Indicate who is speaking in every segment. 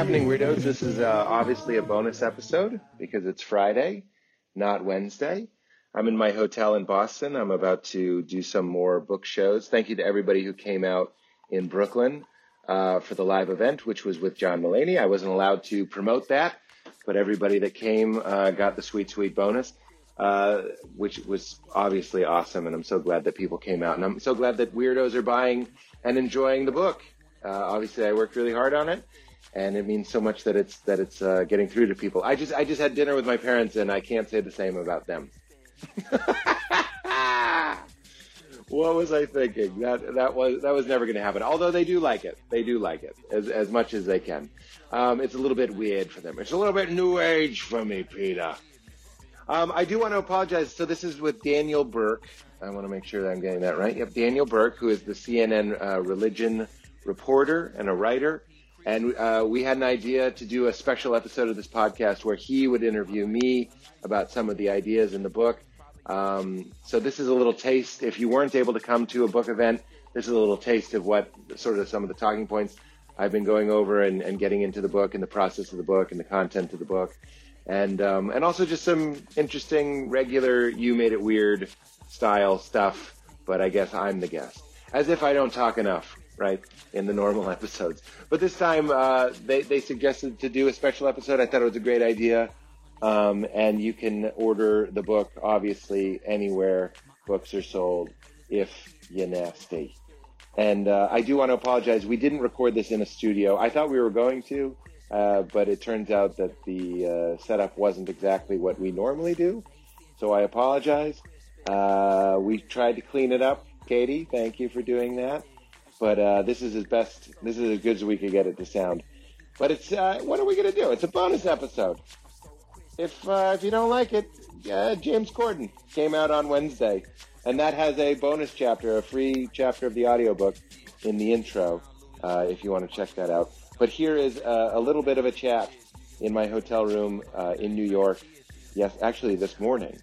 Speaker 1: Happening, weirdos? This is uh, obviously a bonus episode because it's Friday, not Wednesday. I'm in my hotel in Boston. I'm about to do some more book shows. Thank you to everybody who came out in Brooklyn uh, for the live event, which was with John Mulaney. I wasn't allowed to promote that, but everybody that came uh, got the sweet, sweet bonus, uh, which was obviously awesome. And I'm so glad that people came out. And I'm so glad that weirdos are buying and enjoying the book. Uh, obviously, I worked really hard on it. And it means so much that it's that it's uh, getting through to people. I just I just had dinner with my parents, and I can't say the same about them. what was I thinking? That that was that was never going to happen. Although they do like it, they do like it as as much as they can. Um, it's a little bit weird for them. It's a little bit new age for me, Peter. Um, I do want to apologize. So this is with Daniel Burke. I want to make sure that I'm getting that right. Yep, Daniel Burke, who is the CNN uh, religion reporter and a writer. And uh, we had an idea to do a special episode of this podcast where he would interview me about some of the ideas in the book. Um, so this is a little taste. If you weren't able to come to a book event, this is a little taste of what sort of some of the talking points I've been going over and, and getting into the book and the process of the book and the content of the book, and um, and also just some interesting regular you made it weird style stuff. But I guess I'm the guest, as if I don't talk enough, right, in the normal episodes. But this time uh, they they suggested to do a special episode. I thought it was a great idea. Um, and you can order the book, obviously, anywhere books are sold if you're nasty. And uh, I do want to apologize. We didn't record this in a studio. I thought we were going to, uh, but it turns out that the uh, setup wasn't exactly what we normally do. So I apologize. Uh, we tried to clean it up. Katie, thank you for doing that. But uh, this is as best, this is as good as we could get it to sound. But it's, uh, what are we going to do? It's a bonus episode. If uh, if you don't like it, James Corden came out on Wednesday, and that has a bonus chapter, a free chapter of the audiobook in the intro, uh, if you want to check that out. But here is a, a little bit of a chat in my hotel room uh, in New York. Yes, actually this morning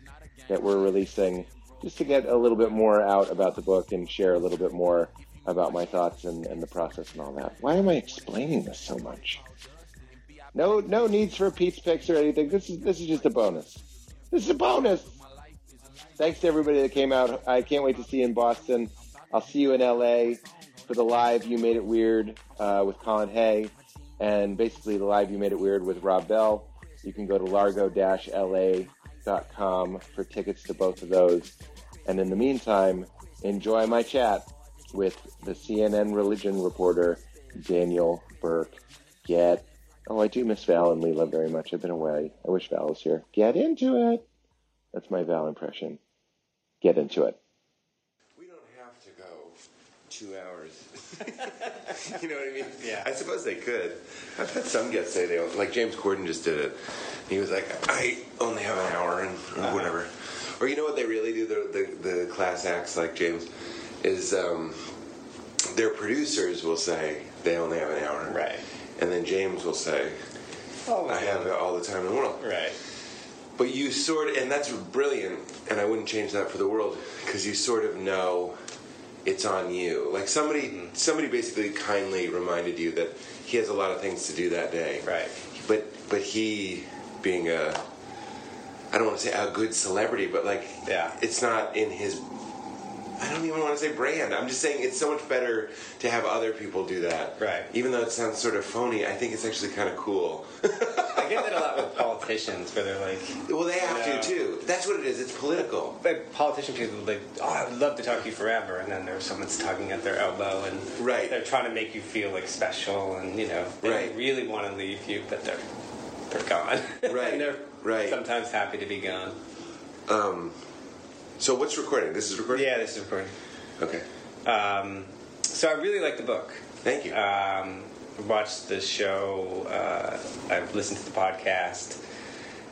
Speaker 1: that we're releasing, just to get a little bit more out about the book and share a little bit more about my thoughts and, and the process and all that. Why am I explaining this so much? No, no needs for Pete's picks or anything. This is this is just a bonus. This is a bonus. Thanks to everybody that came out. I can't wait to see you in Boston. I'll see you in LA for the live You Made It Weird uh, with Colin Hay, and basically the live You Made It Weird with Rob Bell. You can go to largo-la.com for tickets to both of those. And in the meantime, enjoy my chat with the CNN religion reporter Daniel Burke. Get Oh, I do miss Val and Leela very much. I've been away. I wish Val was here. Get into it. That's my Val impression. Get into it.
Speaker 2: We don't have to go two hours. you know what I mean?
Speaker 3: Yeah.
Speaker 2: I suppose they could. I've had some guests say they like James Corden just did it. He was like, I only have an hour and or
Speaker 3: Uh-huh.
Speaker 2: whatever. Or you know what they really do? The the, the class acts like James is um, their producers will say they only have an hour.
Speaker 3: Right.
Speaker 2: And then James will say,
Speaker 3: Oh,
Speaker 2: I have all the time in the world.
Speaker 3: Right.
Speaker 2: But you sort of, and that's brilliant, and I wouldn't change that for the world because you sort of know it's on you. Like somebody, somebody basically kindly reminded you that he has a lot of things to do that day.
Speaker 3: Right.
Speaker 2: But but he, being a, I don't want to say a good celebrity, but like,
Speaker 3: Yeah.
Speaker 2: it's not in his. I don't even want to say brand. I'm just saying it's so much better to have other people do that.
Speaker 3: Right.
Speaker 2: Even though it sounds sort of phony, I think it's actually kind of cool.
Speaker 3: I get that a lot with politicians where they're like,
Speaker 2: well, they have
Speaker 3: Yeah.
Speaker 2: to too. That's what it is. It's political.
Speaker 3: like politician people like, oh, I would love to talk to you forever, and then there's someone's tugging at their elbow, and
Speaker 2: Right.
Speaker 3: they're trying to make you feel like special, and you know, they
Speaker 2: Right.
Speaker 3: really want to leave you, but they're they're gone.
Speaker 2: Right.
Speaker 3: and they're
Speaker 2: Right.
Speaker 3: sometimes happy to be gone.
Speaker 2: Um, so what's recording? This is recording.
Speaker 3: Yeah, this is recording.
Speaker 2: Okay.
Speaker 3: Um, so I really like the book.
Speaker 2: Thank you.
Speaker 3: Um, watched the show. Uh, I've listened to the podcast.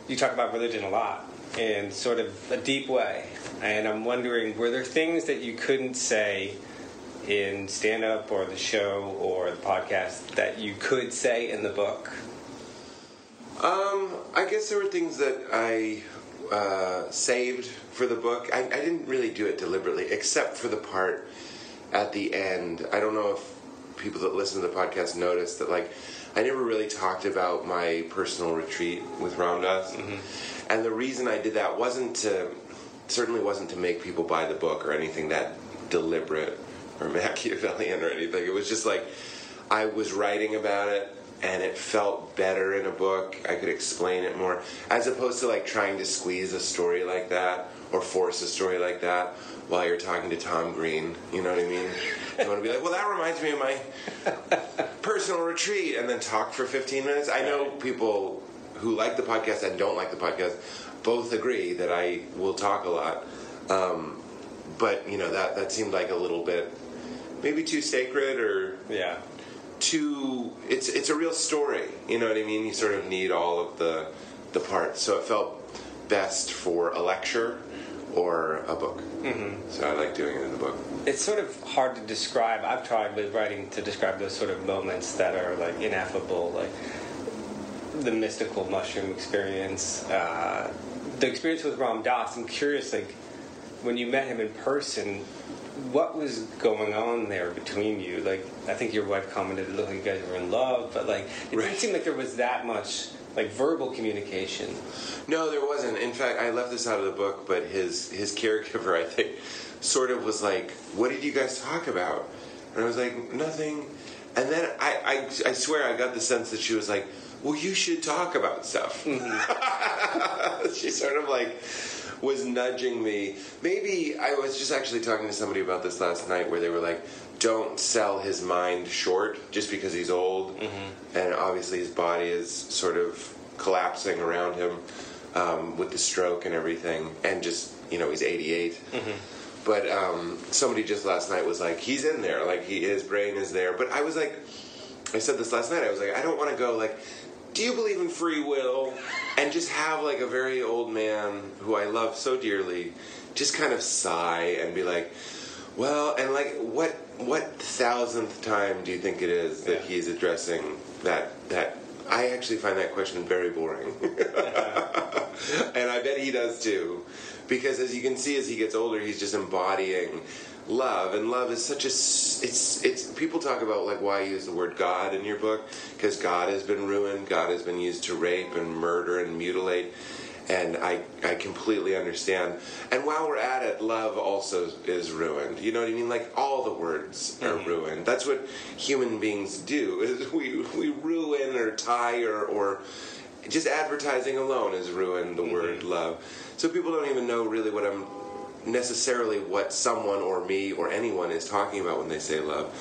Speaker 3: You talk about religion a lot in sort of a deep way, and I'm wondering, were there things that you couldn't say in stand up or the show or the podcast that you could say in the book?
Speaker 2: Um, I guess there were things that I uh, saved for the book. I, I didn't really do it deliberately, except for the part at the end. I don't know if
Speaker 1: people that listen to the podcast notice that like I never really talked about my personal retreat with Ram Dass,
Speaker 3: Mm-hmm.
Speaker 1: and the reason I did that wasn't to certainly wasn't to make people buy the book or anything that deliberate or Machiavellian or anything. It was just like I was writing about it and it felt better in a book. I could explain it more as opposed to like trying to squeeze a story like that or force a story like that while you're talking to Tom Green. You know what I mean? You want to be like, well, that reminds me of my personal retreat, and then talk for 15 minutes. I know people who like the podcast and don't like the podcast both agree that I will talk a lot. Um, but you know that that seemed like a little bit maybe too sacred or
Speaker 3: Yeah.
Speaker 1: Too it's it's a real story you know what i mean you sort of need all of the the parts so it felt best for a lecture or a book mm-hmm. so i like doing it in the book
Speaker 3: It's sort of hard to describe. I've tried with writing to describe those sort of moments that are like ineffable, like the mystical mushroom experience, uh, the experience with Ram Dass. I'm curious, like when you met him in person, what was going on there between you? Like, I think your wife commented, it looked like you guys were in love, but like it
Speaker 1: Right.
Speaker 3: didn't seem like there was that much like verbal communication.
Speaker 1: no there wasn't in fact i left this out of the book but his his caregiver i think sort of was like what did you guys talk about and i was like nothing and then i i, I swear i got the sense that she was like well you should talk about stuff mm-hmm. she sort of like was nudging me. Maybe I was just actually talking to somebody about this last night where they were like, don't sell his mind short just because he's old. And obviously his body is sort of collapsing around him um, with the stroke and everything. And just, you know, he's 88. But um, somebody just last night was like, he's in there. Like, he, his brain is there. But I was like, I said this last night. I was like, I don't want to go like, do you believe in free will? And just have like a very old man who I love so dearly, just kind of sigh and be like, well, and like, what what thousandth time do you think it is that
Speaker 3: Yeah.
Speaker 1: he's addressing that that? I actually find that question very boring, and I bet he does too, because as you can see, as he gets older, he's just embodying love and love is such a it's it's people talk about like why use the word god in your book because god has been ruined god has been used to rape and murder and mutilate and i i completely understand. And while we're at it love also is ruined. You know what i mean? Like all the words are mm-hmm. ruined. That's what human beings do is we we ruin or tire or just advertising alone has ruined the mm-hmm. word love. So people don't even know really what i'm necessarily what someone or me or anyone is talking about when they say love.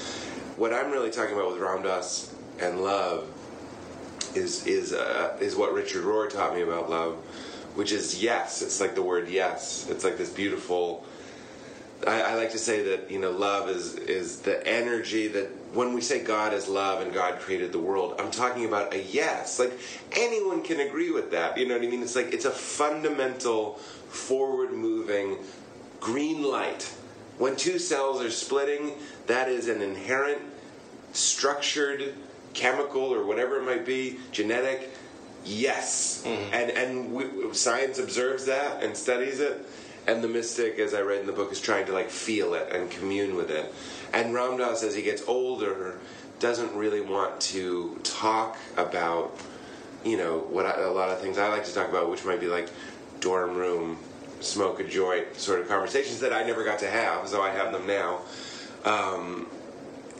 Speaker 1: What I'm really talking about with Ram Dass and love is is uh, is what Richard Rohr taught me about love, which is yes. It's like the word yes. It's like this beautiful. I, I like to say that you know love is is the energy that when we say God is love and God created the world, I'm talking about a yes. Like anyone can agree with that. You know what I mean? It's like it's a fundamental, forward moving green light. When two cells are splitting, that is an inherent, structured, chemical or whatever it might be, genetic. Yes, mm-hmm. and and we, science observes that and studies it, and the mystic, as I read in the book, is trying to like feel it and commune with it. And Ram Dass, as he gets older, doesn't really want to talk about, you know, what I, a lot of things I like to talk about, which might be like dorm room, smoke a joint sort of conversations that I never got to have, so I have them now. Um,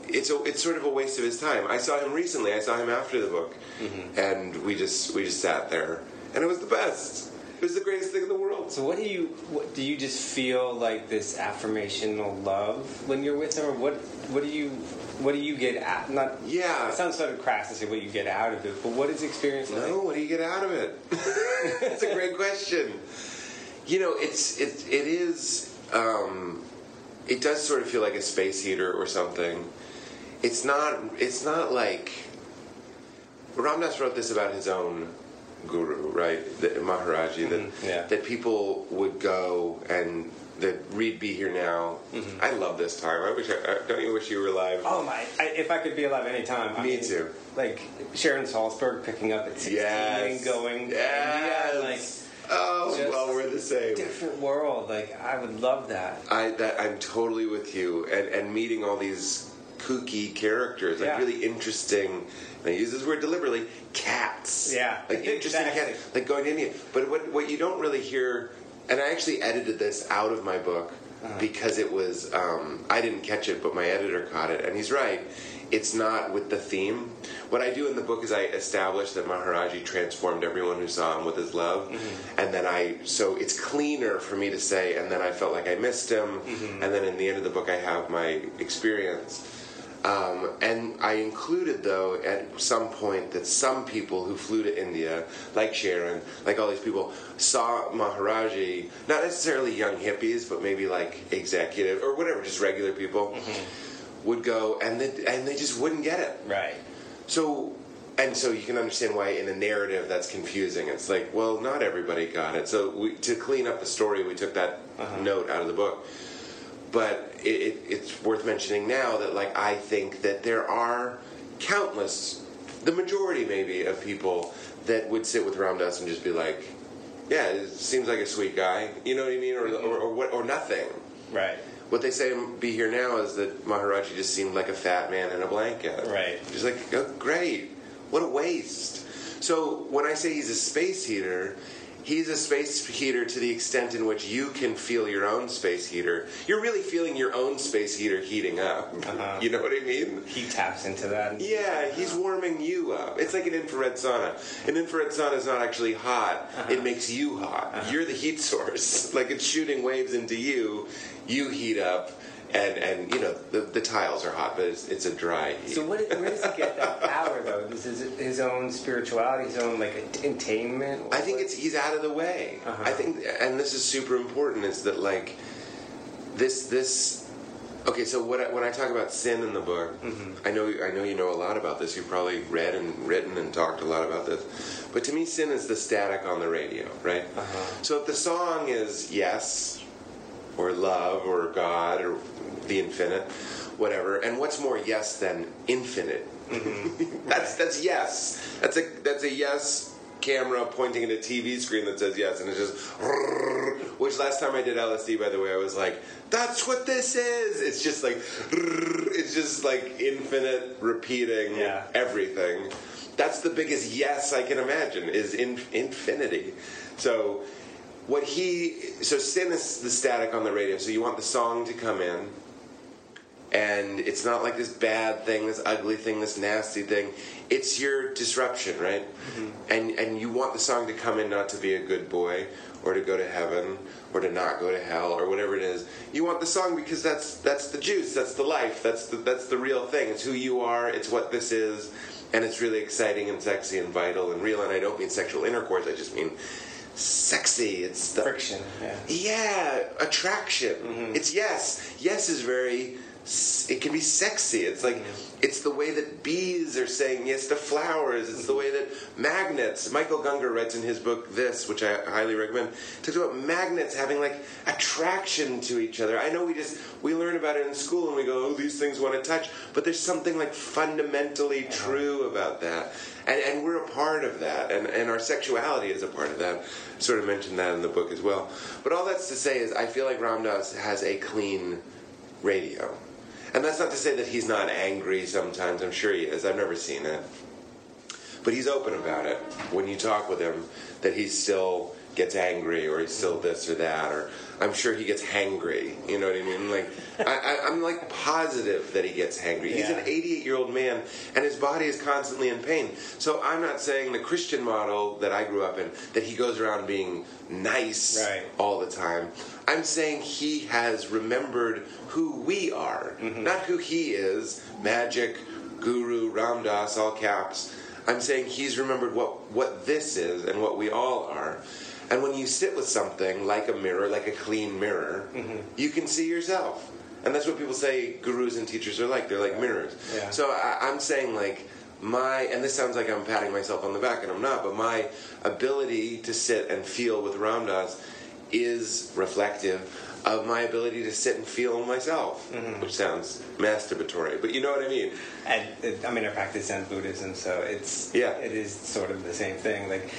Speaker 1: it's a, it's sort of a waste of his time. I saw him recently. I saw him after the book, and we just we just sat there, and it was the best. It was the greatest thing in the world.
Speaker 3: So what do you what, do you just feel like this affirmational love when you're with him, or what what do you what do you get out? Not
Speaker 1: Yeah.
Speaker 3: It sounds sort of crass to say what you get out of it, but what is the experience like?
Speaker 1: No, what do you get out of it? That's a great question. You know, it's it it is um, it does sort of feel like a space heater or something. It's not it's not like Ram Dass wrote this about his own guru, right? The Maharaji that
Speaker 3: yeah.
Speaker 1: that people would go and that read Be Here Now. I love this time. I wish I, I- don't you wish you were alive?
Speaker 3: Oh my! I, if I could be alive anytime, I
Speaker 1: Me
Speaker 3: mean,
Speaker 1: too.
Speaker 3: Like Sharon Salzberg picking up at sixteen
Speaker 1: Yes.
Speaker 3: and going,
Speaker 1: Yes.
Speaker 3: yeah, like
Speaker 1: oh,
Speaker 3: just
Speaker 1: well, we're the same.
Speaker 3: different world. Like I would love that.
Speaker 1: I that I'm totally with you, and and meeting all these kooky characters, like
Speaker 3: Yeah.
Speaker 1: really interesting. And I use this word deliberately. Cats.
Speaker 3: Yeah,
Speaker 1: Like interesting
Speaker 3: exactly.
Speaker 1: cats. Like going to India. But what what you don't really hear, and I actually edited this out of my book
Speaker 3: Uh-huh.
Speaker 1: because it was um, I didn't catch it, but my editor caught it, and he's right. It's not with the theme. What I do in the book is I establish that Maharaji transformed everyone who saw him with his love,
Speaker 3: Mm-hmm.
Speaker 1: and then I so it's cleaner for me to say, and then I felt like I missed him,
Speaker 3: Mm-hmm.
Speaker 1: and then in the end of the book I have my experience. Um, and I included, though, at some point that some people who flew to India, like Sharon, like all these people, saw Maharaji, not necessarily young hippies, but maybe like executive or whatever, just regular people, would go and they, and they just wouldn't get it.
Speaker 3: Right.
Speaker 1: So, and so you can understand why in a narrative that's confusing. It's like, well, not everybody got it. So we, to clean up the story, we took that uh-huh. note out of the book. But it, it, it's worth mentioning now that, like, I think that there are countless, the majority maybe, of people that would sit with Ram Dass and just be like, yeah, it seems like a sweet guy. You know what I mean? Or, mm-hmm. or, or, what, or nothing.
Speaker 3: Right.
Speaker 1: What they say Be Here Now is that Maharaji just seemed like a fat man in a blanket.
Speaker 3: Right.
Speaker 1: Just like, oh, great. What a waste. So when I say he's a space heater, he's a space heater to the extent in which you can feel your own space heater. You're really feeling your own space heater heating up.
Speaker 3: Uh-huh.
Speaker 1: You know what I mean?
Speaker 3: He taps into that.
Speaker 1: Yeah, he's warming you up. It's like an infrared sauna. An infrared sauna is not actually hot, it makes you hot. You're the heat source. Like it's shooting waves into you, you heat up, and, and you know, the, the tiles are hot, but it's, it's a dry heat.
Speaker 3: So what, where does he get that power though? This Is his own spirituality, his own like attainment?
Speaker 1: I think it's he's out of the way.
Speaker 3: Uh-huh.
Speaker 1: I think, and this is super important, is that like this this. Okay, so what I, when I talk about sin in the book,
Speaker 3: Mm-hmm.
Speaker 1: I know I know you know a lot about this. You've probably read and written and talked a lot about this. But to me, sin is the static on the radio, right?
Speaker 3: Uh-huh.
Speaker 1: So if the song is yes, or love, or God, or the infinite, whatever, and what's more yes than infinite? Mm-hmm. that's that's yes. That's a that's a yes camera pointing at a TV screen that says yes, and it's just. Which last time I did LSD, by the way, I was like, "That's what this is." It's just like, it's just like infinite repeating
Speaker 3: Yeah.
Speaker 1: everything. That's the biggest yes I can imagine is in, infinity. So what he so sin is the static on the radio. So you want the song to come in and it's not like this bad thing, this ugly thing, this nasty thing. It's your disruption, right? Mm-hmm. And and you want the song to come in not to be a good boy or to go to heaven or to not go to hell or whatever it is. You want the song because that's that's the juice, that's the life, that's the that's the real thing. It's who you are, it's what this is, and it's really exciting and sexy and vital and real. And I don't mean sexual intercourse, I just mean sexy. It's the
Speaker 3: friction. Yeah.
Speaker 1: yeah, attraction.
Speaker 3: Mm-hmm.
Speaker 1: It's yes. Yes is very. It can be sexy. It's like it's the way that bees are saying yes to flowers. It's the way that magnets. Michael Gungor writes in his book this, which I highly recommend. Talks about magnets having like attraction to each other. I know we just we learn about it in school and we go, oh, these things want to touch, but there's something like fundamentally true about that, and and we're a part of that, and and our sexuality is a part of that. I Sort of mentioned that in the book as well. But all that's to say is, I feel like Ram Dass has a clean radio. And that's not to say that he's not angry sometimes. I'm sure he is. I've never seen it. But he's open about it when you talk with him that he's still gets angry or he's still this or that or I'm sure he gets hangry. You know what I mean? Like I, I, I'm like positive that he gets hangry. He's an 88 year old man and his body is constantly in pain. So I'm not saying the Christian model that I grew up in that he goes around being nice
Speaker 3: Right.
Speaker 1: all the time. I'm saying he has remembered who we are, mm-hmm. not who he is. Magic, Guru, Ram Dass, all caps. I'm saying he's remembered what what this is and what we all are. And when you sit with something like a mirror, like a clean mirror, mm-hmm. you can see yourself. And that's what people say gurus and teachers are like. They're like mirrors.
Speaker 3: Yeah.
Speaker 1: So I, I'm saying like my and this sounds like I'm patting myself on the back and I'm not, but my ability to sit and feel with Ram Dass is reflective of my ability to sit and feel myself, mm-hmm. which sounds masturbatory, but you know what I mean.
Speaker 3: And it, I mean, I practice Zen Buddhism, so it's
Speaker 1: Yeah.
Speaker 3: it is sort of the same thing. Like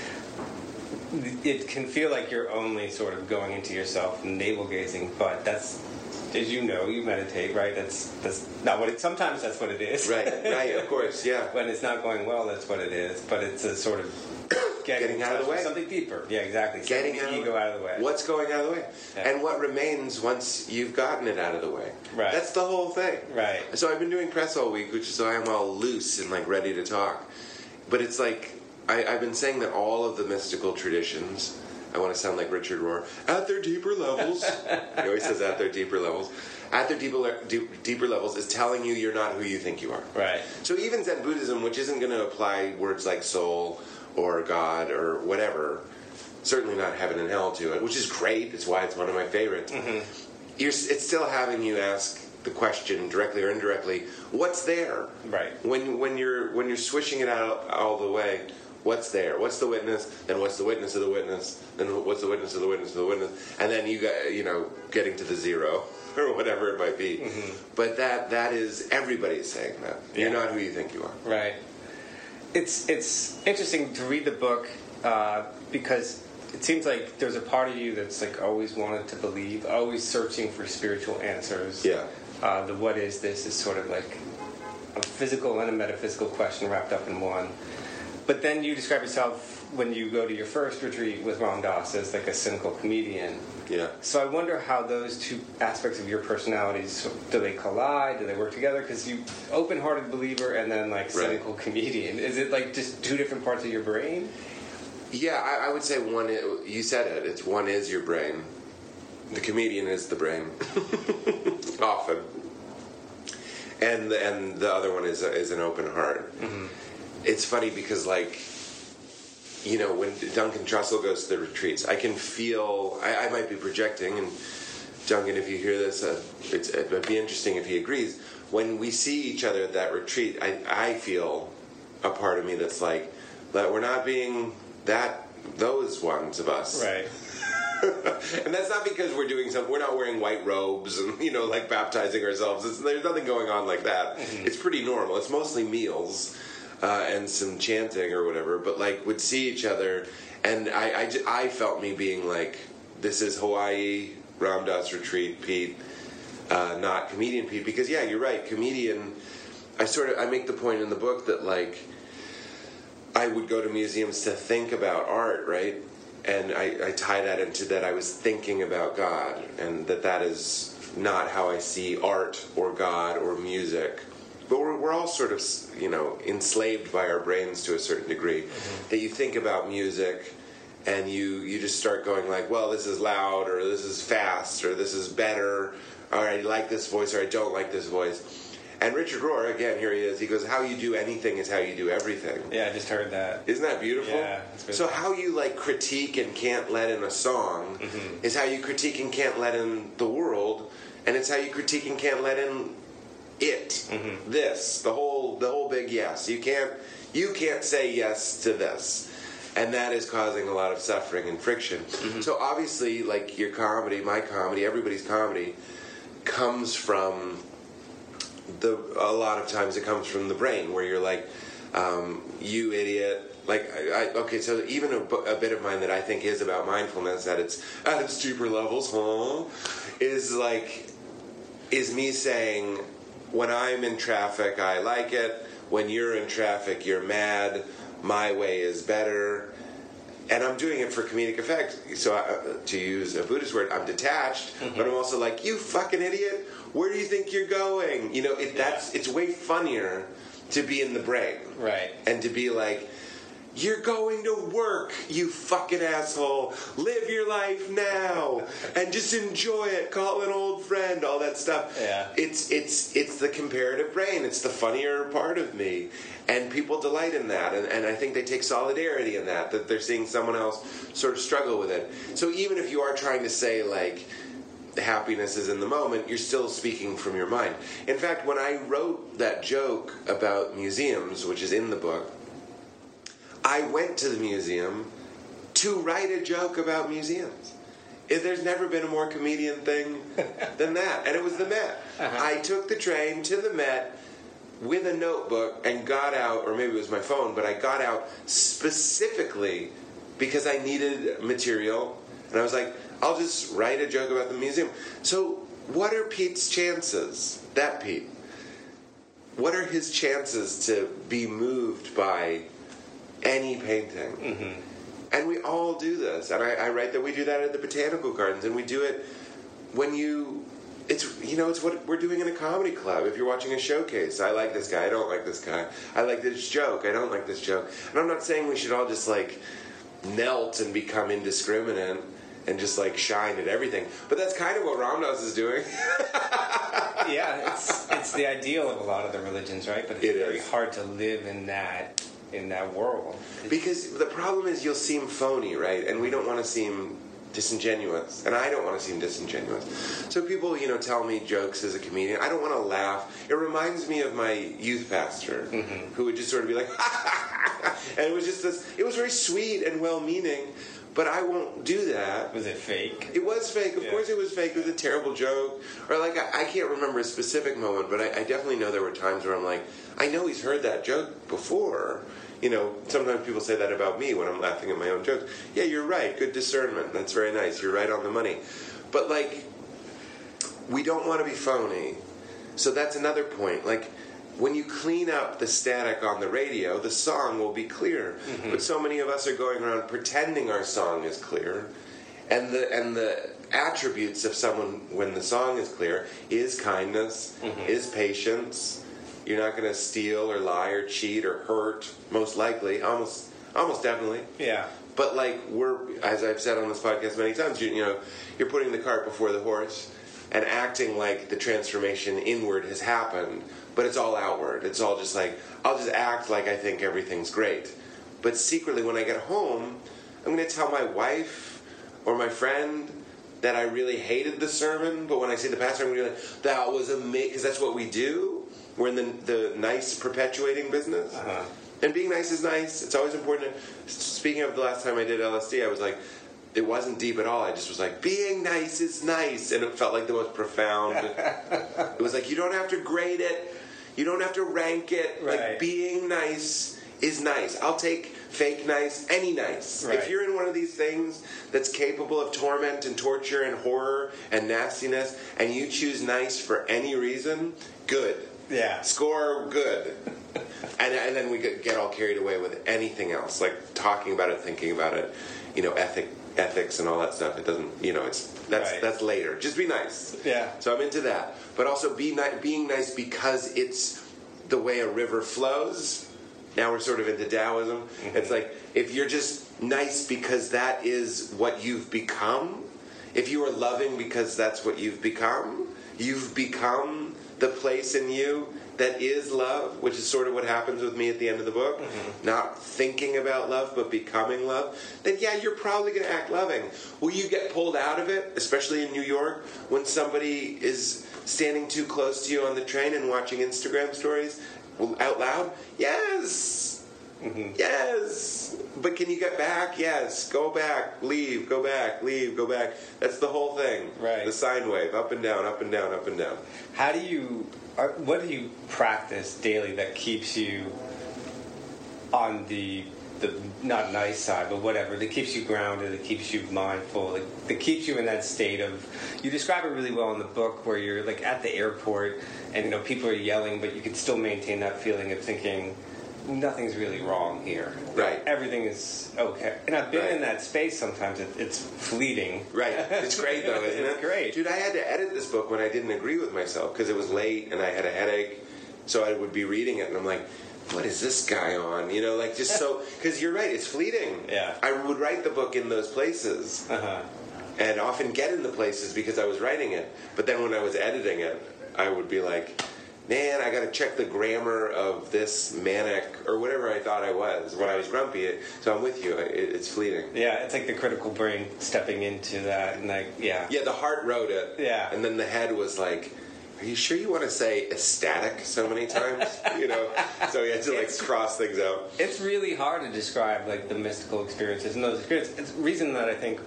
Speaker 3: it can feel like you're only sort of going into yourself, navel gazing, but that's as you know, you meditate, right? That's that's not what it. Sometimes that's what it is.
Speaker 1: Right, right, of course, yeah.
Speaker 3: when it's not going well, that's what it is. But it's a sort of getting,
Speaker 1: Getting out of the way.
Speaker 3: something deeper. Yeah, exactly.
Speaker 1: Getting
Speaker 3: Getting
Speaker 1: out
Speaker 3: the
Speaker 1: of-
Speaker 3: ego out of the way.
Speaker 1: What's going out of the way?
Speaker 3: Yeah.
Speaker 1: And what remains once you've gotten it out of the way.
Speaker 3: Right.
Speaker 1: That's the whole thing.
Speaker 3: Right.
Speaker 1: So I've been doing press all week, which is so I'm all loose and like ready to talk. But it's like I, I've been saying that all of the mystical traditions. I want to sound like Richard Rohr at their deeper levels. he always says at their deeper levels. At their deeper deep, deeper levels is telling you you're not who you think you are.
Speaker 3: Right.
Speaker 1: So even Zen Buddhism, which isn't going to apply words like soul or God or whatever, certainly not heaven and hell to it, which is great. It's why it's one of my favorites. Mm-hmm. You're, it's still having you ask the question directly or indirectly, what's there?
Speaker 3: Right.
Speaker 1: When when you're when you're swishing it out all the way, what's there? What's the witness? Then what's the witness of the witness? Then what's the witness of the witness of the witness? And then you got you know getting to the zero or whatever it might be. But that that is everybody's saying that. You're
Speaker 3: Yeah.
Speaker 1: not who you think you are.
Speaker 3: Right. It's it's interesting to read the book uh, because it seems like there's a part of you that's like always wanted to believe, always searching for spiritual answers.
Speaker 1: Yeah.
Speaker 3: Uh, the what is this is sort of like a physical and a metaphysical question wrapped up in one. But then you describe yourself when you go to your first retreat with Ram Dass as like a cynical comedian.
Speaker 1: Yeah.
Speaker 3: So I wonder how those two aspects of your personalities do they collide? Do they work together? Because you open-hearted believer and then like cynical comedian. Is it like just two different parts of your brain?
Speaker 1: Yeah, I, I would say one. You said it. It's one is your brain. The comedian is the brain, often, and the, and the other one is a, is an open heart. Mm-hmm. It's funny because like, you know, when Duncan Trussell goes to the retreats, I can feel. I, I might be projecting, and Duncan, if you hear this, uh, it's, it would be interesting if he agrees. When we see each other at that retreat, I, I feel a part of me that's like that we're not being that those ones of us.
Speaker 3: Right.
Speaker 1: and that's not because we're doing something. We're not wearing white robes and you know like baptizing ourselves. It's, there's nothing going on like that. It's pretty normal. It's mostly meals uh, and some chanting or whatever. But like would see each other, and I I, I felt me being like, this is Hawaii Ram Dass retreat, Pete, uh, not comedian Pete. Because yeah, you're right, comedian. I sort of I make the point in the book that like I would go to museums to think about art, right? And I, I tie that into that I was thinking about God, and that that is not how I see art or God or music. But we're, we're all sort of, you know, enslaved by our brains to a certain degree. That you think about music, and you you just start going like, well, this is loud, or this is fast, or this is better, or I like this voice, or I don't like this voice. And Richard Rohr, again, here he is. He goes, "How you do anything is how you do everything."
Speaker 3: Yeah, I just heard that.
Speaker 1: Isn't that beautiful?
Speaker 3: Yeah,
Speaker 1: so how you like critique and can't let in a song
Speaker 3: Mm-hmm.
Speaker 1: is how you critique and can't let in the world, and it's how you critique and can't let in it.
Speaker 3: Mm-hmm.
Speaker 1: This, the whole, the whole big yes. You can't, you can't say yes to this, and that is causing a lot of suffering and friction.
Speaker 3: Mm-hmm.
Speaker 1: So obviously, like your comedy, my comedy, everybody's comedy, comes from the a lot of times it comes from the brain where you're like um, you idiot like I, I, okay so even a, a bit of mine that i think is about mindfulness at its at its deeper levels huh is like is me saying when i'm in traffic i like it when you're in traffic you're mad my way is better and I'm doing it for comedic effect. So, I, to use a Buddhist word, I'm detached, mm-hmm. but I'm also like, you fucking idiot. Where do you think you're going? You know, it, that's it's way funnier to be in the brain,
Speaker 3: Right.
Speaker 1: and to be like, you're going to work, you fucking asshole. Live your life now, and just enjoy it. Call an old friend, all that stuff.
Speaker 3: Yeah.
Speaker 1: It's it's it's the comparative brain. It's the funnier part of me, and people delight in that. And, and I think they take solidarity in that. That they're seeing someone else sort of struggle with it. So even if you are trying to say like happiness is in the moment, you're still speaking from your mind. In fact, when I wrote that joke about museums, which is in the book, I went to the museum to write a joke about museums. If There's never been a more comedian thing than that. And it was the Met. Uh-huh. I took the train to the Met with a notebook and got out, or maybe it was my phone, but I got out specifically because I needed material. And I was like, I'll just write a joke about the museum. So what are Pete's chances? That Pete. What are his chances to be moved by any painting? Mm-hmm. And we all do this. And I, I write that we do that at the botanical gardens, and we do it when you. It's you know it's what we're doing in a comedy club. If you're watching a showcase, I like this guy. I don't like this guy. I like this joke. I don't like this joke. And I'm not saying we should all just like melt and become indiscriminate and just like shine at everything. But that's kind of what Ram Dass is doing.
Speaker 3: yeah, it's it's the ideal of a lot of the religions, right? But it's
Speaker 1: It
Speaker 3: very
Speaker 1: is.
Speaker 3: hard to live in that in that world.
Speaker 1: Because the problem is you'll seem phony, right? And we don't want to seem disingenuous. And I don't want to seem disingenuous. So people, you know, tell me jokes as a comedian. I don't want to laugh. It reminds me of my youth pastor mm-hmm. who would just sort of be like, and it was just this, it was very sweet and well meaning, but I won't do that.
Speaker 3: Was it fake?
Speaker 1: It was fake. Of
Speaker 3: Yeah.
Speaker 1: course, it was fake. It was a terrible joke. Or like I, I can't remember a specific moment, but I, I definitely know there were times where I'm like, I know he's heard that joke before. You know, sometimes people say that about me when I'm laughing at my own jokes. Yeah, you're right. Good discernment. That's very nice. You're right on the money. But like, we don't want to be phony. So that's another point. Like, when you clean up the static on the radio, the song will be clear. Mm-hmm. But so many of us are going around pretending our song is clear, and the and the attributes of someone when the song is clear is kindness, mm-hmm. is patience. You're not going to steal or lie or cheat or hurt. Most likely, almost almost definitely.
Speaker 3: Yeah.
Speaker 1: But like we're, as I've said on this podcast many times, you, you know, you're putting the cart before the horse and acting like the transformation inward has happened, but it's all outward. It's all just like I'll just act like I think everything's great, but secretly when I get home, I'm going to tell my wife or my friend that I really hated the sermon. But when I see the pastor, I'm going to be like, "That was amazing," because that's what we do. We're in the the nice perpetuating business.
Speaker 3: Uh-huh.
Speaker 1: And being nice is nice. It's always important. Speaking of the last time I did LSD, I was like, it wasn't deep at all. I just was like, being nice is nice. And it felt like the most profound. it was like, you don't have to grade it, you don't have to rank it.
Speaker 3: Right.
Speaker 1: Like, being nice is nice. I'll take fake nice, any nice.
Speaker 3: Right.
Speaker 1: If you're in one of these things that's capable of torment and torture and horror and nastiness, and you choose nice for any reason, good
Speaker 3: Yeah.
Speaker 1: score good and, and then we get, get all carried away with anything else like talking about it thinking about it you know ethic ethics and all that stuff it doesn't you know it's that's
Speaker 3: Right.
Speaker 1: that's later just be nice
Speaker 3: Yeah.
Speaker 1: so i'm into that but also be ni- being nice because it's the way a river flows now we're sort of into taoism
Speaker 3: Mm-hmm.
Speaker 1: it's like if you're just nice because that is what you've become if you are loving because that's what you've become, you've become the place in you that is love, which is sort of what happens with me at the end of the book. Mm-hmm. Not thinking about love, but becoming love. Then, yeah, you're probably going to act loving. Will you get pulled out of it, especially in New York, when somebody is standing too close to you on the train and watching Instagram stories out loud? Yes. Mm-hmm. Yes. But can you get back? Yes. Go back. Leave. Go back. Leave. Go back. That's the whole thing.
Speaker 3: Right.
Speaker 1: The sine wave. Up and down, up and down, up and down.
Speaker 3: How do you? Or what do you practice daily that keeps you on the the not nice side, but whatever that keeps you grounded, that keeps you mindful, that, that keeps you in that state of. You describe it really well in the book, where you're like at the airport, and you know people are yelling, but you can still maintain that feeling of thinking. Nothing's really wrong here.
Speaker 1: Right.
Speaker 3: Everything is okay. And I've been
Speaker 1: Right.
Speaker 3: in that space sometimes. It, it's fleeting.
Speaker 1: Right. It's great though, isn't
Speaker 3: It's
Speaker 1: it?
Speaker 3: great.
Speaker 1: Dude, I had to edit this book when I didn't agree with myself because it was late and I had a headache. So I would be reading it and I'm like, what is this guy on? You know, like just so because you're right, it's fleeting.
Speaker 3: Yeah.
Speaker 1: I would write the book in those places.
Speaker 3: Uh-huh.
Speaker 1: and often get in the places because I was writing it. But then when I was editing it, I would be like, man, I got to check the grammar of this manic or whatever I thought I was when I was grumpy. It, so I'm with you. It, it's fleeting.
Speaker 3: Yeah, it's like the critical brain stepping into that, and like, yeah,
Speaker 1: Yeah, the heart wrote it.
Speaker 3: Yeah.
Speaker 1: And then the head was like, are you sure you want to say ecstatic so many times? you know? So you had to like cross things out.
Speaker 3: it's really hard to describe like the mystical experiences and those experiences. It's the reason that I think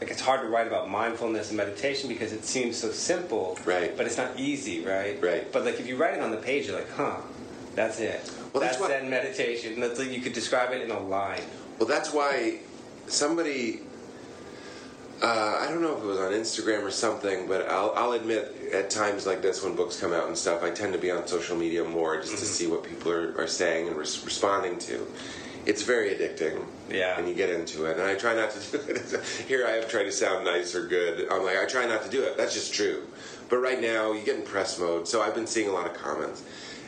Speaker 3: like it's hard to write about mindfulness and meditation because it seems so simple,
Speaker 1: Right.
Speaker 3: But it's not easy, right?
Speaker 1: Right.
Speaker 3: But like if you write it on the page, you're like, huh, that's it.
Speaker 1: Well, that's
Speaker 3: that's
Speaker 1: what-
Speaker 3: Zen meditation. That's like you could describe it in a line.
Speaker 1: Well, that's why somebody uh, I don't know if it was on Instagram or something, but I'll, I'll admit at times like this when books come out and stuff, I tend to be on social media more just to see what people are, are saying and res- responding to. It's very addicting.
Speaker 3: Yeah.
Speaker 1: And you get into it. And I try not to do it. Here I am trying to sound nice or good. I'm like, I try not to do it. That's just true. But right now, you get in press mode. So I've been seeing a lot of comments.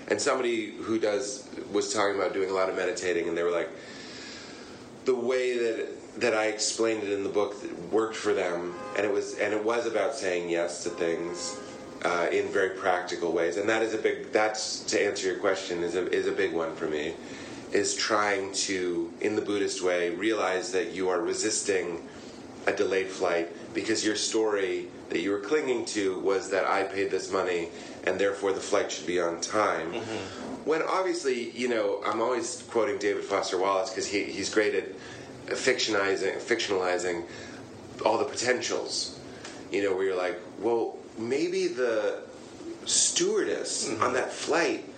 Speaker 1: And somebody who does was talking about doing a lot of meditating, and they were like, the way that that I explained it in the book that worked for them, and it was and it was about saying yes to things uh, in very practical ways, and that is a big. That's to answer your question is a is a big one for me, is trying to in the Buddhist way realize that you are resisting a delayed flight because your story that you were clinging to was that I paid this money and therefore the flight should be on time. Mm-hmm. When obviously, you know, I'm always quoting David Foster Wallace because he, he's great at fictionizing, fictionalizing all the potentials. You know, where you're like, well, maybe the stewardess mm-hmm. on that flight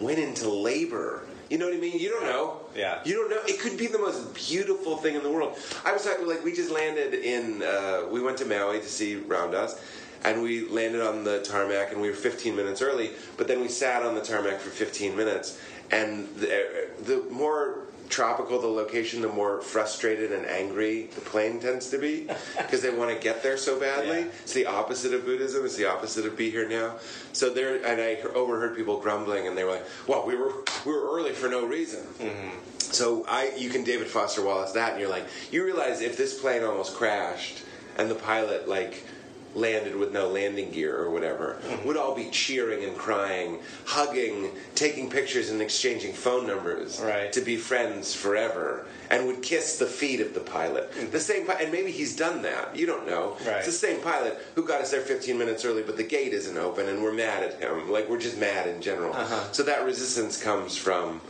Speaker 1: went into labor. You know what I mean? You don't know.
Speaker 3: Yeah.
Speaker 1: You don't know. It could be the most beautiful thing in the world. I was talking like we just landed in. Uh, we went to Maui to see Ram Dass, and we landed on the tarmac, and we were 15 minutes early. But then we sat on the tarmac for 15 minutes, and the, the more tropical the location, the more frustrated and angry the plane tends to be because they want to get there so badly.
Speaker 3: Yeah.
Speaker 1: It's the opposite of Buddhism. It's the opposite of be here now. So there, and I overheard people grumbling, and they were like, "Well, we were we were early for no reason." Mm-hmm. So I, you can David Foster Wallace that, and you're like, you realize if this plane almost crashed and the pilot like landed with no landing gear or whatever, would all be cheering and crying, hugging, taking pictures and exchanging phone numbers
Speaker 3: Right.
Speaker 1: to be friends forever, and would kiss the feet of the pilot. The same, and maybe he's done that. You don't know.
Speaker 3: Right.
Speaker 1: It's the same pilot who got us there 15 minutes early, but the gate isn't open, and we're mad at him. Like we're just mad in general.
Speaker 3: Uh-huh.
Speaker 1: So that resistance comes from.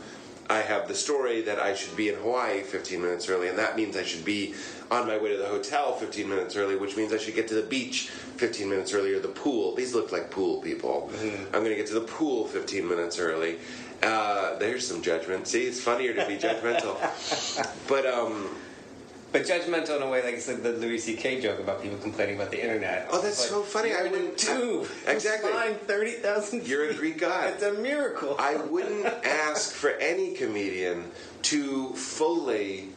Speaker 1: I have the story that I should be in Hawaii 15 minutes early, and that means I should be on my way to the hotel 15 minutes early, which means I should get to the beach 15 minutes earlier, the pool. These look like pool people. I'm going to get to the pool 15 minutes early. Uh, there's some judgment. See, it's funnier to be judgmental. but um,
Speaker 3: But judgmental in a way, like it's like the Louis C.K. joke about people complaining about the internet.
Speaker 1: Oh, that's
Speaker 3: Like,
Speaker 1: so funny. I wouldn't-
Speaker 3: tube.
Speaker 1: Exactly.
Speaker 3: Thirty thousand.
Speaker 1: You're a Greek god.
Speaker 3: It's a miracle.
Speaker 1: I wouldn't ask for any comedian to fully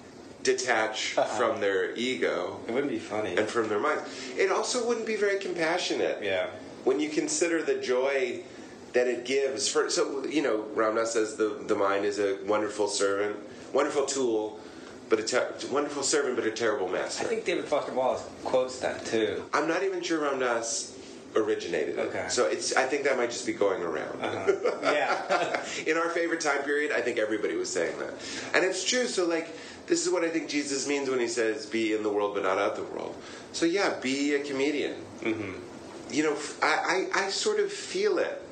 Speaker 1: detach from their ego
Speaker 3: it wouldn't be funny.
Speaker 1: and from their minds. It also wouldn't be very compassionate.
Speaker 3: yeah.
Speaker 1: When you consider the joy that it gives for so you know Ram Dass says the the mind is a wonderful servant, wonderful tool, but a ter- wonderful servant but a terrible master.
Speaker 3: I
Speaker 1: master.
Speaker 3: think David Foster Wallace quotes that too.
Speaker 1: I'm not even sure Ram Dass originated it.
Speaker 3: Okay.
Speaker 1: So it's I think that might just be going around.
Speaker 3: Uh-huh. Yeah.
Speaker 1: in our favorite time period, I think everybody was saying that. And it's true. So, like, this is what I think Jesus means when he says, be in the world but not of the world. So, yeah, be a comedian. Mm-hmm. You know, I I sort of feel it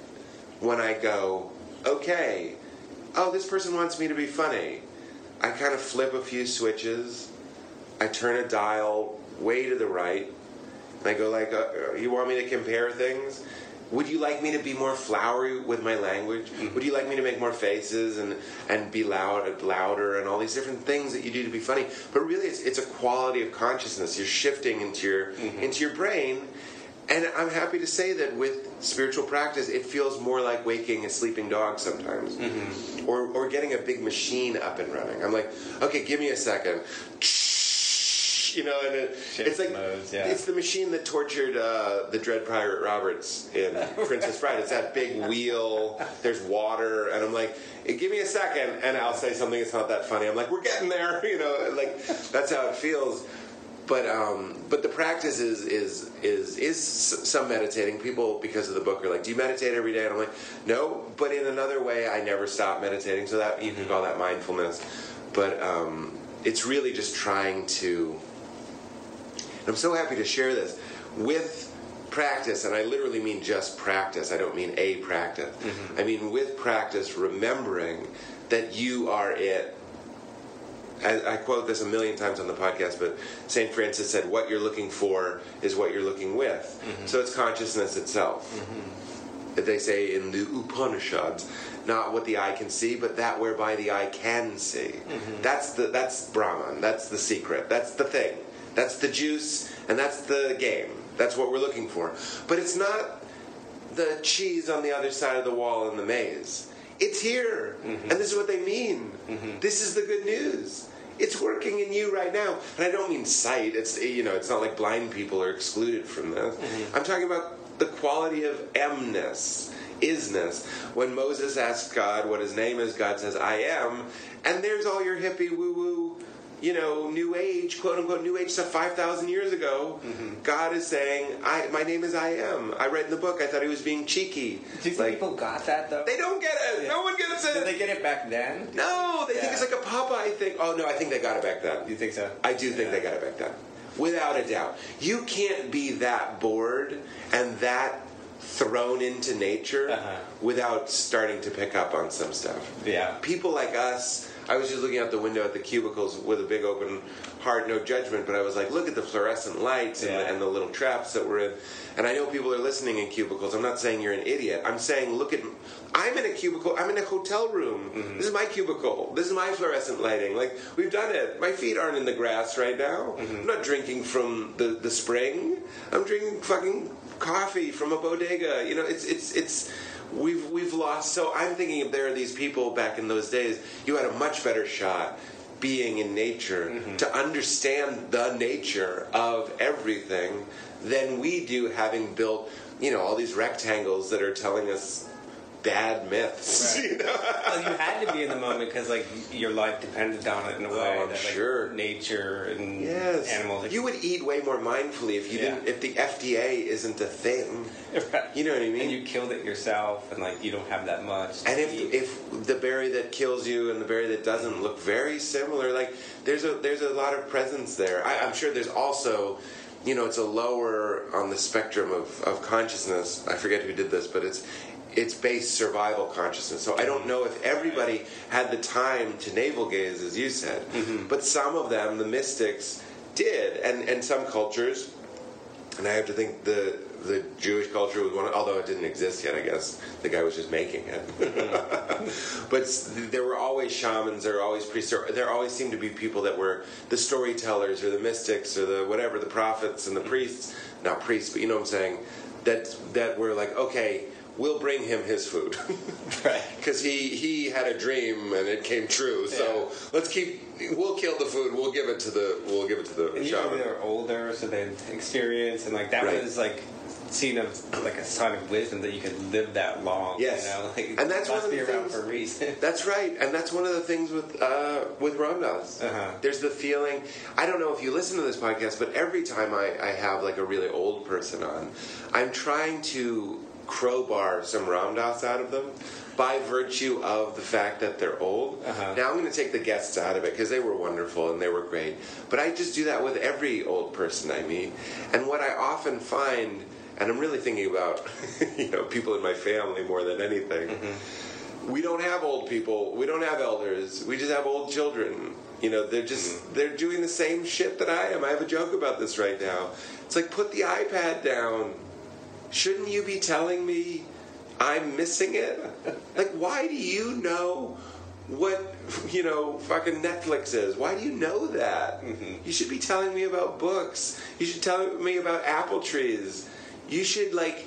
Speaker 1: when I go, okay, oh, this person wants me to be funny. I kind of flip a few switches. I turn a dial way to the right. And I go like, uh, you want me to compare things? Would you like me to be more flowery with my language? Mm-hmm. Would you like me to make more faces and, and be loud, and louder and all these different things that you do to be funny? But really, it's, it's a quality of consciousness. You're shifting into your mm-hmm. into your brain, and I'm happy to say that with spiritual practice, it feels more like waking a sleeping dog sometimes, mm-hmm. or or getting a big machine up and running. I'm like, okay, give me a second. You know, and it,
Speaker 3: Shift
Speaker 1: it's like
Speaker 3: modes, yeah.
Speaker 1: it's the machine that tortured uh, the Dread Pirate Roberts in Princess Bride. It's that big wheel. There's water, and I'm like, "Eh, give me a second, and I'll say something that's not that funny. I'm like, we're getting there, you know. Like that's how it feels. But um, but the practice is is is is some meditating. People because of the book are like, do you meditate every day? And I'm like, no. But in another way, I never stop meditating. So that you can call that mindfulness. But um, it's really just trying to. And I'm so happy to share this with practice, and I literally mean just practice. I don't mean a practice. Mm-hmm. I mean with practice, remembering that you are it. I, I quote this a million times on the podcast, but St. Francis said, What you're looking for is what you're looking with. Mm-hmm. So it's consciousness itself. Mm-hmm. That they say in the Upanishads, not what the eye can see, but that whereby the eye can see. That's the that's Brahman. That's the secret. That's the thing. That's the juice, and that's the game. That's what we're looking for. But it's not the cheese on the other side of the wall in the maze. It's here, mm-hmm. and this is what they mean. Mm-hmm. This is the good news. It's working in you right now, and I don't mean sight. It's you know, it's not like blind people are excluded from this. Mm-hmm. I'm talking about the quality of emness, isness. When Moses asks God what his name is, God says, "I am," and there's all your hippie woo woo you know, New Age, quote unquote, New Age stuff 5,000 years ago, God is saying, I, my name is I am. I read in the book, I thought he was being cheeky.
Speaker 3: Do you think
Speaker 1: Like,
Speaker 3: people got that though?
Speaker 1: they don't get it.
Speaker 3: Yeah.
Speaker 1: No one gets it.
Speaker 3: Did they get it back then?
Speaker 1: no, they think it's like a Popeye thing. Oh, no, I think they got it back then.
Speaker 3: Do you think so?
Speaker 1: I do think they got it back then. Without a doubt. You can't be that bored and that thrown into nature
Speaker 3: Uh-huh.
Speaker 1: without starting to pick up on some stuff
Speaker 3: Yeah.
Speaker 1: people like us i was just looking out the window at the cubicles with a big open heart no judgment but i was like look at the fluorescent lights and, the,
Speaker 3: Yeah.
Speaker 1: and the little traps that we're in. And i know people are listening in cubicles. I'm not saying you're an idiot. I'm saying look at i'm in a cubicle i'm in a hotel room. Mm-hmm. This is my cubicle. This is my fluorescent lighting. Like we've done it. My feet aren't in the grass right now. Mm-hmm. I'm not drinking from the, the spring. I'm drinking fucking coffee from a bodega. You know it's it's it's we've we've lost. So I'm thinking if there are these people back in those days, you had a much better shot being in nature mm-hmm. to understand the nature of everything than we do, having built you know all these rectangles that are telling us bad myths.
Speaker 3: Right.
Speaker 1: You know?
Speaker 3: Well, you had to be in the moment because like your life depended on it in a oh, way.
Speaker 1: Oh, I'm
Speaker 3: that, like,
Speaker 1: sure.
Speaker 3: Nature and
Speaker 1: Yes,
Speaker 3: animals.
Speaker 1: You would eat way more mindfully if you
Speaker 3: Yeah.
Speaker 1: didn't. If the FDA isn't a thing,
Speaker 3: Right.
Speaker 1: you know what I mean.
Speaker 3: and you killed it yourself, and like you don't have that much. to
Speaker 1: And if
Speaker 3: eat.
Speaker 1: if the berry that kills you and the berry that doesn't look very similar, like there's a there's a lot of presence there. I, I'm sure there's also, you know, it's a lower on the spectrum of, of consciousness. I forget who did this, but it's it's based survival consciousness. So I don't know if everybody had the time to navel gaze, as you said, mm-hmm. but some of them, the mystics, did, and and some cultures and I have to think the the Jewish culture was one, although it didn't exist yet. I guess the guy was just making it. Mm-hmm. but there were always shamans. There were always priests. There, there always seemed to be people that were the storytellers or the mystics or the whatever, the prophets and the mm-hmm. priests. Not priests, but you know what I'm saying. That that were like, okay, we'll bring him his food.
Speaker 3: right.
Speaker 1: because he he had a dream and it came true. So let's keep. We'll kill the food. We'll give it to the. We'll give it to the
Speaker 3: And usually
Speaker 1: shaman.
Speaker 3: they're older, so they experience, and like that
Speaker 1: Right.
Speaker 3: was like seen of like a sign of wisdom that you could live that long.
Speaker 1: Yes.
Speaker 3: you know? like,
Speaker 1: And that's one of the things-
Speaker 3: for a reason.
Speaker 1: That's right, and that's one of the things with uh, with Ram Dass.
Speaker 3: Uh-huh.
Speaker 1: There's the feeling. I don't know if you listen to this podcast, but every time I, I have like a really old person on, I'm trying to crowbar some Ram Dass out of them by virtue of the fact that they're old.
Speaker 3: Uh-huh.
Speaker 1: Now I'm going to take the guests out of it because they were wonderful and they were great. But I just do that with every old person I meet, and what I often find. And I'm really thinking about, you know, people in my family more than anything we don't have old people. We don't have elders. We just have old children. You know, they're just they're doing the same shit that I am. I have a joke about this right now. It's like put the iPad down. Shouldn't you be telling me I'm missing it? Like why do you know what you know fucking Netflix is? Why do you know that? Mm-hmm. You should be telling me about books. You should tell me about apple trees. You should like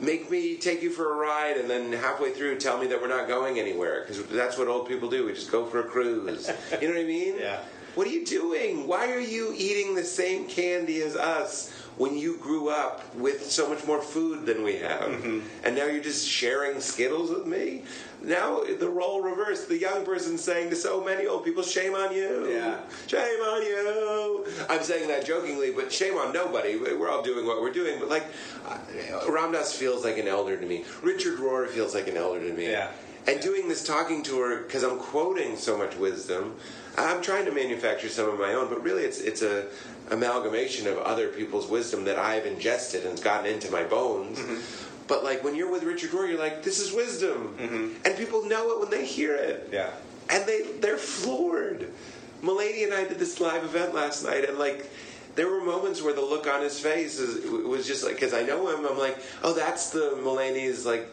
Speaker 1: make me take you for a ride and then halfway through tell me that we're not going anywhere because that's what old people do we just go for a cruise you know what i mean
Speaker 3: Yeah.
Speaker 1: what are you doing why are you eating the same candy as us when you grew up with so much more food than we have
Speaker 3: Mm-hmm.
Speaker 1: and now you're just sharing skittles with me now the role reversed the young person saying to so many old people shame on you
Speaker 3: Yeah.
Speaker 1: shame on you i'm saying that jokingly but shame on nobody we're all doing what we're doing but like uh, Ram Dass feels like an elder to me richard rohr feels like an elder to me
Speaker 3: Yeah.
Speaker 1: and doing this talking tour because i'm quoting so much wisdom i'm trying to manufacture some of my own but really it's it's a amalgamation of other people's wisdom that i've ingested and gotten into my bones mm-hmm. but like when you're with richard rohr you're like this is wisdom mm-hmm. and people know it when they hear it
Speaker 3: Yeah.
Speaker 1: and they they're floored. Mulaney and I did this live event last night, and like there were moments where the look on his face is, was just like because I know him. I'm like, oh, that's the Mulaney's like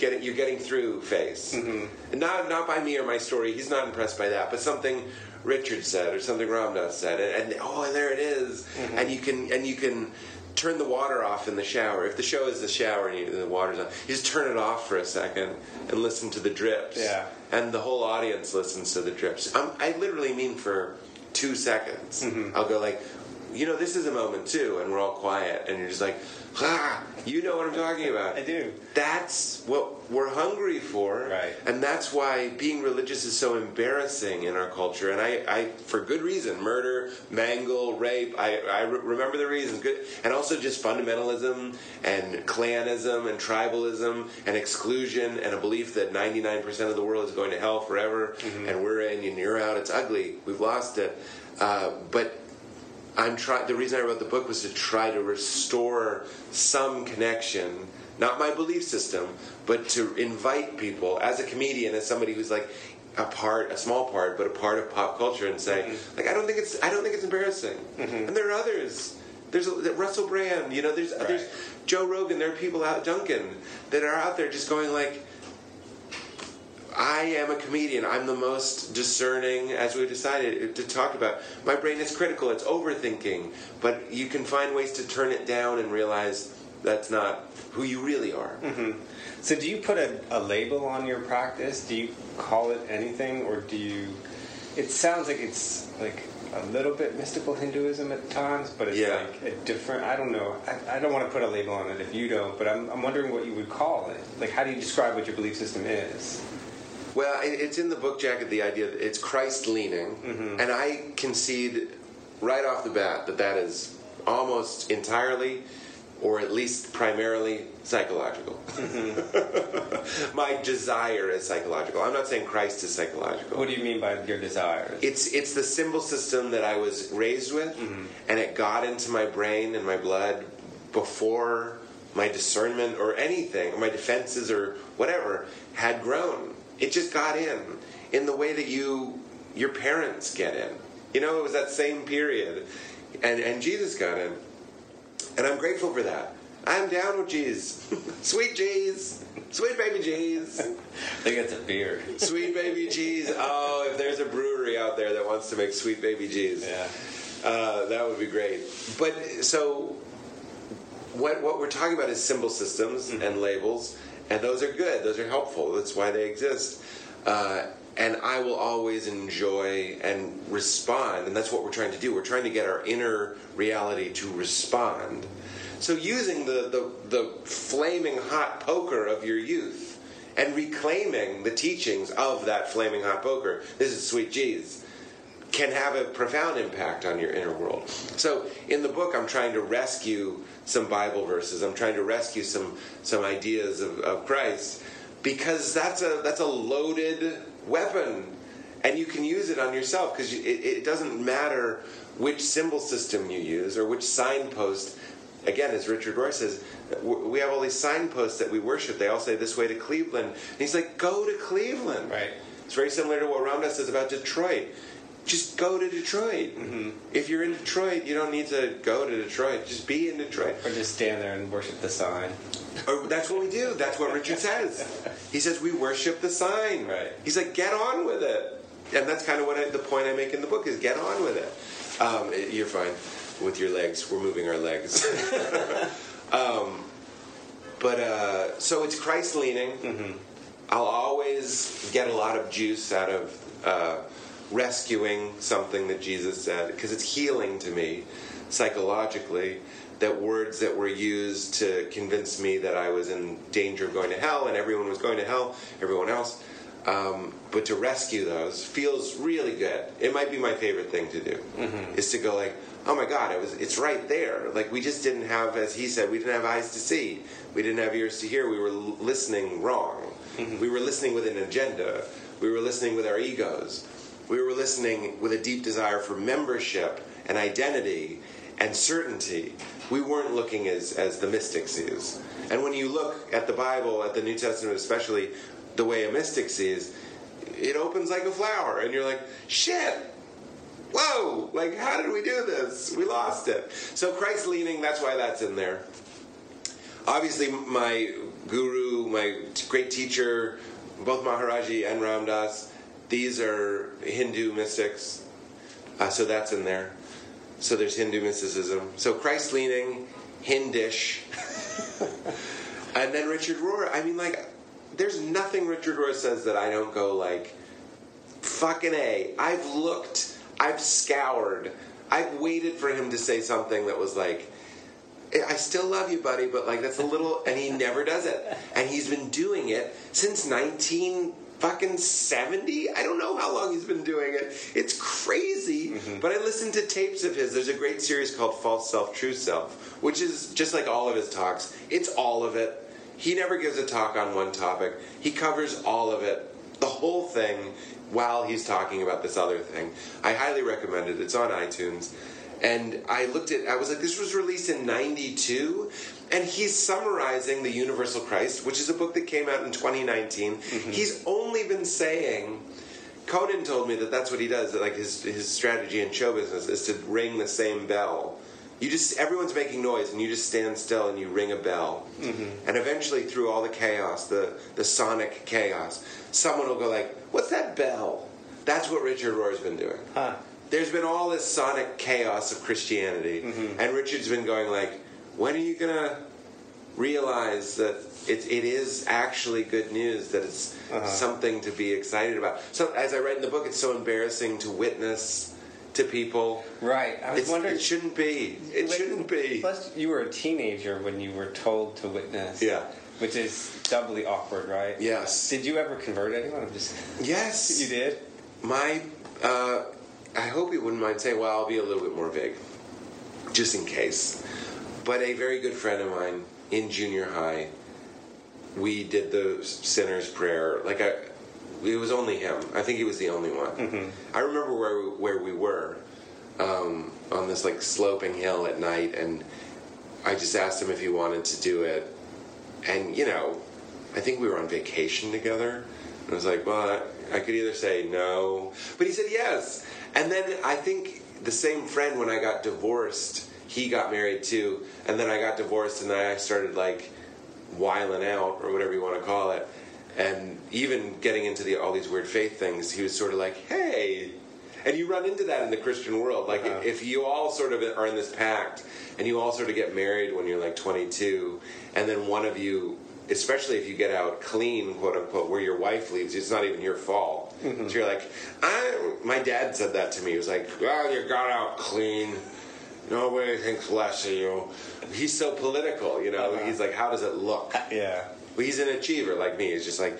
Speaker 1: getting you're getting through phase. And not not by me or my story. He's not impressed by that, but something Richard said or something Ram Dass said, and, and oh, there it is. Mm-hmm. and you can and you can turn the water off in the shower. If the show is the shower and you, the water's on, you just turn it off for a second and listen to the drips.
Speaker 3: Yeah.
Speaker 1: And the whole audience listens to the drips. I'm, I literally mean for two seconds. Mm-hmm. I'll go like, you know, this is a moment too, and we're all quiet, and you're just like, ah, you know what I'm talking about.
Speaker 3: I do.
Speaker 1: That's what we're hungry for,
Speaker 3: Right.
Speaker 1: And that's why being religious is so embarrassing in our culture. And I, I for good reason, murder, mangle, rape. I, I re- remember the reasons. Good, and also just fundamentalism and clanism and tribalism and exclusion and a belief that 99% of the world is going to hell forever, and we're in and you're out. It's ugly. We've lost it. Uh, but I'm trying. The reason I wrote the book was to try to restore some connection, not my belief system, but to invite people as a comedian, as somebody who's like a part, a small part, but a part of pop culture, and say, mm-hmm. like, I don't think it's, I don't think it's embarrassing, mm-hmm. and there are others. There's a, Russell Brand, you know. There's there's Joe Rogan. There are people out Duncan that are out there just going like. I am a comedian. I'm the most discerning, as we decided uh, to talk about. My brain is critical. It's overthinking, but you can find ways to turn it down and realize that's not who you really are. Mm-hmm.
Speaker 3: So, do you put a, a label on your practice? Do you call it anything, or do you? It sounds like it's like a little bit mystical Hinduism at times, but it's
Speaker 1: Yeah.
Speaker 3: like a different. I don't know. I, I don't want to put a label on it if you don't, but I'm, I'm wondering what you would call it. Like, how do you describe what your belief system is?
Speaker 1: Well, it's in the book jacket the idea that it's Christ leaning, mm-hmm. and I concede right off the bat that that is almost entirely, or at least primarily, psychological. Mm-hmm. My desire is psychological. I'm not saying Christ is psychological.
Speaker 3: What do you mean by your desires?
Speaker 1: It's it's the symbol system that I was raised with, mm-hmm. and it got into my brain and my blood before my discernment or anything, or my defenses or whatever had grown. It just got in in the way that you your parents get in. You know, it was that same period, and and Jesus got in, and I'm grateful for that. I'm down with Jesus, sweet Jesus, sweet baby Jesus.
Speaker 3: I think it's a beer.
Speaker 1: Sweet baby cheese. Oh, if there's a brewery out there that wants to make sweet baby cheese,
Speaker 3: Yeah.
Speaker 1: uh, that would be great. But so, what what we're talking about is symbol systems and labels, and those are good. Those are helpful. That's why they exist. Uh, and I will always enjoy and respond, and that's what we're trying to do. We're trying to get our inner reality to respond. So using the, the, the flaming hot poker of your youth and reclaiming the teachings of that flaming hot poker, this is sweet cheese, can have a profound impact on your inner world. So in the book, I'm trying to rescue some Bible verses. I'm trying to rescue some some ideas of, of Christ because that's a that's a loaded weapon, and you can use it on yourself because it, it doesn't matter which symbol system you use or which signpost. Again, as Richard Rohr says, we have all these signposts that we worship. They all say this way to Cleveland. And he's like, go to Cleveland.
Speaker 3: Right.
Speaker 1: It's very similar to what Ram Dass says about Detroit. Just go to Detroit. If you're in Detroit, you don't need to go to Detroit. Just be in Detroit.
Speaker 3: Or just stand there and worship the sign.
Speaker 1: Or that's what we do. That's what Richard says. He says we worship the sign.
Speaker 3: Right.
Speaker 1: He's like, get on with it. And that's kind of what I, the point I make in the book is get on with it. Um, you're fine with your legs. We're moving our legs. um, but uh, so it's Christ leaning. I'll always get a lot of juice out of uh, rescuing something that Jesus said because it's healing to me psychologically. That words that were used to convince me that I was in danger of going to hell and everyone was going to hell, everyone else. Um, but to rescue those feels really good. It might be my favorite thing to do is to go like, oh my God, it was it's right there. Like we just didn't have, as he said, we didn't have eyes to see, we didn't have ears to hear. We were listening wrong. We were listening with an agenda. We were listening with our egos. We were listening with a deep desire for membership and identity and certainty. We weren't looking as, as the mystic sees. And when you look at the Bible, at the New Testament especially, the way a mystic sees, it opens like a flower, and you're like, shit, whoa, like, how did we do this? We lost it. So Christ leaning, that's why that's in there. Obviously, my guru, my great teacher, both Maharaji and Ram Dass. These are Hindu mystics, uh, so that's in there. So there's Hindu mysticism. So Christ leaning, Hindish, and then Richard Rohr. I mean, like, there's nothing Richard Rohr says that I don't go like, fucking a. I've looked, I've scoured, I've waited for him to say something that was like. I still love you, buddy, but like that's a little, and he never does it, and he's been doing it since nineteen fucking seventy. I don't know how long he's been doing it. It's crazy.
Speaker 3: Mm-hmm.
Speaker 1: But I listened to tapes of his. There's a great series called False Self, True Self, which is just like all of his talks. It's all of it. He never gives a talk on one topic. He covers all of it, the whole thing, while he's talking about this other thing. I highly recommend it. It's on iTunes. And I looked at, I was like, this was released in 92. And he's summarizing The Universal Christ, which is a book that came out in 2019. Mm-hmm. He's only been saying, Conan told me that that's what he does. That like his his strategy in show business is to ring the same bell. You just everyone's making noise, and you just stand still and you ring a bell. Mm-hmm. And eventually, through all the chaos, the the sonic chaos, someone will go like, "What's that bell?" That's what Richard Rohr's been doing.
Speaker 3: Huh.
Speaker 1: There's been all this sonic chaos of Christianity, mm-hmm. and Richard's been going like, "When are you gonna realize that it, it is actually good news that it's something to be excited about. So, as I write in the book, it's so embarrassing to witness to people.
Speaker 3: Right. I was
Speaker 1: It's,
Speaker 3: wondering.
Speaker 1: it shouldn't be. It shouldn't be.
Speaker 3: Plus, you were a teenager when you were told to witness.
Speaker 1: Yeah.
Speaker 3: Which is doubly awkward, right?
Speaker 1: Yes.
Speaker 3: Did you ever convert anyone? I'm just.
Speaker 1: Yes.
Speaker 3: You did.
Speaker 1: My, uh, I hope you wouldn't mind saying. Well, I'll be a little bit more vague, just in case. But a very good friend of mine in junior high, we did the sinner's prayer. Like I, it was only him. I think he was the only one. I remember where we, where we were um, on this like sloping hill at night, and I just asked him if he wanted to do it. And you know, I think we were on vacation together. And I was like, well, I, I could either say no, but he said yes. And then I think the same friend, when I got divorced, he got married too. And then I got divorced, and then I started like wiling out, or whatever you want to call it. And even getting into the, all these weird faith things, he was sort of like, hey. And you run into that in the Christian world. Like,
Speaker 3: Uh-huh.
Speaker 1: if you all sort of are in this pact, and you all sort of get married when you're like 22, and then one of you, especially if you get out clean, quote unquote, where your wife leaves, it's not even your fault. So you're like, I, my dad said that to me. He was like, well, you got out clean. Nobody thinks less of you. He's so political, you know.
Speaker 3: Uh-huh.
Speaker 1: He's like, how does it look?
Speaker 3: Yeah.
Speaker 1: He's an achiever like me. He's just like,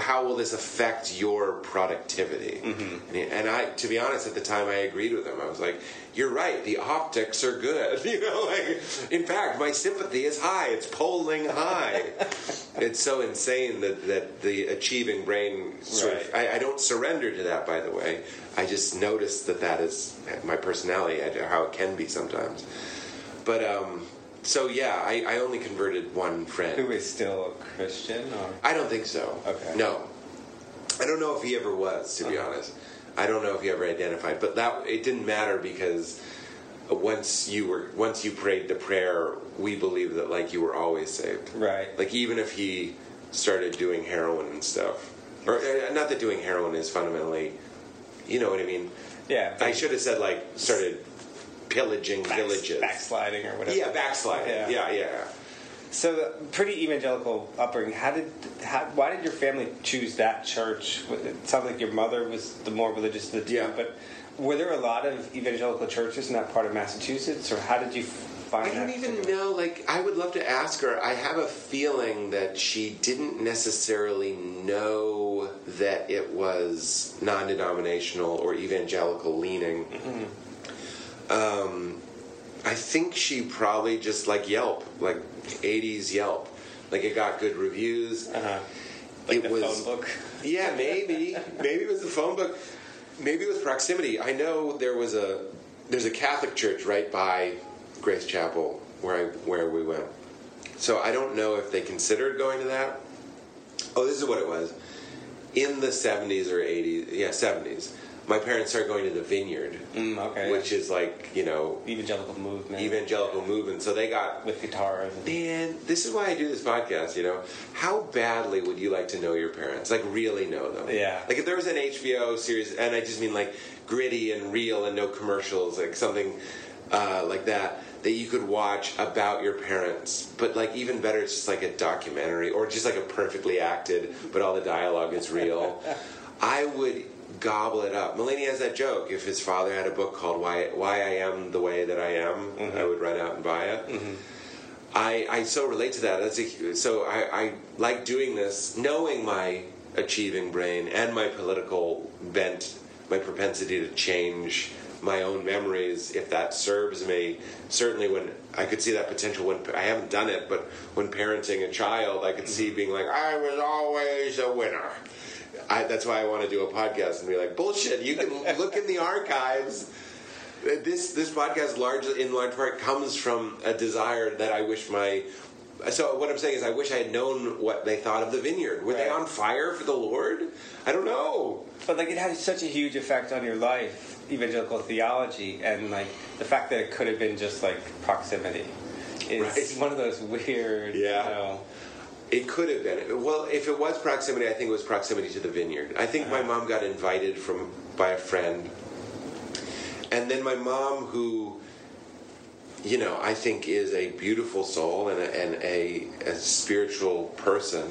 Speaker 1: how will this affect your productivity?
Speaker 3: Mm-hmm.
Speaker 1: And, he- and I, to be honest, at the time, I agreed with him. I was like, you're right. The optics are good. You know, like, in fact, my sympathy is high. It's polling high. it's so insane that, that the achieving brain sort of.
Speaker 3: Right.
Speaker 1: I, I don't surrender to that, by the way. I just notice that that is my personality, I- how it can be sometimes. But um, so yeah, I, I only converted one friend.
Speaker 3: Who is still a Christian? Or?
Speaker 1: I don't think so.
Speaker 3: Okay.
Speaker 1: No. I don't know if he ever was, to be
Speaker 3: Uh-huh.
Speaker 1: honest. I don't know if he ever identified, but that it didn't matter because once you were once you prayed the prayer, we believe that like you were always saved.
Speaker 3: Right.
Speaker 1: Like even if he started doing heroin and stuff, or uh, not that doing heroin is fundamentally, you know what I mean.
Speaker 3: Yeah.
Speaker 1: I should have said like started pillaging
Speaker 3: Backs-
Speaker 1: villages.
Speaker 3: Backsliding or whatever.
Speaker 1: Yeah, backsliding.
Speaker 3: Yeah.
Speaker 1: Yeah, yeah.
Speaker 3: So, the pretty evangelical upbringing. How did, how, why did your family choose that church? It sounds like your mother was the more religious of the two.
Speaker 1: Yeah.
Speaker 3: But were there a lot of evangelical churches in that part of Massachusetts, or how did you find?
Speaker 1: I don't even know. Like, I would love to ask her. I have a feeling that she didn't necessarily know that it was non-denominational or evangelical leaning. Um, I think she probably just like Yelp, like '80s Yelp. Like it got good reviews.
Speaker 3: Uh-huh. Like
Speaker 1: it
Speaker 3: the
Speaker 1: was
Speaker 3: phone book.
Speaker 1: yeah, maybe. maybe it was the phone book. Maybe it was proximity. I know there was a there's a Catholic church right by Grace Chapel where I where we went. So I don't know if they considered going to that. Oh, this is what it was. In the 70s or 80s, yeah, 70s, my parents started going to the Vineyard,
Speaker 3: Mm, okay.
Speaker 1: which is like you know
Speaker 3: evangelical movement.
Speaker 1: evangelical movement. So they got
Speaker 3: with guitars. And,
Speaker 1: Man, this is why I do this podcast, you know. How badly would you like to know your parents? Like, really know them?
Speaker 3: Yeah.
Speaker 1: Like, if there was an HBO series, and I just mean like gritty and real and no commercials, like something uh, like that, that you could watch about your parents. But, like, even better, it's just like a documentary or just like a perfectly acted, but all the dialogue is real. I would gobble it up. Mulaney has that joke. If his father had a book called "Why Why I Am the Way That I Am," mm-hmm. I would run out and buy it. Mm-hmm. I, I so relate to that. That's a, so I, I like doing this, knowing my achieving brain and my political bent, my propensity to change my own memories, if that serves me. Certainly, when I could see that potential when I haven't done it, but when parenting a child, I could see mm-hmm. being like, I was always a winner. I, that's why I want to do a podcast and be like, bullshit. You can look in the archives this this podcast largely in large part comes from a desire that I wish my so what I'm saying is I wish I had known what they thought of the vineyard. Were they on fire for the Lord? I don't know.
Speaker 3: but like it had such a huge effect on your life, evangelical theology, and like the fact that it could have been just like proximity. It's
Speaker 1: Right.
Speaker 3: one of those weird,
Speaker 1: Yeah.
Speaker 3: you know,
Speaker 1: It could have been. Well, if it was proximity, I think it was proximity to the vineyard. I think my mom got invited from by a friend. And then my mom who you know, I think is a beautiful soul and a, and a, a spiritual person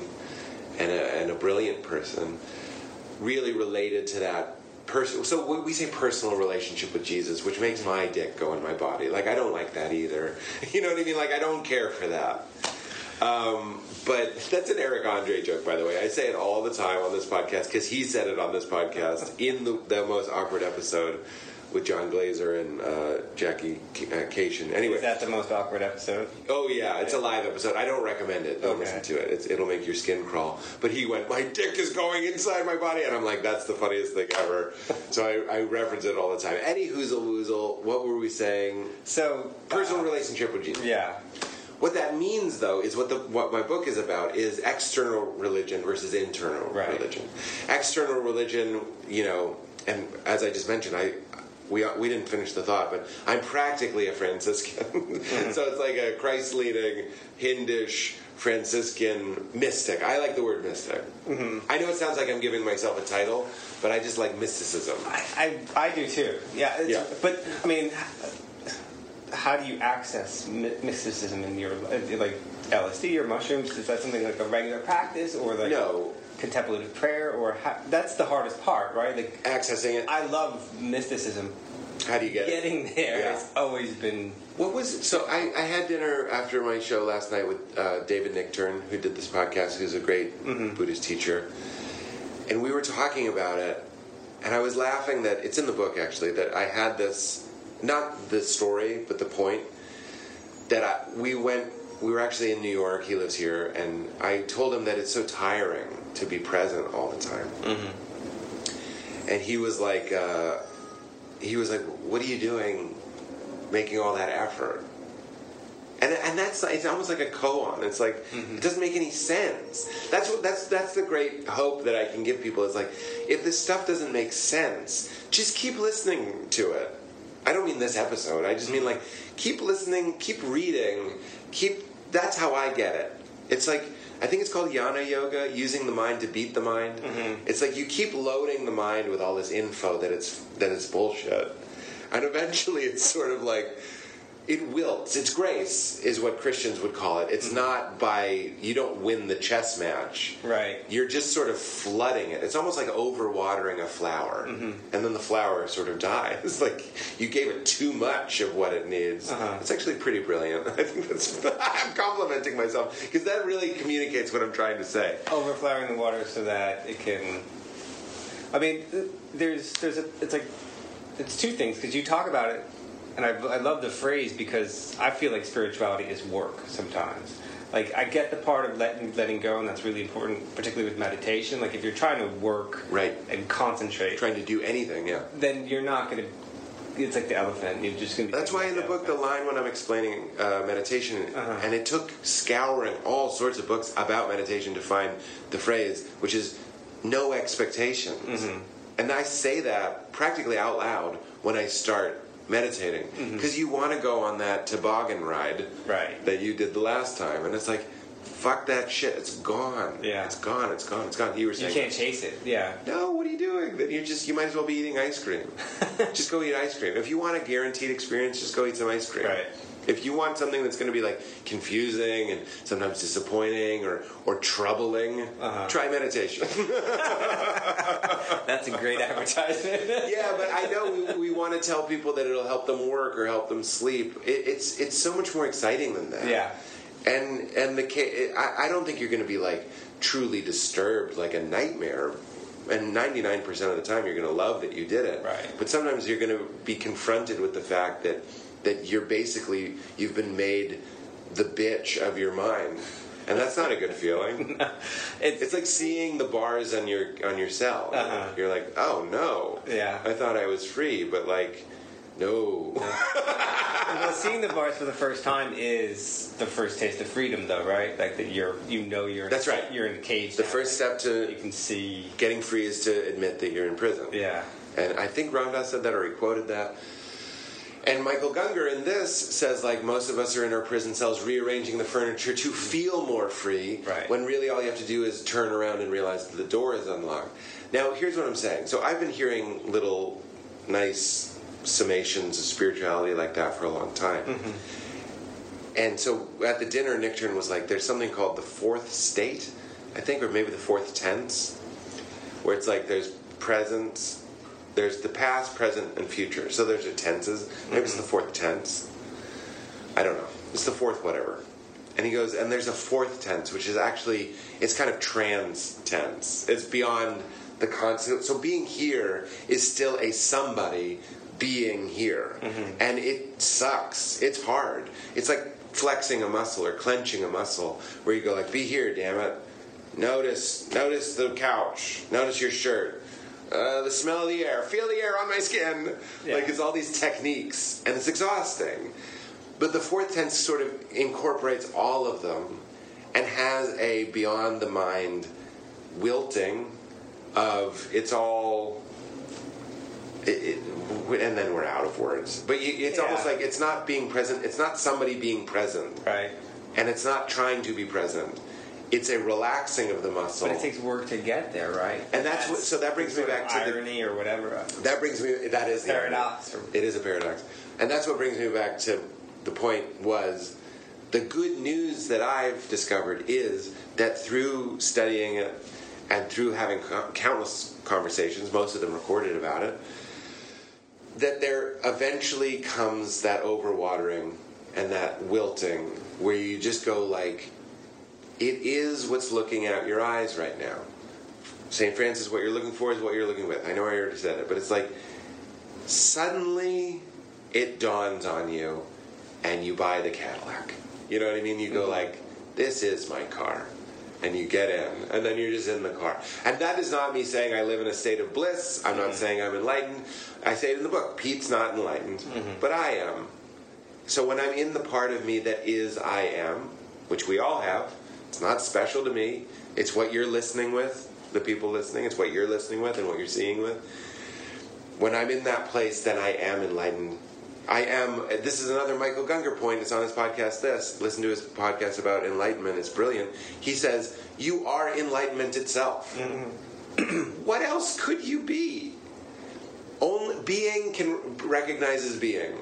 Speaker 1: and a, and a brilliant person, really related to that person. So we- we say personal relationship with Jesus, which makes my dick go in my body. Like I don't like that either. You know what I mean? Like I don't care for that. Um, but that's an Eric Andre joke, by the way. I say it all the time on this podcast because he said it on this podcast in the, the most awkward episode with Jon Glaser and uh, Jackie K- uh, Kashian. Anyway,
Speaker 3: is that the most awkward episode?
Speaker 1: Oh yeah, it's a live episode. I don't recommend it. Don't
Speaker 3: Okay.
Speaker 1: listen to it. It's, it'll make your skin crawl. But he went, "My dick is going inside my body," and I'm like, "That's the funniest thing ever." so I, I reference it all the time. Any hoozle woozle. What were we saying?
Speaker 3: So
Speaker 1: Personal
Speaker 3: uh,
Speaker 1: relationship with Jesus.
Speaker 3: Yeah,
Speaker 1: What that means, though, is what the what my book is about is external religion versus internal
Speaker 3: Right.
Speaker 1: religion. External religion, you know, and as I just mentioned, I. We, we didn't finish the thought, but I'm practically a Franciscan. Hmm. so it's like a Christ leading, Hindish, Franciscan mystic. I like the word mystic. Mm-hmm. I know it sounds like I'm giving myself a title, but I just like mysticism.
Speaker 3: I, I, I do too. Yeah, it's,
Speaker 1: Yeah.
Speaker 3: But I mean, how do you access mysticism in your like LSD or mushrooms? Is that something like a regular practice or like
Speaker 1: No.
Speaker 3: contemplative prayer or how, that's the hardest part, right? Like
Speaker 1: Accessing it.
Speaker 3: I love mysticism.
Speaker 1: How do you get it?
Speaker 3: Getting there
Speaker 1: Yeah.
Speaker 3: has always been
Speaker 1: What was it? so? I, I had dinner after my show last night with uh, David Nichtern, who did this podcast, who's a great Buddhist teacher, and we were talking about it, and I was laughing that it's in the book actually that I had this, not the story, but the point that I, we went. We were actually in New York. He lives here, and I told him that it's so tiring to be present all the time. And he was like, uh, he was like, "What are you doing, making all that effort?" And and that's it's almost like a koan. It's like it doesn't make any sense. That's what that's that's the great hope that I can give people. Is like if this stuff doesn't make sense, just keep listening to it. I don't mean this episode. I just mean like keep listening, keep reading, keep. That's how I get it. It's like I think it's called Jnana Yoga, using the mind to beat the mind. Mm-hmm. It's like you keep loading the mind with all this info that it's that it's bullshit, and eventually it's sort of like it wilts. It's grace, is what Christians would call it. It's not by you don't win the chess match.
Speaker 3: Right.
Speaker 1: You're just sort of flooding it. It's almost like overwatering a flower, and then the flower sort of dies. It's like you gave it too much of what it needs.
Speaker 3: Uh-huh.
Speaker 1: It's actually pretty brilliant. I think that's. I'm complimenting myself because that really communicates what I'm trying to say.
Speaker 3: overflowing the water so that it can. I mean, there's there's a it's like it's two things because you talk about it, and I, I love the phrase because I feel like spirituality is work sometimes. Like I get the part of letting letting go, and that's really important, particularly with meditation. Like if you're trying to work
Speaker 1: Right.
Speaker 3: and concentrate,
Speaker 1: Trying to do anything, yeah.
Speaker 3: then you're not going to. It's like the elephant. You're just going to.
Speaker 1: That's why in the book, the line when I'm explaining uh, meditation,
Speaker 3: Uh-huh.
Speaker 1: and it took scouring all sorts of books about meditation to find the phrase, which is no expectations. And I say that practically out loud when I start meditating mm-hmm. because you want to go on that toboggan ride
Speaker 3: Right.
Speaker 1: that you did the last time, and it's like, fuck that shit. It's gone.
Speaker 3: Yeah.
Speaker 1: it's gone. It's gone. It's gone. You were saying You
Speaker 3: can't chase it. Yeah.
Speaker 1: No, what are you doing? Then you just you might as well be eating ice cream. just go eat ice cream. If you want a guaranteed experience, just go eat some ice cream.
Speaker 3: Right.
Speaker 1: If you want something that's going to be like confusing and sometimes disappointing or or troubling,
Speaker 3: Uh-huh.
Speaker 1: try meditation.
Speaker 3: That's a great advertisement.
Speaker 1: yeah, but I know we, we want to tell people that it'll help them work or help them sleep. It, it's it's so much more exciting than that.
Speaker 3: Yeah.
Speaker 1: And and the I, I don't think you're going to be like truly disturbed like a nightmare. And 99% of the time you're going to love that you did it.
Speaker 3: Right.
Speaker 1: But sometimes you're going to be confronted with the fact that that you're basically you've been made the bitch of your mind. And that's not a good feeling.
Speaker 3: It's,
Speaker 1: It's like seeing the bars on your on your cell.
Speaker 3: Uh-huh.
Speaker 1: You're like, oh no.
Speaker 3: Yeah.
Speaker 1: I thought I was free, but like, no.
Speaker 3: well, seeing the bars for the first time is the first taste of freedom, though, right? Like that you're, you know, you're.
Speaker 1: That's right.
Speaker 3: You're in a cage.
Speaker 1: the
Speaker 3: now.
Speaker 1: first step to
Speaker 3: You can see.
Speaker 1: getting free is to admit that you're in prison.
Speaker 3: Yeah.
Speaker 1: And I think Ram Dass said that or he quoted that. And Michael Gungor in this says like most of us are in our prison cells rearranging the furniture to feel more free.
Speaker 3: Right.
Speaker 1: When really all you have to do is turn around and realize that the door is unlocked. Now here's what I'm saying. So I've been hearing little nice summations of spirituality like that for a long time. Mm-hmm. And so at the dinner, Nichtern was like, "There's something called the fourth state, I think, or maybe the fourth tense, where it's like there's present, there's the past, present, and future. So there's the tenses. Maybe it's the mm-hmm. fourth tense. I don't know. It's the fourth whatever." And he goes, and there's a fourth tense, which is actually it's kind of trans tense. It's beyond the concept. So being here is still a somebody being here, mm-hmm. and it sucks. It's hard. It's like flexing a muscle or clenching a muscle, where you go like, "Be here, damn it." Notice, notice the couch. Notice your shirt. Uh, the smell of the air. Feel the air on my skin.
Speaker 3: Yeah.
Speaker 1: Like it's all these techniques, and it's exhausting. But the fourth tense sort of incorporates all of them and has a beyond the mind wilting of it's all. It, it, and then we're out of words. But you, it's
Speaker 3: Yeah.
Speaker 1: almost like it's not being present. It's not somebody being present,
Speaker 3: Right.
Speaker 1: and it's not trying to be present. It's a relaxing of the muscle.
Speaker 3: But it takes work to get there, right?
Speaker 1: And that's what- so that brings me back to the-
Speaker 3: irony or whatever.
Speaker 1: That brings me. That is
Speaker 3: Paradox.
Speaker 1: It is a paradox, and that's what brings me back to the point. Was the good news that I've discovered is that through studying it and through having countless conversations, most of them recorded about it, that there eventually comes that overwatering and that wilting where you just go like, it is what's looking out your eyes right now. St. Francis, what you're looking for is what you're looking with. I know I already said it, but it's like suddenly it dawns on you and you buy the Cadillac. You know what I mean? You go mm-hmm. like, this is my car. And you get in, and then you're just in the car. And that is not me saying I live in a state of bliss. I'm not mm-hmm. saying I'm enlightened. I say it in the book. Pete's not enlightened, mm-hmm. but I am. So when I'm in the part of me that is I am, which we all have, it's not special to me. It's what you're listening with, the people listening. It's what you're listening with and what you're seeing with. When I'm in that place, then I am enlightened. I am. This is another Michael Gungor point. It's on his podcast. This listen to his podcast about enlightenment. It's brilliant. He says you are enlightenment itself. Mm-hmm. what else could you be? Only being can recognizes being.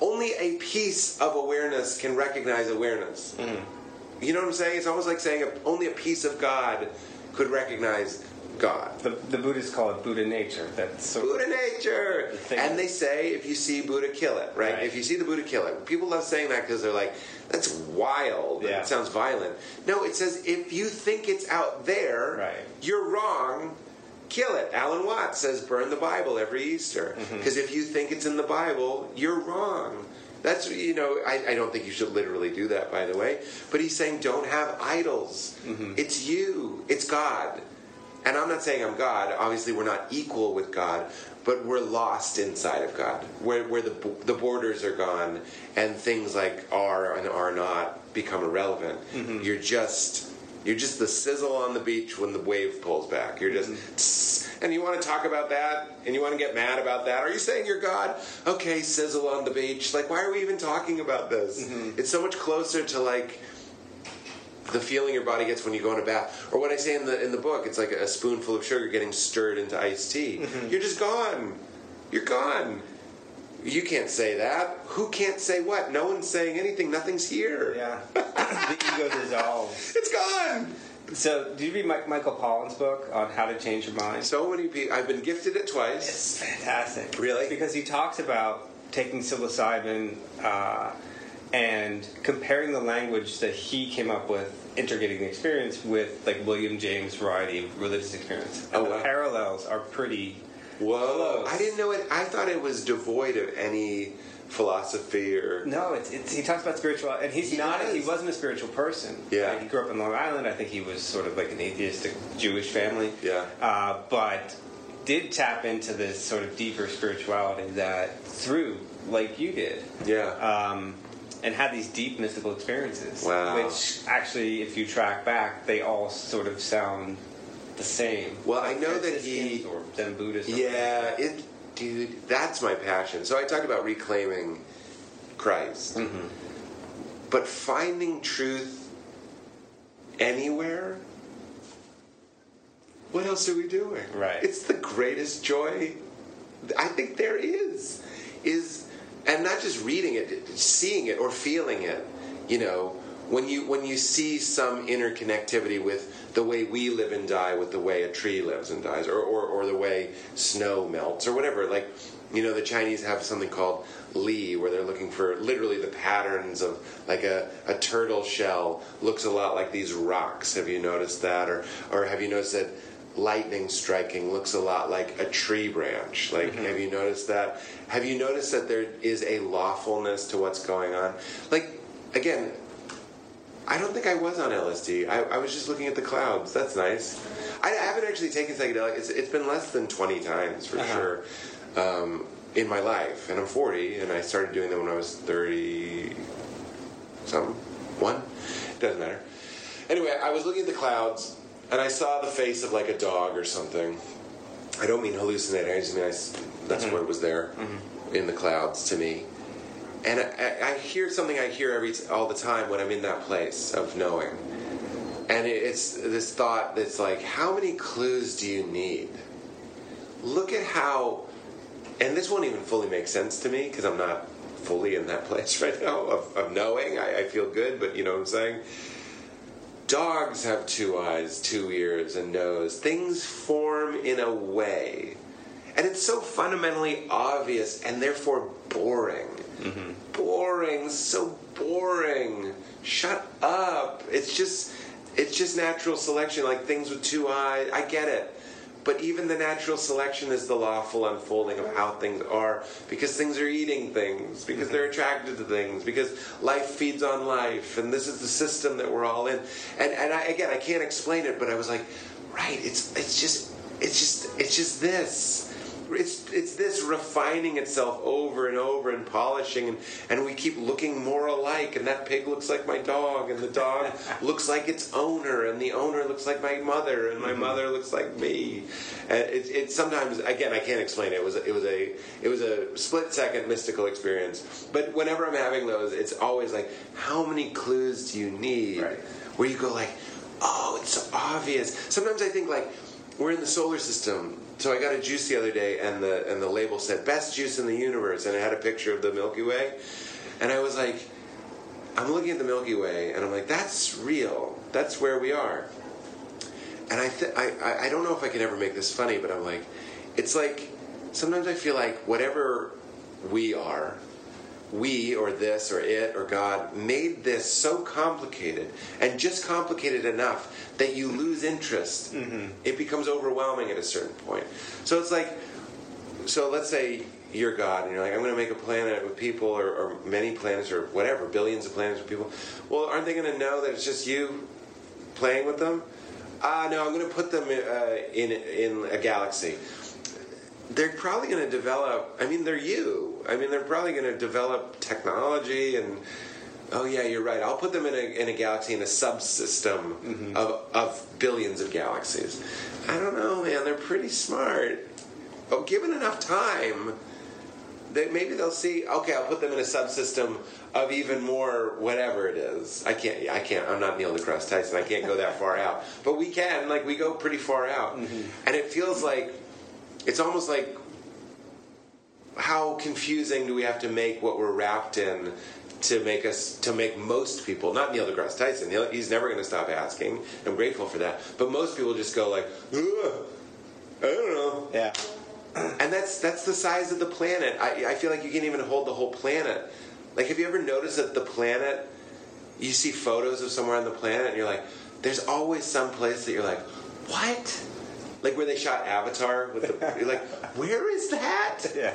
Speaker 1: Only a piece of awareness can recognize awareness. Mm-hmm. You know what I'm saying? It's almost like saying a, only a piece of God could recognize God.
Speaker 3: The, the Buddhists call it Buddha nature. That's sort
Speaker 1: Buddha nature.
Speaker 3: The
Speaker 1: And they say if you see Buddha, kill it, right?
Speaker 3: Right.
Speaker 1: If you see the Buddha, kill it. People love saying that because they're like, that's wild.
Speaker 3: Yeah.
Speaker 1: It sounds violent. No, it says if you think it's out there,
Speaker 3: Right.
Speaker 1: you're wrong. Kill it. Alan Watts says burn the Bible every Easter
Speaker 3: Mm-hmm.
Speaker 1: because if you think it's in the Bible, you're wrong. That's you know I, I don't think you should literally do that by the way, but he's saying don't have idols.
Speaker 3: Mm-hmm.
Speaker 1: It's you. It's God. And I'm not saying I'm God. Obviously, we're not equal with God, but we're lost inside of God, where, where the, the borders are gone and things like are and are not become irrelevant. You're just You're just the sizzle on the beach when the wave pulls back. You're just,
Speaker 3: Mm-hmm.
Speaker 1: and you want to talk about that, and you want to get mad about that. Are you saying you're God? Okay, sizzle on the beach. Like, why are we even talking about this?
Speaker 3: Mm-hmm.
Speaker 1: It's so much closer to like the feeling your body gets when you go in a bath, or what I say in the in the book. It's like a spoonful of sugar getting stirred into iced tea.
Speaker 3: Mm-hmm.
Speaker 1: You're just gone. You're gone. You can't say that. Who can't say what? No one's saying anything. Nothing's here.
Speaker 3: Yeah. the ego dissolves.
Speaker 1: It's gone.
Speaker 3: So, did you read Mike, Michael Pollan's book on how to change your mind?
Speaker 1: So many people. I've been gifted it twice.
Speaker 3: It's fantastic.
Speaker 1: Really?
Speaker 3: Because he talks about taking psilocybin uh, and comparing the language that he came up with, integrating the experience with like William James' variety of religious experience. And
Speaker 1: Oh,
Speaker 3: the parallels are pretty.
Speaker 1: Whoa! I didn't know it. I thought it was devoid of any philosophy or.
Speaker 3: No, it's, it's he talks about spirituality, and he's
Speaker 1: He
Speaker 3: not.
Speaker 1: does.
Speaker 3: He wasn't a spiritual person.
Speaker 1: Yeah.
Speaker 3: Like, he grew up in Long Island. I think he was sort of like an atheistic Jewish family.
Speaker 1: Yeah.
Speaker 3: Uh, but did tap into this sort of deeper spirituality that through, like you did.
Speaker 1: Yeah.
Speaker 3: um, and had these deep mystical experiences.
Speaker 1: Wow.
Speaker 3: Which actually, if you track back, they all sort of sound the same.
Speaker 1: Well, I know that he-
Speaker 3: or Zen Buddhist. or-
Speaker 1: Yeah, it, dude, that's my passion. So I talked about reclaiming Christ,
Speaker 3: Mm-hmm.
Speaker 1: but finding truth anywhere. What else are we doing?
Speaker 3: Right.
Speaker 1: It's the greatest joy. I think there is, is, and not just reading it, seeing it or feeling it. You know, when you when you see some interconnectivity with the way we live and die with the way a tree lives and dies, or or, or the way snow melts, or whatever. Like, you know, the Chinese have something called Li, where they're looking for literally the patterns of like a, a turtle shell looks a lot like these rocks. Have you noticed that, or or have you noticed that? lightning striking looks a lot like a tree branch. Like, mm-hmm. have you noticed that? Have you noticed that there is a lawfulness to what's going on? Like, again, I don't think I was on LSD. I, I was just looking at the clouds. That's nice. I, I haven't actually taken psychedelic. It's, it's been less than 20 times for
Speaker 3: Uh-huh.
Speaker 1: sure um, in my life. And I'm 40, and I started doing them when I was 30 something. One? It doesn't matter. Anyway, I was looking at the clouds, and I saw the face of like a dog or something. I don't mean hallucinating. I just mean I that's what was there in the clouds to me. And I, I- hear something I hear every all the time when I'm in that place of knowing. And it's this thought that's like, how many clues do you need? Look at how, and this won't even fully make sense to me because I'm not fully in that place right now of, of knowing. I, I feel good, but you know what I'm saying? Dogs have two eyes, two ears, and nose. Things form in a way. And it's so fundamentally obvious and therefore boring. Mm-hmm. Boring, so boring. Shut up. It's just it's just natural selection like things with two eyes. I get it. But even the natural selection is the lawful unfolding of how things are because things are eating things, because mm-hmm. they're attracted to things, because life feeds on life, and this is the system that we're all in. And and I, again, I can't explain it, but I was like, right, it's it's just it's just it's just this. It's it's this refining itself over and over and polishing, and, and we keep looking more alike. And that pig looks like my dog, and the dog looks like its owner, and the owner looks like my mother, and my mm-hmm. mother looks like me. And it, it sometimes again I can't explain it. It was it was a it was a split second mystical experience. But whenever I'm having those, it's always like, how many clues do you need?
Speaker 3: Right.
Speaker 1: Where you go like, oh, it's so obvious. Sometimes I think like we're in the solar system. So I got a juice the other day, and the and the label said "best juice in the universe," and it had a picture of the Milky Way, and I was like, I'm looking at the Milky Way, and I'm like, that's real. That's where we are. And I, th- I I- I don't know if I can ever make this funny, but I'm like, it's like sometimes I feel like whatever we are, we or this or it or God made this so complicated and just complicated enough that you lose interest. It becomes overwhelming at a certain point. So it's like, so let's say you're God and you're like, I'm going to make a planet with people or, or many planets or whatever, billions of planets with people. Well, aren't they going to know that it's just you playing with them? Ah, no, I'm going to put them uh, in in a galaxy they're probably going to develop. I mean, they're you. I mean, they're probably going to develop technology and Oh yeah, you're right. I'll put them in a, in a galaxy in a subsystem
Speaker 3: Mm-hmm.
Speaker 1: of of billions of galaxies. I don't know, man. They're pretty smart. Oh, given enough time, they, maybe they'll see. Okay, I'll put them in a subsystem of even more whatever it is. I can't. I can't. I'm not Neil deGrasse Tyson. I can't go that far out. But we can. Like we go pretty far out, and it feels like it's almost like how confusing do we have to make what we're wrapped in to make us to make most people not Neil deGrasse Tyson He'll, he's never going to stop asking. I'm grateful for that. But most people just go like "Ugh, I don't know.
Speaker 3: Yeah.
Speaker 1: and that's that's the size of the planet. I, I feel like you can't even hold the whole planet. Like have you ever noticed that the planet you see photos of somewhere on the planet and you're like there's always some place that you're like what like where they shot Avatar with the you're like where is that
Speaker 3: Yeah.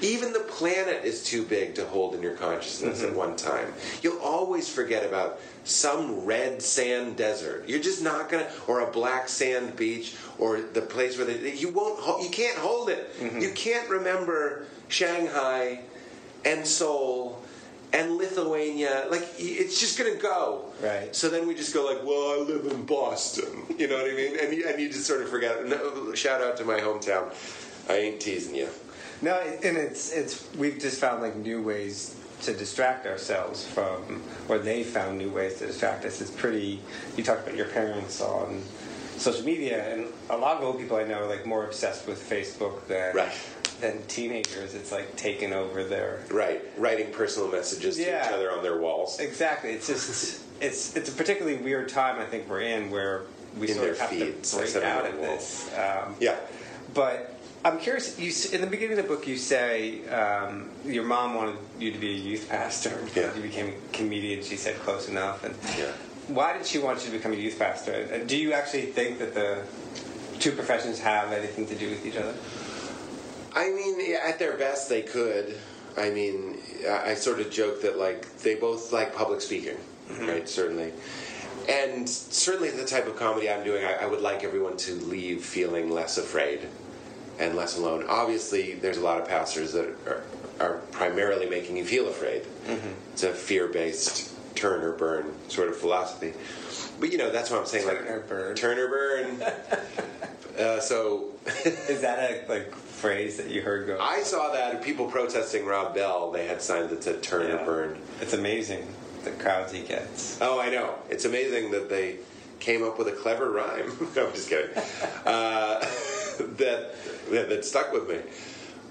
Speaker 1: even the planet is too big to hold in your consciousness at mm-hmm. one time. You'll always forget about some red sand desert. You're just not gonna, or a black sand beach, or the place where they, you won't, you can't hold it. Mm-hmm. You can't remember Shanghai, and Seoul, and Lithuania. Like it's just gonna go.
Speaker 3: Right.
Speaker 1: So then we just go like, well, I live in Boston. You know what I mean? And you, and you just sort of forget. No, shout out to my hometown. I ain't teasing you.
Speaker 3: No, and it's it's we've just found like new ways to distract ourselves from, or they found new ways to distract us. It's pretty. You talked about your parents on social media, and a lot of old people I know are like more obsessed with Facebook than
Speaker 1: Right.
Speaker 3: Than teenagers. It's like taken over their.
Speaker 1: Right, writing personal messages to each other on their walls.
Speaker 3: Exactly. It's just it's it's a particularly weird time I think we're in where we
Speaker 1: In
Speaker 3: sort of have
Speaker 1: feeds.
Speaker 3: to break out of this. Um,
Speaker 1: Yeah,
Speaker 3: But I'm curious. You in the beginning of the book, you say um, your mom wanted you to be a youth pastor.
Speaker 1: Yeah.
Speaker 3: You became a comedian. She said close enough. And
Speaker 1: Yeah.
Speaker 3: why did she want you to become a youth pastor? And do you actually think that the two professions have anything to do with each other?
Speaker 1: I mean, at their best, they could. I mean, I, I sort of joke that like they both like public speaking, right? Certainly, and certainly the type of comedy I'm doing, I, I would like everyone to leave feeling less afraid and less alone. Obviously, there's a lot of pastors that are, are primarily making you feel afraid. It's a fear-based turn or burn sort of philosophy. But you know, that's what I'm saying.
Speaker 3: Turn
Speaker 1: like
Speaker 3: or burn.
Speaker 1: turn or burn. uh, so.
Speaker 3: Is that a like phrase that you heard go?
Speaker 1: I saw that people protesting Rob Bell. They had signs that said "Turn
Speaker 3: Yeah.
Speaker 1: or Burn."
Speaker 3: It's amazing the crowds he gets.
Speaker 1: Oh, I know. It's amazing that they came up with a clever rhyme. no, I'm just kidding. Uh, that, that that stuck with me.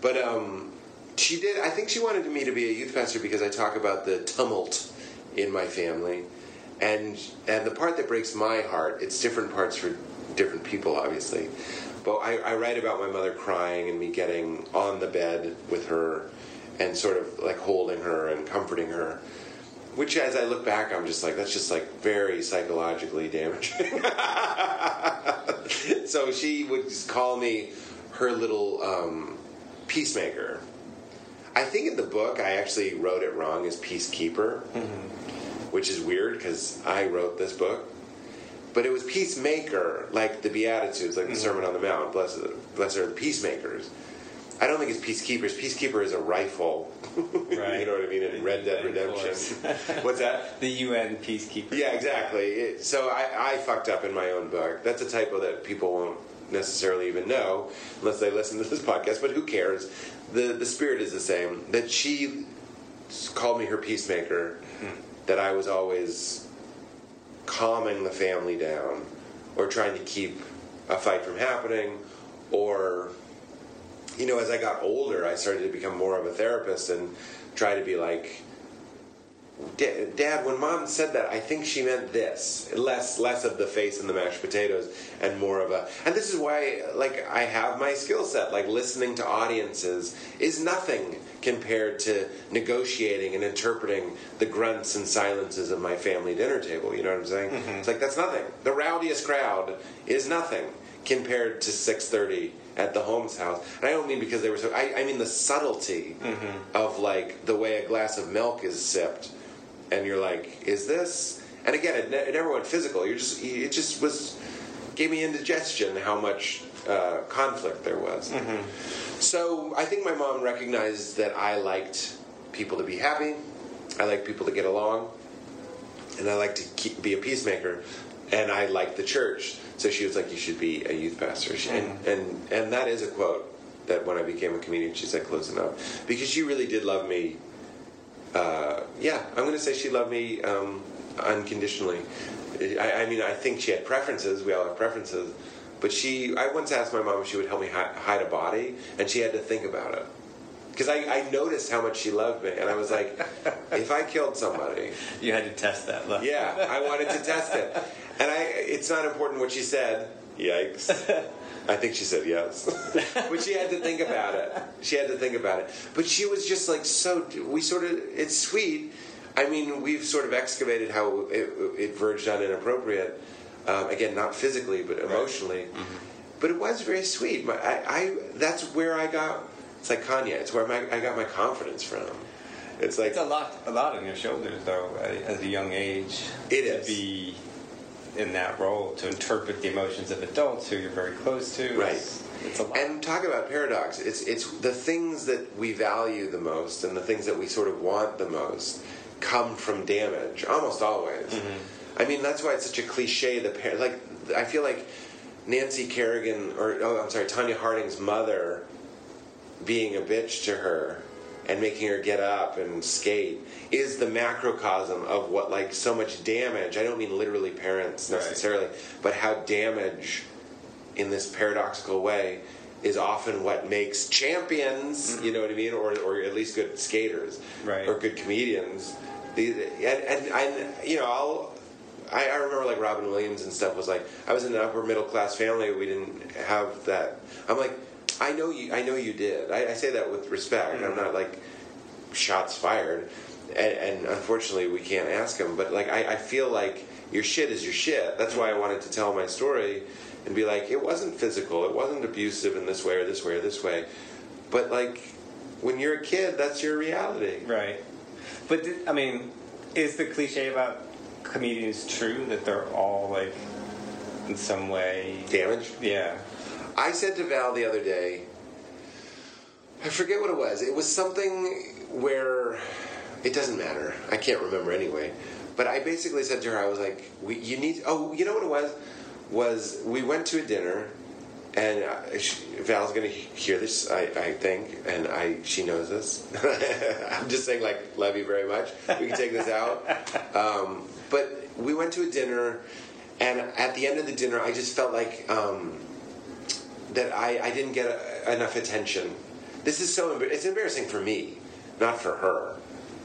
Speaker 1: But um, she did. I think she wanted me to be a youth pastor because I talk about the tumult in my family, and and the part that breaks my heart. It's different parts for different people, obviously. But I, I write about my mother crying and me getting on the bed with her and sort of like holding her and comforting her. Which, as I look back, I'm just like, that's just like very psychologically damaging. so she would just call me her little um, peacemaker. I think in the book I actually wrote it wrong as peacekeeper, which is weird because I wrote this book. But it was peacemaker, like the Beatitudes, like the mm-hmm. Sermon on the Mount. Blessed, blessed are the peacemakers. I don't think it's peacekeepers. Peacekeeper is a rifle.
Speaker 3: Right.
Speaker 1: you know what I mean? In Red Dead Redemption. What's that?
Speaker 3: The UN peacekeeper.
Speaker 1: Yeah, exactly. It, so I, I fucked up in my own book. That's a typo that people won't necessarily even know unless they listen to this podcast. But who cares? The the spirit is the same. That she called me her peacemaker. Hmm. That I was always calming the family down, or trying to keep a fight from happening, or you know, as I got older, I started to become more of a therapist and try to be like, Dad, when Mom said that, I think she meant this. Less, less of the face and the mashed potatoes, and more of a. And this is why, like, I have my skill set. Like, listening to audiences is nothing compared to negotiating and interpreting the grunts and silences of my family dinner table. You know what I'm saying? Mm-hmm. It's like that's nothing. The rowdiest crowd is nothing compared to 6:30 at the Holmes house. And I don't mean because they were so. I, I mean the subtlety mm-hmm. of like the way a glass of milk is sipped, and you're like, is this? And again, it, ne- it never went physical. You're just. It just was. Gave me indigestion how much uh, conflict there was. So I think my mom recognized that I liked people to be happy. I like people to get along. and I like to keep, be a peacemaker, and I like the church. So she was like, "You should be a youth pastor," she, and and and that is a quote that when I became a comedian, she said close enough because she really did love me. Uh, yeah, I'm going to say she loved me um, unconditionally. I, I mean, I think she had preferences. We all have preferences, but she. I once asked my mom if she would help me hi- hide a body, and she had to think about it because I, I noticed how much she loved me, and I was like, if I killed somebody,
Speaker 3: You had to test that. Love.
Speaker 1: yeah, I wanted to test it, and I. It's not important what she said. Yikes. I think she said yes, but she had to think about it. She had to think about it. But she was just like so. We sort of. It's sweet. I mean, we've sort of excavated how it, it verged on inappropriate. Um, again, not physically, but emotionally. But it was very sweet. My, I, I. That's where I got. It's like Kanye. It's where my, I got my confidence from. It's like
Speaker 3: It's a lot, a lot on your shoulders, though, at at a young age.
Speaker 1: It
Speaker 3: to
Speaker 1: is.
Speaker 3: be in that role to interpret the emotions of adults who you're very close to.
Speaker 1: Right.
Speaker 3: It's, it's a lot.
Speaker 1: And talk about paradox. It's it's the things that we value the most and the things that we sort of want the most come from damage almost always.
Speaker 3: Mm-hmm.
Speaker 1: I mean that's why it's such a cliche. The par- like I feel like Nancy Kerrigan or oh I'm sorry Tonya Harding's mother being a bitch to her and making her get up and skate is the macrocosm of what like so much damage. I don't mean literally parents
Speaker 3: Right.
Speaker 1: necessarily, but how damage in this paradoxical way is often what makes champions. You mm-hmm. know what I mean, or or at least good skaters,
Speaker 3: Right.
Speaker 1: or good comedians. The, and, and and you know I'll. I, I remember like Robin Williams and stuff was like I was in an upper middle class family we didn't have that. I'm like I know you I know you did. I, I say that with respect. I'm not like shots fired. And, and unfortunately we can't ask him. But like I, I feel like your shit is your shit. That's why I wanted to tell my story and be like it wasn't physical. It wasn't abusive in this way or this way or this way. But like when you're a kid that's your reality.
Speaker 3: Right. But I mean, is the cliche about comedians true that they're all like in some way?
Speaker 1: damaged?
Speaker 3: Yeah.
Speaker 1: I said to Val the other day, I forget what it was. It was something where it doesn't matter. I can't remember anyway. But I basically said to her, I was like, we, "You need." Oh, you know what it was? Was we went to a dinner, and uh, she, Val's to hear this, I, I think, and I she knows this. I'm just saying, like, love you very much. We can take this out. Um, but we went to a dinner, and at the end of the dinner, I just felt like. Um, that I, I didn't get uh enough attention. This is so it's embarrassing for me, not for her.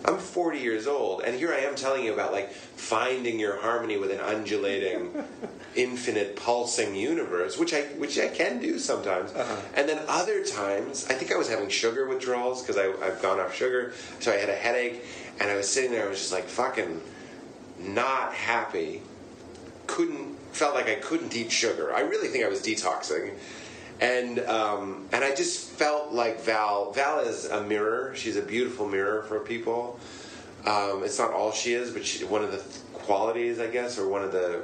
Speaker 1: I'm 40 years old, and here I am telling you about like finding your harmony with an undulating, infinite, pulsing universe, which I which I can do sometimes. Uh-huh. And then other times, I think I was having sugar withdrawals because I've gone off sugar, so I had a headache, and I was sitting there. I was just like fucking not happy couldn't felt like I couldn't eat sugar. I really think I was detoxing, and um, and I just felt like Val. Val is a mirror. She's a beautiful mirror for people. Um, it's not all she is, but she, one of the qualities, I guess, or one of the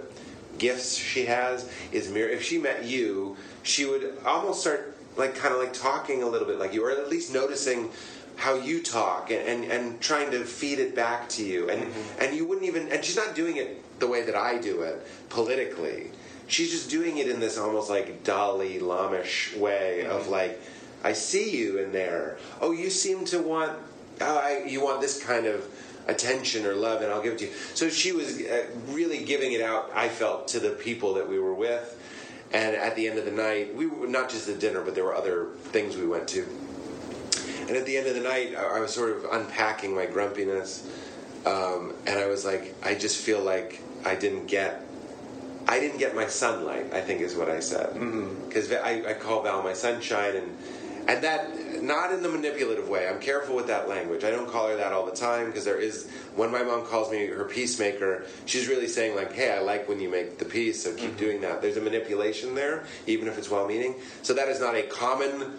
Speaker 1: gifts she has is mirror. If she met you, she would almost start like kind of like talking a little bit like you, or at least noticing how you talk and, and, and trying to feed it back to you and and you wouldn't even and she's not doing it the way that I do it politically she's just doing it in this almost like Dalai Lamish way of like I see you in there. Oh you seem to want oh, I, you want this kind of attention or love and I'll give it to you. So she was uh, really giving it out I felt to the people that we were with. And at the end of the night we were not just the dinner but there were other things we went to. And at the end of the night, I I was sort of unpacking my grumpiness, um, and I was like, I just feel like I didn't get, I didn't get my sunlight. I think is what I said, because I, I call Val my sunshine, and and that not in the manipulative way. I'm careful with that language. I don't call her that all the time because there is when my mom calls me her peacemaker, she's really saying like, hey, I like when you make the peace, so keep doing that. There's a manipulation there, even if it's well-meaning. So that is not a common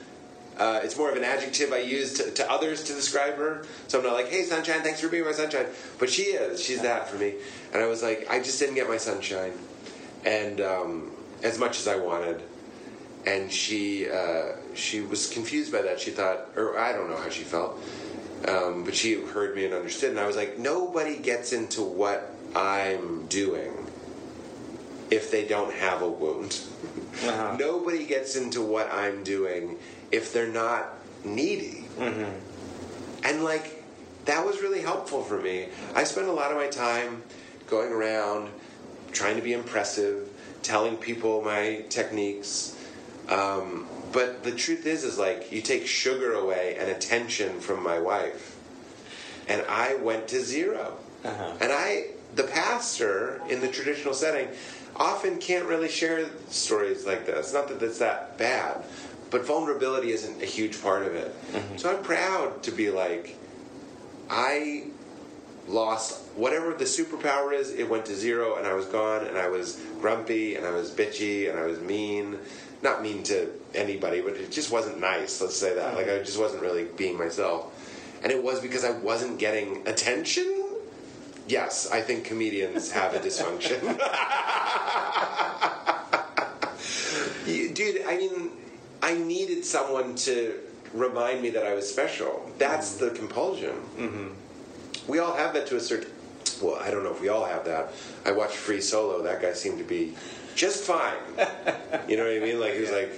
Speaker 1: uh, it's more of an adjective I use to, to others to describe her. So I'm not like, hey, sunshine, thanks for being my sunshine. But she is. She's that for me. And I was like, I just didn't get my sunshine. And um, as much as I wanted. And she uh, she was confused by that. She thought, or I don't know how she felt. Um, but she heard me and understood. And I was like, nobody gets into what I'm doing if they don't have a wound.
Speaker 3: Uh-huh.
Speaker 1: Nobody gets into what I'm doing if they're not needy. And like, that was really helpful for me. I spent a lot of my time going around trying to be impressive, telling people my techniques. Um, but the truth is, is like, you take sugar away and attention from my wife. And I went to 0
Speaker 3: Uh-huh.
Speaker 1: And I, the pastor in the traditional setting, often can't really share stories like this. Not that it's that bad, but vulnerability isn't a huge part of it. So I'm proud to be like, I lost whatever the superpower is, it went to zero, and I was gone, and I was grumpy, and I was bitchy, and I was mean. Not mean to anybody, but it just wasn't nice, let's say that. Like, I just wasn't really being myself. And it was because I wasn't getting attention. Yes, I think comedians have a dysfunction. Dude, I mean, I needed someone to remind me that I was special. That's the compulsion. Mm-hmm. We all have that to a certain. Well, I don't know if we all have that. I watched Free Solo. That guy seemed to be just fine. you know what I mean? Like he was like,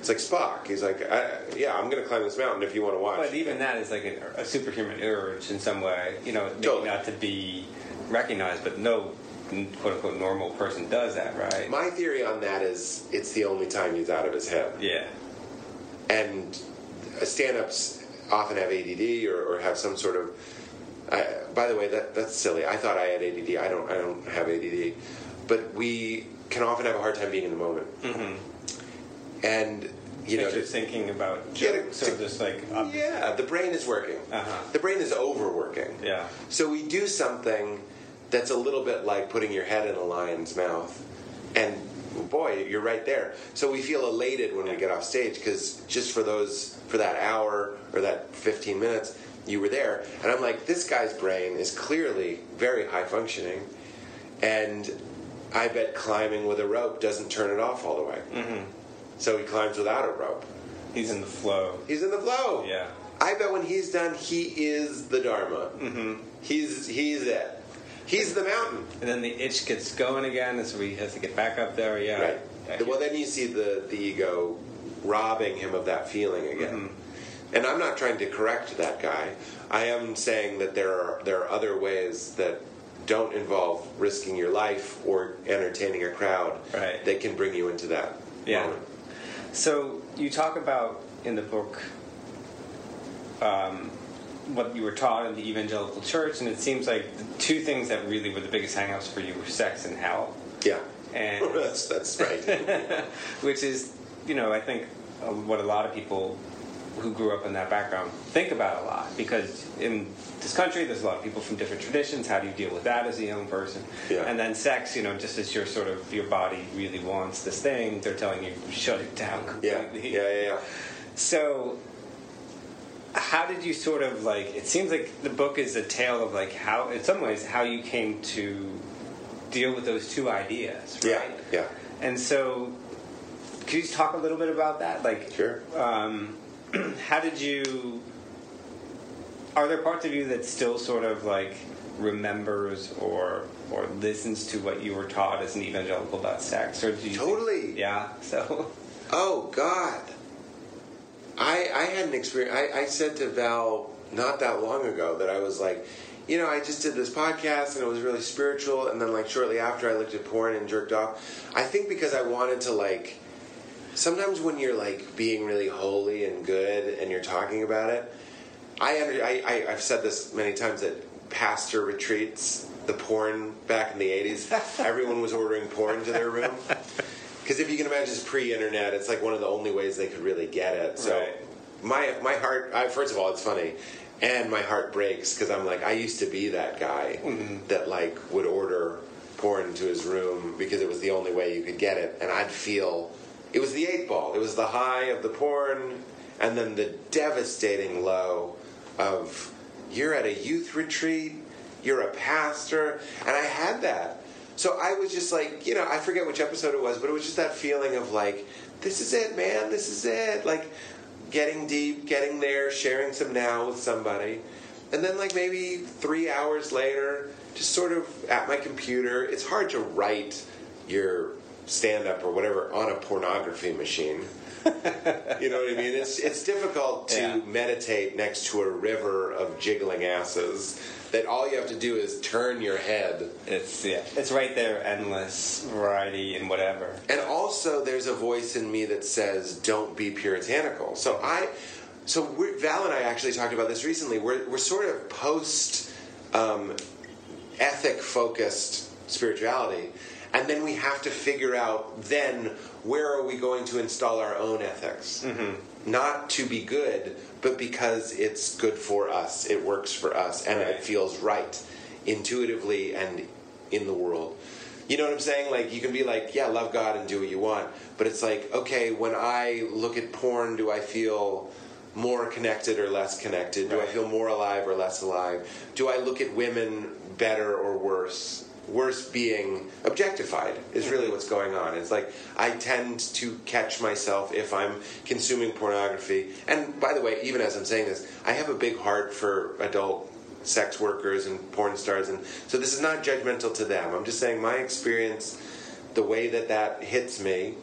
Speaker 1: it's like Spock. He's like, I, yeah, I'm going to climb this mountain if you want to watch.
Speaker 3: But even that is like a, a superhuman urge in some way. You know, maybe
Speaker 1: Totally.
Speaker 3: not to be recognized, but no quote unquote normal person does that, right?
Speaker 1: My theory on that is it's the only time he's out of his head.
Speaker 3: yeah.
Speaker 1: and uh, stand-ups often have ADD or, or have some sort of. I by the way, that that's silly. I thought I had ADD. I don't. I don't have ADD, but we can often have a hard time being in the moment. Mm-hmm. And you know,
Speaker 3: you're thinking about
Speaker 1: Yeah, to-
Speaker 3: or just like up,
Speaker 1: yeah, the brain is working.
Speaker 3: Uh-huh.
Speaker 1: The brain is overworking.
Speaker 3: Yeah.
Speaker 1: So we do something that's a little bit like putting your head in a lion's mouth, and boy, you're right there. So we feel elated when we get off stage because just for those for that hour or that 15 minutes, you were there, and I'm like, this guy's brain is clearly very high functioning, and I bet climbing with a rope doesn't turn it off all the way. Mm-hmm. So he climbs without a rope.
Speaker 3: he's in the flow.
Speaker 1: He's in the flow.
Speaker 3: Yeah.
Speaker 1: I bet when he's done, he is the Dharma. Mm-hmm. He's he's it. He's the mountain.
Speaker 3: And then the itch gets going again, and so he has to get back up there. Yeah.
Speaker 1: Right.
Speaker 3: Yeah.
Speaker 1: Well, then you see the the ego robbing him of that feeling again. And I'm not trying to correct that guy. I am saying that there are there are other ways that don't involve risking your life or entertaining a crowd
Speaker 3: Right.
Speaker 1: that can bring you into that
Speaker 3: Yeah.
Speaker 1: moment.
Speaker 3: So you talk about in the book um, what you were taught in the evangelical church, and it seems like the two things that really were the biggest hangups for you were sex and hell,
Speaker 1: Yeah.
Speaker 3: and
Speaker 1: that's that's right.
Speaker 3: which is, you know, I think uh, what a lot of people who grew up in that background think about a lot because in this country there's a lot of people from different traditions. How do you deal with that as a young person?
Speaker 1: Yeah.
Speaker 3: And then sex, you know, just as your sort of your body really wants this thing, they're telling you shut it down
Speaker 1: yeah.
Speaker 3: completely.
Speaker 1: Yeah. Yeah. Yeah.
Speaker 3: So, how did you sort of like? It seems like the book is a tale of like how, in some ways, how you came to deal with those two ideas,
Speaker 1: Yeah.
Speaker 3: right?
Speaker 1: Yeah.
Speaker 3: And so, could you talk a little bit about that? Like,
Speaker 1: Sure.
Speaker 3: um, how did you? Are there parts of you that still sort of like remembers or or listens to what you were taught as an evangelical about sex, or do you think-
Speaker 1: Totally.
Speaker 3: yeah. So,
Speaker 1: Oh God. I I had an experience. I, I said to Val not that long ago that I was like, you know, I just did this podcast and it was really spiritual, and then like shortly after I looked at porn and jerked off. I think because I wanted to like. Sometimes when you're like being really holy and good and you're talking about it, I, under, I, I I've said this many times that pastor retreats, the porn back in the '80s, everyone was ordering porn to their room. Because if you can imagine, it's pre-internet. It's like one of the only ways they could really get it. So
Speaker 3: Right.
Speaker 1: my my heart. I, first of all, it's funny, and my heart breaks because I'm like I used to be that guy mm-hmm. that like would order porn to his room because it was the only way you could get it, and I'd feel it was the eight ball. It was the high of the porn, and then the devastating low of you're at a youth retreat, you're a pastor, and I had that. So I was just like, you know, I forget which episode it was, but it was just that feeling of like, this is it, man, this is it. Like getting deep, getting there, sharing some now with somebody. and then like maybe three hours later, just sort of at my computer. It's hard to write your stand up or whatever on a pornography machine. you know what I mean? It's it's difficult to
Speaker 3: Yeah.
Speaker 1: meditate next to a river of jiggling asses. That all you have to do is turn your head.
Speaker 3: It's yeah, it's right there, endless variety and whatever.
Speaker 1: And also, there's a voice in me that says, "Don't be puritanical." So I, so we're, Val and I actually talked about this recently. We're we're sort of post um, ethic focused spirituality, and then we have to figure out then where are we going to install our own ethics, mm-hmm. not to be good, but because it's good for us, it works for us, and
Speaker 3: Right.
Speaker 1: it feels right intuitively and in the world. You know what I'm saying? Like you can be like, yeah, love God and do what you want, but it's like, okay, when I look at porn, do I feel more connected or less connected? Do I feel more alive or less alive? Do I look at women better or worse? Worse being objectified is really what's going on. It's like I tend to catch myself if I'm consuming pornography. And by the way, even as I'm saying this, I have a big heart for adult sex workers and porn stars and so this is not judgmental to them i'm just saying my experience the way that that hits me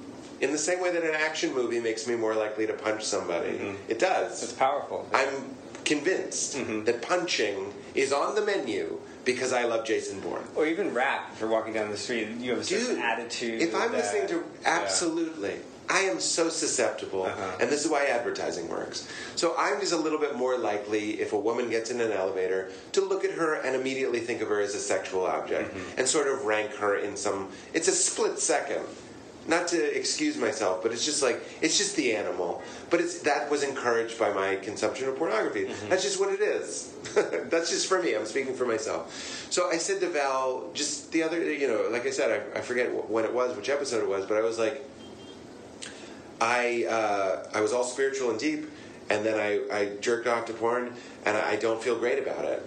Speaker 1: in the same way that an action movie makes me more likely to punch somebody mm-hmm.
Speaker 3: it
Speaker 1: does.
Speaker 3: It's powerful.
Speaker 1: i'm convinced mm-hmm. that punching is on the menu because i love jason bourne
Speaker 3: or even rap. If you're walking down the street, you have a certain
Speaker 1: Dude,
Speaker 3: attitude.
Speaker 1: if i'm
Speaker 3: that-
Speaker 1: listening to
Speaker 3: yeah.
Speaker 1: absolutely i am so susceptible
Speaker 3: Uh-huh.
Speaker 1: and this is why advertising works so i'm just a little bit more likely if a woman gets in an elevator to look at her and immediately think of her as a sexual object
Speaker 3: Mm-hmm.
Speaker 1: and sort of rank her in some it's a split second not to excuse myself but it's just like it's just the animal. But it's that was encouraged by my consumption of pornography.
Speaker 3: Mm-hmm.
Speaker 1: that's just what it is. That's just for me. I'm speaking for myself. So i said to val just the other you know like i said i, I forget when it was which episode it was but i was like I uh, I was all spiritual and deep, and then I, I jerked off to porn, and I don't feel great about it.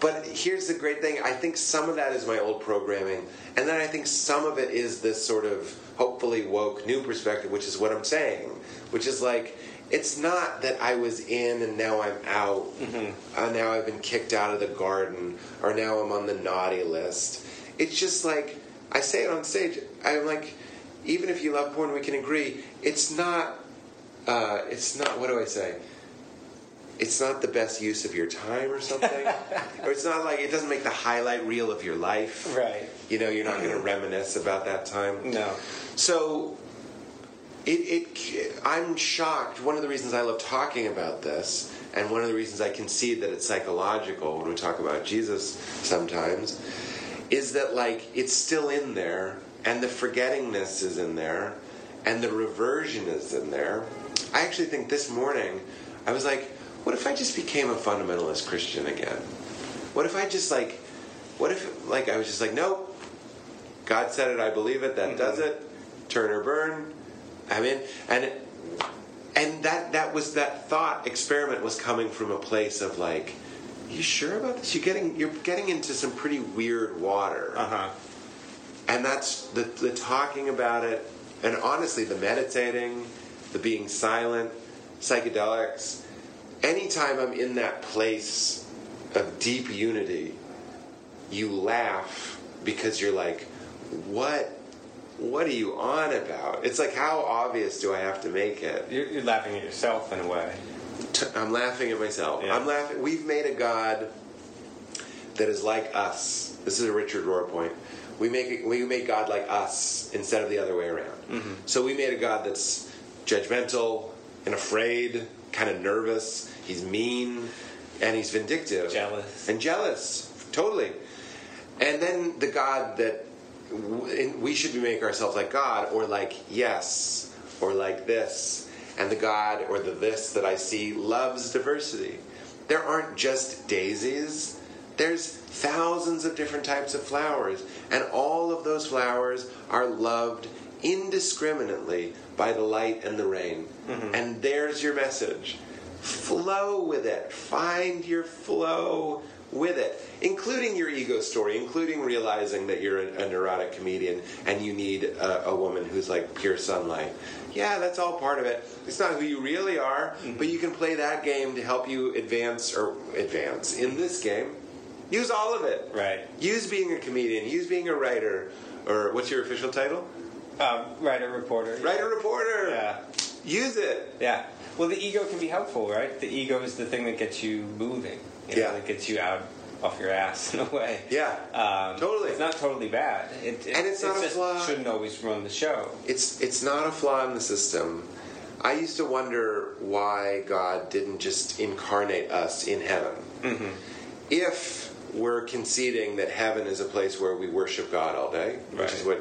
Speaker 1: But here's the great thing: I think some of that is my old programming, and then I think some of it is this sort of hopefully woke new perspective, which is what I'm saying, which is like. It's not that I was in and now I'm out, uh, now I've been kicked out of the garden, or now I'm on the naughty list. It's just like I say it on stage. I'm like, even if you love porn, we can agree it's not. Uh, it's not. What do I say? It's not the best use of your time or something, or it's not like it doesn't make the highlight reel of your life.
Speaker 3: Right.
Speaker 1: You know, you're not going to reminisce about that time.
Speaker 3: No.
Speaker 1: So, it, it, I'm shocked. One of the reasons I love talking about this, and one of the reasons I concede that it's psychological when we talk about Jesus sometimes, is that like it's still in there, and the forgettingness is in there, and the reversion is in there. I actually think this morning I was like, what if I just became a fundamentalist Christian again? What if I just like, what if like I was just like, nope, God said it, I believe it, that does it. Turn or burn. I'm in. And it, and that that was that thought experiment was coming from a place of like, you sure about this? You're getting you're getting into some pretty weird water.
Speaker 3: Uh huh.
Speaker 1: And that's the the talking about it and honestly the meditating, the being silent, psychedelics. Anytime I'm in that place of deep unity, you laugh because you're like, what what are you on about? It's like how obvious do I have to make it?
Speaker 3: You're, you're laughing at yourself in a way.
Speaker 1: I'm laughing at myself.
Speaker 3: Yeah.
Speaker 1: I'm laughing. We've made a God that is like us. This is a Richard Rohr point. We make it, we make God like us instead of the other way around.
Speaker 3: Mm-hmm.
Speaker 1: So we made a God that's judgmental and afraid, kind of nervous. He's mean and he's vindictive,
Speaker 3: Jealous.
Speaker 1: and jealous. Totally. And then the God that we should be make ourselves like God, or like yes, or like this. And the God or the this that I see loves diversity. There aren't just daisies. There's thousands of different types of flowers, and all of those flowers are loved indiscriminately by the light and the rain. Mm-hmm. And there's your message. flow with it. Find your flow with it, including your ego story, including realizing that you're a, a neurotic comedian and you need a, a woman who's like pure sunlight. Yeah, that's all part of it. It's not who you really are, mm-hmm. but you can play that game to help you advance or advance in this game. Use all of it.
Speaker 3: Right.
Speaker 1: Use being a comedian. Use being a writer. Or what's your official title?
Speaker 3: Um, writer, reporter.
Speaker 1: Writer reporter.
Speaker 3: Yeah.
Speaker 1: Use it.
Speaker 3: Yeah. Well, the ego can be helpful, right? The ego is the thing that gets you moving. You know,
Speaker 1: Yeah.
Speaker 3: That gets you out off your ass in a way.
Speaker 1: Yeah.
Speaker 3: Um,
Speaker 1: Totally.
Speaker 3: It's not totally bad. It, it,
Speaker 1: And it's not a flaw.
Speaker 3: shouldn't always run the show.
Speaker 1: It's it's not a flaw in the system. I used to wonder why God didn't just incarnate us in heaven.
Speaker 3: Mm-hmm.
Speaker 1: If we're conceding that heaven is a place where we worship God all day, which is what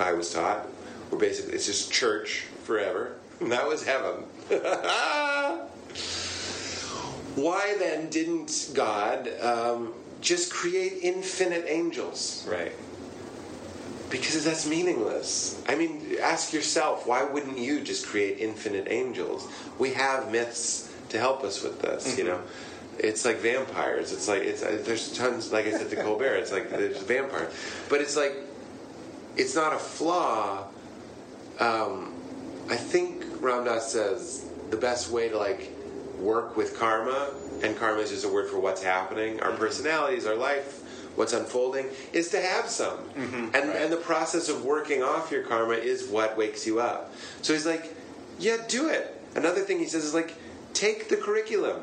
Speaker 1: I was taught, we're basically it's just church forever. And that was heaven. why then didn't God um, just create infinite angels?
Speaker 3: Right.
Speaker 1: Because that's meaningless. I mean, ask yourself, why wouldn't you just create infinite angels? We have myths to help us with this, you know? It's like vampires. It's like, it's, uh, there's tons, like I said to Colbert, it's like there's vampires. But it's like, it's not a flaw. Um, I think Ram Dass says the best way to like work with karma, and karma is just a word for what's happening, our personalities, our life, what's unfolding, is to have some. and and the process of working off your karma is what wakes you up. So he's like, yeah, do it. Another thing he says is like, take the curriculum.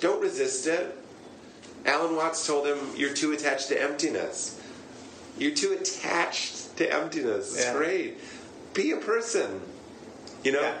Speaker 1: Don't resist it. Alan Watts told him, you're too attached to emptiness. You're too attached to emptiness. It's
Speaker 3: Yeah.
Speaker 1: great. Be a person. You know?
Speaker 3: Yeah.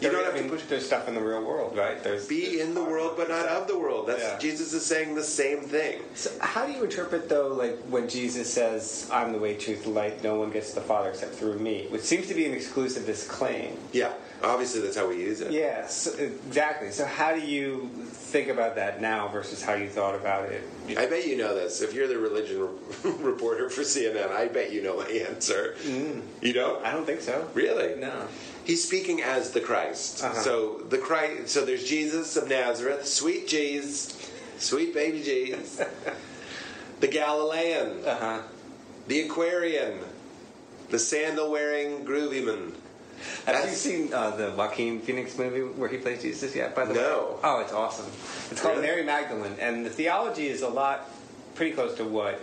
Speaker 1: You
Speaker 3: There-
Speaker 1: don't
Speaker 3: I
Speaker 1: have to
Speaker 3: mean,
Speaker 1: push.
Speaker 3: There's stuff in the real world, right? There's
Speaker 1: Be in the world, but not of the world. That's
Speaker 3: Yeah.
Speaker 1: Jesus is saying the same thing.
Speaker 3: So how do you interpret though, like when Jesus says, "I'm the way, truth, and light. No one gets to the Father except through me," which seems to be an exclusivist claim.
Speaker 1: Yeah, obviously that's how we use it.
Speaker 3: Yes, exactly. So how do you think about that now versus how you thought about it?
Speaker 1: I bet you know this. If you're the religion reporter for CNN, I bet you know my answer. You don't?
Speaker 3: I don't think so.
Speaker 1: Really?
Speaker 3: No.
Speaker 1: He's speaking as the Christ.
Speaker 3: Uh-huh.
Speaker 1: So the Christ. So there's Jesus of Nazareth, sweet Jesus, sweet baby Jesus, the Galilean,
Speaker 3: Uh huh.
Speaker 1: the Aquarian, the sandal-wearing groovyman.
Speaker 3: Have you seen uh, the Joaquin Phoenix movie where he plays Jesus yet? By the way,
Speaker 1: No.
Speaker 3: Oh, it's awesome. It's called
Speaker 1: Really?
Speaker 3: Mary Magdalene, and the theology is a lot, pretty close to what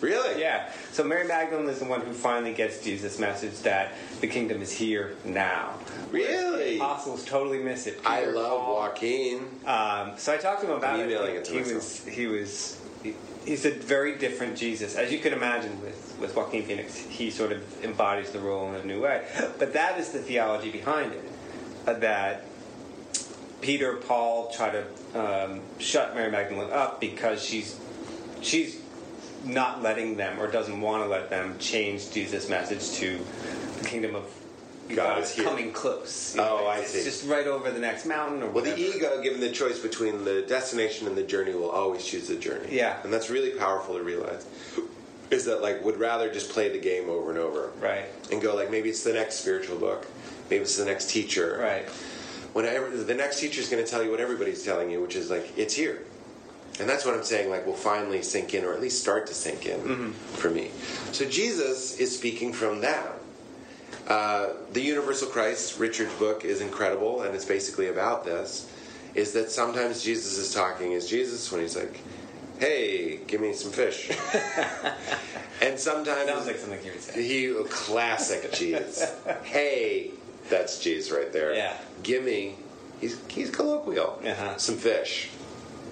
Speaker 1: Really?
Speaker 3: Yeah. So Mary Magdalene is the one who finally gets Jesus' message that the kingdom is here now.
Speaker 1: Really?
Speaker 3: The apostles totally miss it.
Speaker 1: I love
Speaker 3: Paul.
Speaker 1: Joaquin.
Speaker 3: Um, so I talked to him about
Speaker 1: I'm
Speaker 3: it.
Speaker 1: it
Speaker 3: he was he was he's a very different Jesus, as you can imagine with with Joaquin Phoenix. He sort of embodies the role in a new way. But that is the theology behind it. uh, that Peter, Paul try to um, shut Mary Magdalene up because she's she's not letting them or doesn't want to let them change Jesus' message to the kingdom of
Speaker 1: God
Speaker 3: God
Speaker 1: is here.
Speaker 3: coming close.
Speaker 1: Oh, I
Speaker 3: it's
Speaker 1: see.
Speaker 3: just right over the next mountain or
Speaker 1: Well, the ego, given the choice between the destination and the journey, will always choose the journey.
Speaker 3: Yeah.
Speaker 1: And that's really powerful to realize. Is that like would rather just play the game over and over,
Speaker 3: Right.
Speaker 1: and go like maybe it's the next spiritual book, maybe it's the next teacher,
Speaker 3: Right.
Speaker 1: Whenever the next teacher is going to tell you what everybody's telling you, which is like it's here, and that's what I'm saying. Like will finally sink in, or at least start to sink in
Speaker 3: Mm-hmm.
Speaker 1: for me. So Jesus is speaking from that. Uh, the Universal Christ, Richard's book, is incredible, and it's basically about this. Is that sometimes Jesus is talking as Jesus when he's like, "Hey, give me some fish," and sometimes
Speaker 3: Sounds like something you would say.
Speaker 1: he classic Jesus. hey, that's Jesus right there.
Speaker 3: Yeah.
Speaker 1: Give me. He's he's colloquial.
Speaker 3: Uh-huh.
Speaker 1: Some fish.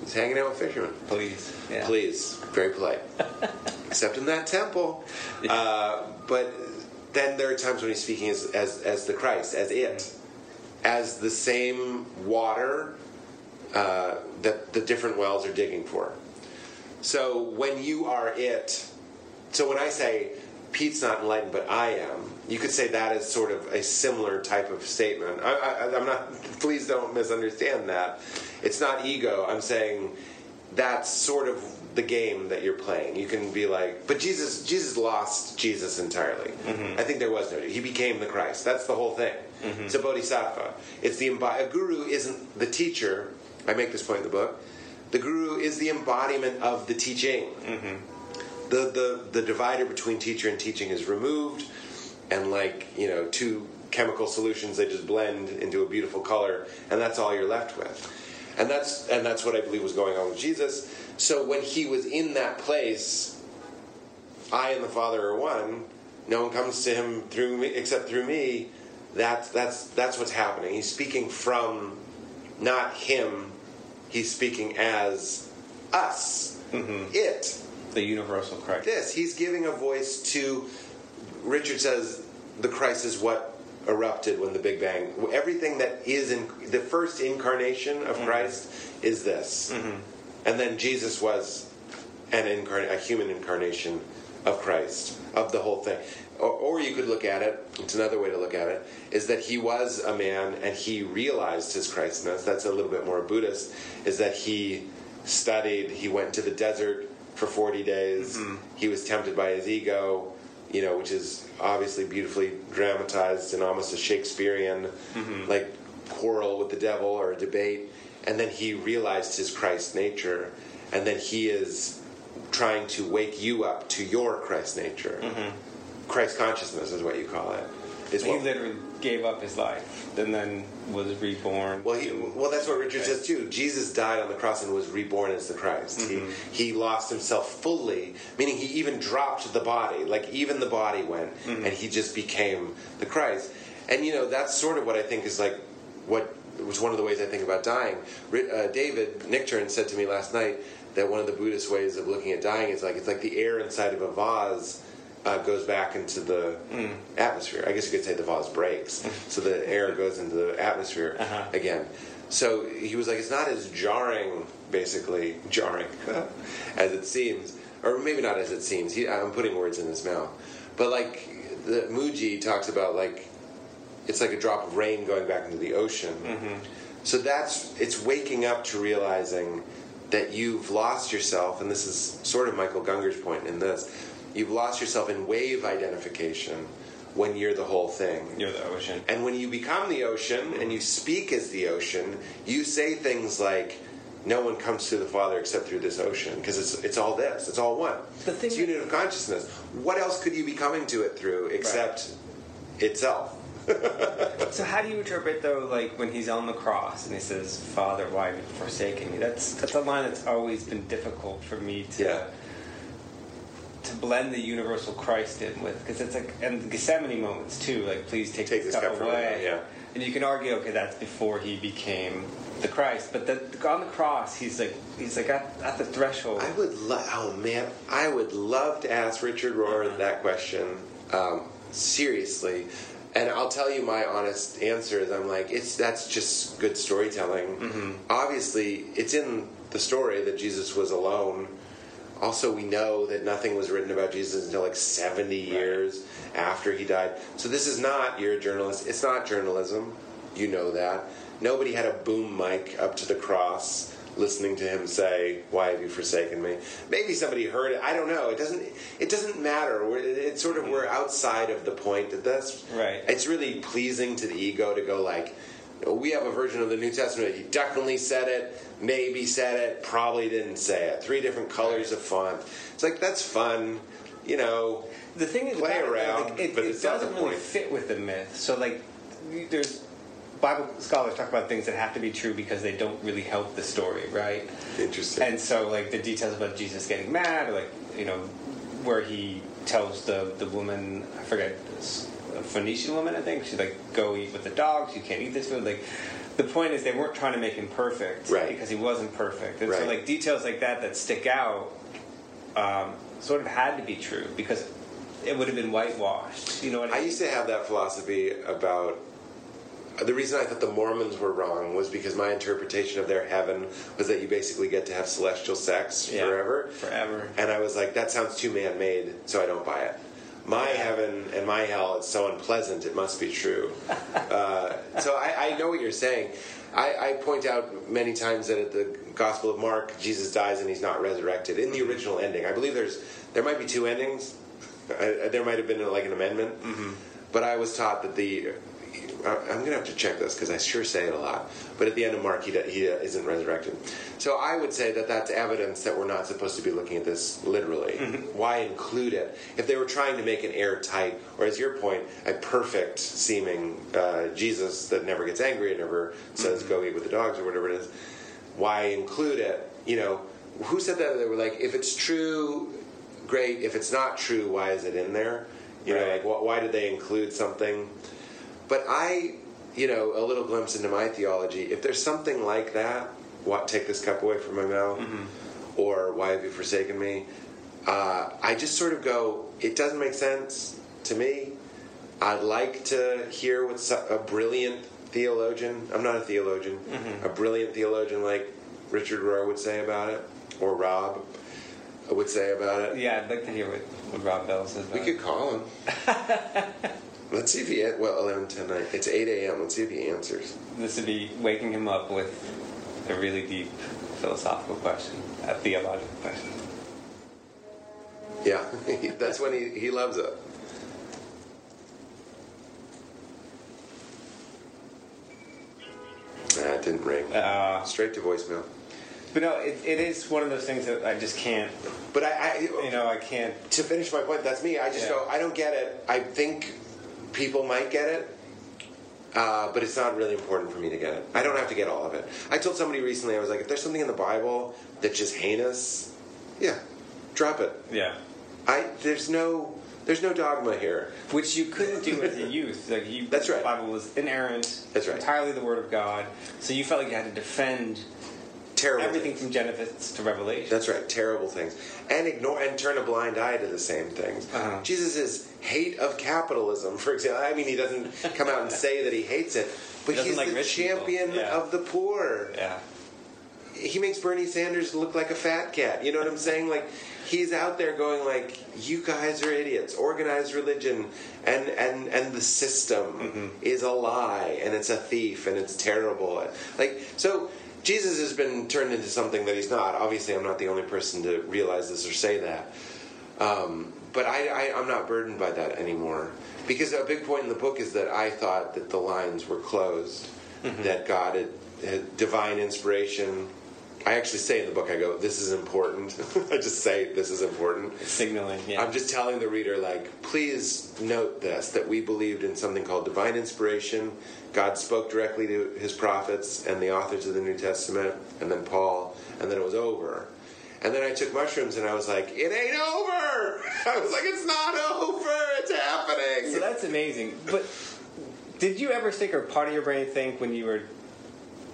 Speaker 1: He's hanging out with fishermen.
Speaker 3: Please. Yeah.
Speaker 1: Please, very polite. Except in that temple. Uh, but then there are times when he's speaking as, as as the Christ, as it, as the same water uh, that the different wells are digging for. So when you are it, so when I say Pete's not enlightened, but I am, you could say that is sort of a similar type of statement. I, I'm not. Please don't misunderstand that. It's not ego. I'm saying that's sort of the game that you're playing. You can be like, but Jesus, Jesus lost Jesus entirely. Mm-hmm. I think there was no. He became the Christ. That's the whole thing. Mm-hmm. It's a bodhisattva. It's the a guru isn't the teacher. I make this point in the book. The guru is the embodiment of the teaching. Mm-hmm. The, the the divider between teacher and teaching is removed, and like you know, two chemical solutions they just blend into a beautiful color, and that's all you're left with. And that's and that's what I believe was going on with Jesus. So when he was in that place, I and the Father are one. No one comes to him through me except through me. That's that's that's what's happening. He's speaking from not him. He's speaking as us. Mm-hmm. It.
Speaker 3: The universal Christ.
Speaker 1: This. He's giving a voice to Richard says the Christ is what erupted when the Big Bang. Everything that is in the first incarnation of mm-hmm. Christ is this. Mm-hmm. And then Jesus was an incarnate, a human incarnation of Christ, of the whole thing. Or, or you could look at it, it's another way to look at it, is that he was a man and he realized his Christness. That's a little bit more Buddhist, is that he studied, he went to the desert for 40 days, mm-hmm. he was tempted by his ego, you know, which is obviously beautifully dramatized and almost a Shakespearean, mm-hmm. like, quarrel with the devil or a debate. And then he realized his Christ nature, and then he is trying to wake you up to your Christ nature. Mm-hmm. Christ consciousness is what you call it. Is
Speaker 3: He
Speaker 1: what,
Speaker 3: literally gave up his life and then was reborn.
Speaker 1: well, he, well, that's what Richard says too. Jesus died on the cross and was reborn as the Christ. He, mm-hmm. he lost himself fully, meaning he even dropped the body. Like even the body went, mm-hmm. and he just became the Christ. And you know that's sort of what I think is like what was one of the ways I think about dying. Uh, David Nichtern said to me last night that one of the Buddhist ways of looking at dying is like it's like the air inside of a vase uh, goes back into the atmosphere. I guess you could say the vase breaks, so the air goes into the atmosphere
Speaker 3: Uh-huh.
Speaker 1: again. So he was like, it's not as jarring, basically jarring, as it seems, or maybe not as it seems. He, I'm putting words in his mouth, but like the Mooji talks about, like it's like a drop of rain going back into the ocean. Mm-hmm. So that's it's waking up to realizing that you've lost yourself, and this is sort of Michael Gungor's point in this. You've lost yourself in wave identification when you're the whole thing.
Speaker 3: You're the ocean.
Speaker 1: And when you become the ocean and you speak as the ocean, you say things like, "No one comes to the Father except through this ocean," because it's it's all this. It's all one.
Speaker 3: The thing
Speaker 1: it's
Speaker 3: that-
Speaker 1: unit of consciousness. What else could you be coming to it through except itself?
Speaker 3: So how do you interpret though, like when he's on the cross and he says, "Father, why have you forsaken me?" That's that's a line that's always been difficult for me to
Speaker 1: Yeah.
Speaker 3: to blend the universal Christ in with, because it's like and the Gethsemane moments too. Like, please take,
Speaker 1: Take
Speaker 3: this cup
Speaker 1: cup
Speaker 3: away.
Speaker 1: yeah.
Speaker 3: And you can argue, okay, that's before he became the Christ, but the, on the cross, he's like he's like at, at the threshold.
Speaker 1: I would love. Oh man, I would love to ask Richard Rohr that question. Um, seriously. And I'll tell you my honest answer is I'm like it's that's just good storytelling. Mm-hmm. Obviously, it's in the story that Jesus was alone. Also, we know that nothing was written about Jesus until like 70 years after he died. So this is not you're a journalist. It's not journalism. You know that. Nobody had a boom mic up to the cross listening to him say, "Why have you forsaken me?" Maybe somebody heard it. I don't know. It doesn't. It doesn't matter. We're, it's sort of we're outside of the point of this.
Speaker 3: Right.
Speaker 1: It's really pleasing to the ego to go like, we have a version of the New Testament. He definitely said it. Maybe said it. Probably didn't say it. Three different colors of font. It's like that's fun. You know.
Speaker 3: the thing is
Speaker 1: play
Speaker 3: it,
Speaker 1: around,
Speaker 3: it,
Speaker 1: but
Speaker 3: it
Speaker 1: it's
Speaker 3: doesn't really
Speaker 1: point.
Speaker 3: fit with the myth. So like, there's Bible scholars talk about things that have to be true because they don't really help the story, right?
Speaker 1: Interesting.
Speaker 3: And so like the details about Jesus getting mad, or like you know, where he tells the the woman, I forget, this, a Phoenician woman, I think, she's like, go eat with the dogs. You can't eat this food. Like. The point is, they weren't trying to make him perfect
Speaker 1: Right.
Speaker 3: because he wasn't perfect, and so like details like that that stick out um, sort of had to be true because it would have been whitewashed. You know what I mean?
Speaker 1: I used to have that philosophy about. The reason I thought the Mormons were wrong was because my interpretation of their heaven was that you basically get to have celestial sex
Speaker 3: Yeah,
Speaker 1: forever.
Speaker 3: forever.
Speaker 1: And I was like, that sounds too man made, so I don't buy it. My heaven and my hell, it's so unpleasant, it must be true. uh, so I, I know what you're saying. I, I point out many times that at the Gospel of Mark, Jesus dies and he's not resurrected. In the original ending, I believe there's there might be two endings. I, there might have been like an amendment, but I was taught that the I'm gonna have to check this because I sure say it a lot. But at the end of Mark, he, he isn't resurrected. So I would say that that's evidence that we're not supposed to be looking at this literally. Why include it if they were trying to make an airtight, or as your point, a perfect seeming uh, Jesus that never gets angry and never says "go eat with the dogs" or whatever it is? Why include it? You know, who said that? They were like, if it's true, great. If it's not true, why is it in there? You know, like wh- why did they include something? But I, you know, a little glimpse into my theology. If there's something like that, what take this cup away from my mouth, or why have you forsaken me? Uh, I just sort of go. It doesn't make sense to me. I'd like to hear what a brilliant theologian. I'm not a theologian. A brilliant theologian like Richard Rohr would say about it, or Rob would say about it.
Speaker 3: Yeah, I'd like to hear what, what Rob Bell says about
Speaker 1: We could call him. Let's see if he. Well, 11, 10, 9. It's 8 a.m. Let's see if he answers.
Speaker 3: This would be waking him up with a really deep philosophical question, a theological question.
Speaker 1: Yeah, that's when he, he loves it. Nah, it didn't ring.
Speaker 3: Uh,
Speaker 1: Straight to voicemail.
Speaker 3: but no, it, it is one of those things that I just can't,
Speaker 1: But I, I
Speaker 3: you know, I can't.
Speaker 1: to finish my point, that's me. I just
Speaker 3: Yeah.
Speaker 1: go, I don't get it. I think people might get it, uh, but it's not really important for me to get it. I don't have to get all of it. I told somebody recently, I was like, if there's something in the Bible that's just heinous, yeah, drop it.
Speaker 3: Yeah.
Speaker 1: I there's no there's no dogma here.
Speaker 3: Which you couldn't do as a youth. Like you,
Speaker 1: That's right.
Speaker 3: The Bible was inerrant.
Speaker 1: That's right.
Speaker 3: Entirely the Word of God. So you felt like you had to defend
Speaker 1: Terrible.
Speaker 3: everything
Speaker 1: things.
Speaker 3: from Genesis to Revelation.
Speaker 1: That's right. Terrible things, and ignore and turn a blind eye to the same things.
Speaker 3: Uh-huh.
Speaker 1: Jesus is hate of capitalism, for example. I mean, he doesn't come out and say that he hates it, but
Speaker 3: He
Speaker 1: he's
Speaker 3: like
Speaker 1: the champion
Speaker 3: Yeah.
Speaker 1: of the poor.
Speaker 3: yeah.
Speaker 1: He makes Bernie Sanders look like a fat cat. You know what I'm saying? Like he's out there going like, "You guys are idiots. Organized religion and and and the system
Speaker 3: Mm-hmm.
Speaker 1: is a lie and it's a thief and it's terrible." Like so. Jesus has been turned into something that he's not. Obviously, I'm not the only person to realize this or say that. Um, but I, I, I'm not burdened by that anymore. Because a big point in the book is that I thought that the lines were closed, that God had, had divine inspiration. I actually say in the book, I go, this is important. I just say, this is important.
Speaker 3: Signaling. Yeah.
Speaker 1: I'm just telling the reader, like, please note this that we believed in something called divine inspiration. God spoke directly to his prophets and the authors of the New Testament, and then Paul, and then it was over. And then I took mushrooms and I was like, it ain't over! I was like, it's not over! It's happening!
Speaker 3: So that's amazing. But did you ever think, or part of your brain think, when you were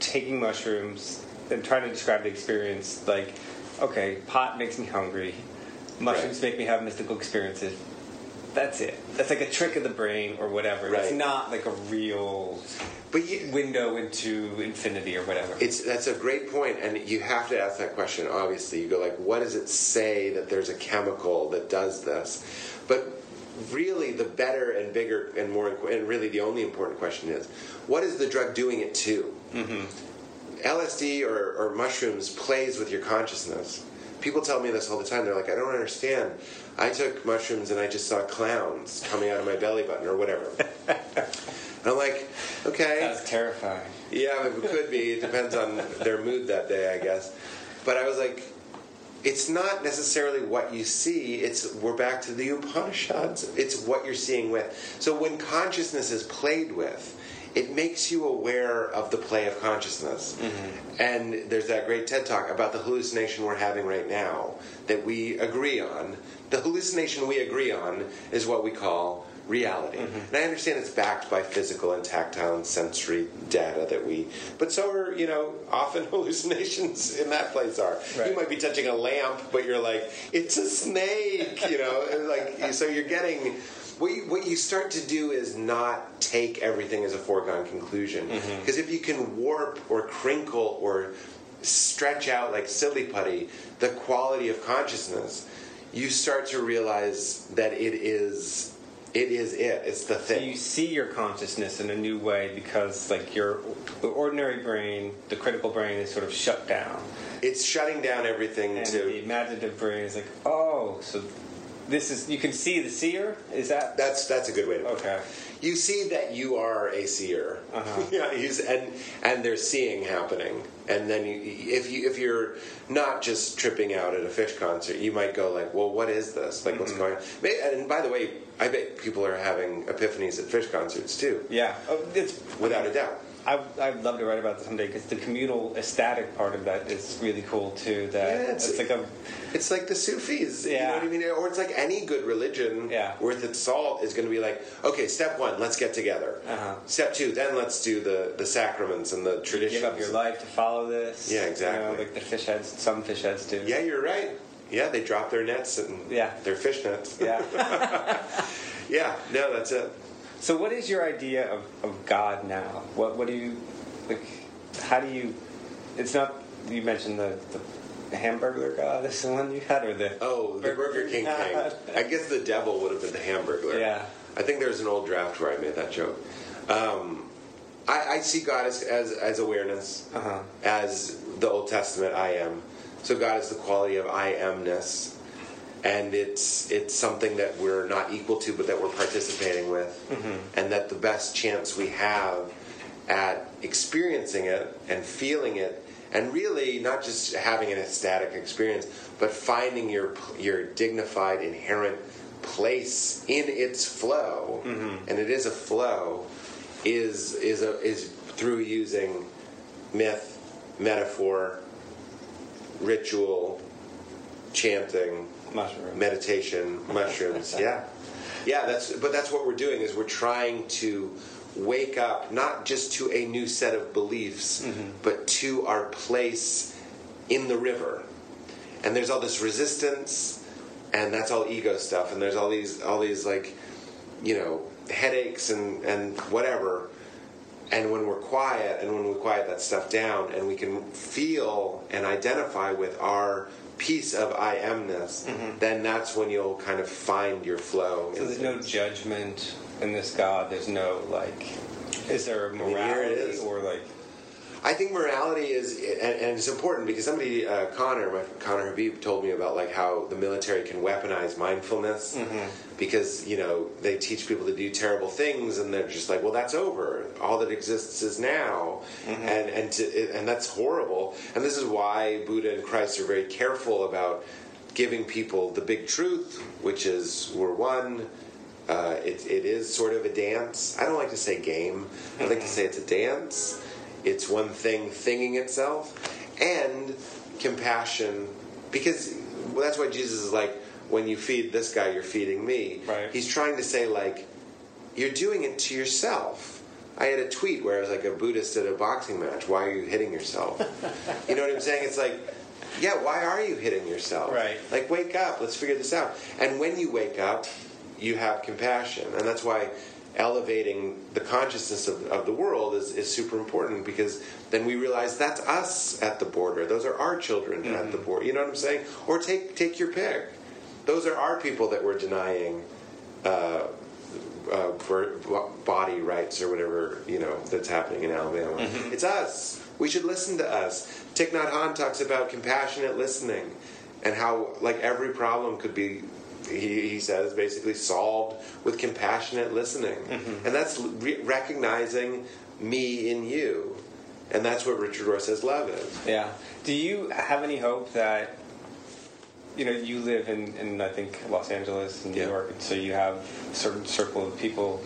Speaker 3: taking mushrooms and trying to describe the experience, like, okay, pot makes me hungry, mushrooms make me have mystical experiences. That's it. That's like a trick of the brain or whatever. It's not like a real
Speaker 1: but you,
Speaker 3: window into infinity or whatever.
Speaker 1: It's that's a great point, and you have to ask that question. Obviously, you go like, "What does it say that there's a chemical that does this?" But really, the better and bigger and more and really the only important question is, what is the drug doing it to? Mm-hmm. LSD or, or mushrooms plays with your consciousness. People tell me this all the time. They're like, I don't understand. I took mushrooms and I just saw clowns coming out of my belly button or whatever. and I'm like, okay.
Speaker 3: That's terrifying.
Speaker 1: Yeah, it could be. It depends on their mood that day, I guess. But I was like, it's not necessarily what you see. It's we're back to the Upanishads. It's what you're seeing with. So when consciousness is played with, it makes you aware of the play of consciousness. Mm-hmm. And there's that great TED talk about the hallucination we're having right now that we agree on. The hallucination we agree on is what we call reality. Mm-hmm. And I understand it's backed by physical and tactile and sensory data that we, but so are, you know, often hallucinations in that place are.
Speaker 3: Right.
Speaker 1: You might be touching a lamp, but you're like, it's a snake, you know, like, so you're getting, what you, what you start to do is not take everything as a foregone conclusion. Mm-hmm. Because if you can warp or crinkle or stretch out like silly putty the quality of consciousness, you start to realize that it is it is it. It's the
Speaker 3: So
Speaker 1: thing.
Speaker 3: you see your consciousness in a new way because, like, your the ordinary brain, the critical brain, is sort of shut down,
Speaker 1: It's shutting down everything
Speaker 3: and
Speaker 1: to
Speaker 3: the imaginative brain is like, oh, so this is you can see the seer. Is that
Speaker 1: That's that's a good way to put
Speaker 3: okay?
Speaker 1: it. You see that you are a seer,
Speaker 3: Uh-huh.
Speaker 1: yeah, and and there's seeing happening, and then you, if you if you're not just tripping out at a Phish concert, you might go like, well, what is this? Like, what's
Speaker 3: Mm-hmm.
Speaker 1: going on? And by the way, I bet people are having epiphanies at Phish concerts too,
Speaker 3: Yeah, oh, it's
Speaker 1: without a doubt.
Speaker 3: I, I'd love to write about this someday because the communal ecstatic part of that is really cool too. That
Speaker 1: Yeah, it's-
Speaker 3: it's, like a
Speaker 1: It's like the Sufis, you know what I mean? Or it's like any good religion
Speaker 3: Yeah.
Speaker 1: worth its salt is going to be like, okay, step one, let's get together.
Speaker 3: Uh-huh.
Speaker 1: Step two, then let's do the, the sacraments and the traditions.
Speaker 3: give up your life to follow this.
Speaker 1: Yeah, exactly.
Speaker 3: You know, like the Phish heads, some Phish heads do.
Speaker 1: Yeah, you're right. Yeah, they drop their nets and
Speaker 3: Yeah.
Speaker 1: their fish nets.
Speaker 3: Yeah.
Speaker 1: Yeah, no, that's it.
Speaker 3: So, what is your idea of, of God now? What what do you like? How do you? It's not. You mentioned the the hamburger God. Is the one you had, or the
Speaker 1: Oh, the Burger King thing. I guess the devil would have been the hamburger.
Speaker 3: Yeah.
Speaker 1: I think there's an old draft where I made that joke. Um, I, I see God as, as, as awareness,
Speaker 3: Uh-huh.
Speaker 1: as the Old Testament I am. So God is the quality of I amness. And it's it's something that we're not equal to, but that we're participating with, mm-hmm. and that the best chance we have at experiencing it and feeling it, and really not just having an ecstatic experience, but finding your your dignified inherent place in its flow, mm-hmm. and it is a flow, is is a is through using myth, metaphor, ritual, chanting,
Speaker 3: mushroom?
Speaker 1: meditation, mushrooms. yeah, yeah. That's but that's what we're doing is we're trying to wake up not just to a new set of beliefs, mm-hmm. but to our place in the river. And there's all this resistance, and that's all ego stuff. And there's all these all these like, you know, headaches and and whatever. And when we're quiet and when we quiet that stuff down and we can feel and identify with our piece of I amness, mm-hmm. then that's when you'll kind of find your flow.
Speaker 3: So there's no judgment in this God. There's no like. Is there a
Speaker 1: mean, here it
Speaker 3: morality or like?
Speaker 1: I think morality is, and, and it's important because somebody, uh, Connor, my friend Connor Habib, told me about like how the military can weaponize mindfulness because you know they teach people to do terrible things, and they're just like, well, that's over. All that exists is now, and and to, and that's horrible. And this is why Buddha and Christ are very careful about giving people the big truth, which is we're one. Uh, it, it is sort of a dance. I don't like to say game. I like to say it's a dance. It's one thing thinging itself, and compassion, because well, that's why Jesus is like, when you feed this guy, you're feeding me.
Speaker 3: Right.
Speaker 1: He's trying to say like, you're doing it to yourself. I had a tweet where I was like a Buddhist at a boxing match. Why are you hitting yourself? you know what I'm saying? It's like, yeah, why are you hitting yourself?
Speaker 3: Right.
Speaker 1: Like, wake up. Let's figure this out. And when you wake up, you have compassion, and that's why elevating the consciousness of, of the world is, is super important because then we realize that's us at the border. Those are our children at the border. You know what I'm saying? Or take take your pick. Those are our people that we're denying uh, uh, body rights or whatever you know that's happening in Alabama. It's us. We should listen to us. Thich Nhat Hanh talks about compassionate listening and how like every problem could be. He, he says basically solved with compassionate listening, mm-hmm. and that's re- recognizing me in you, and that's what Richard Rohr says love is.
Speaker 3: Yeah. Do you have any hope that you know you live in, in I think Los Angeles and New
Speaker 1: Yeah.
Speaker 3: York, and so you have a certain circle of people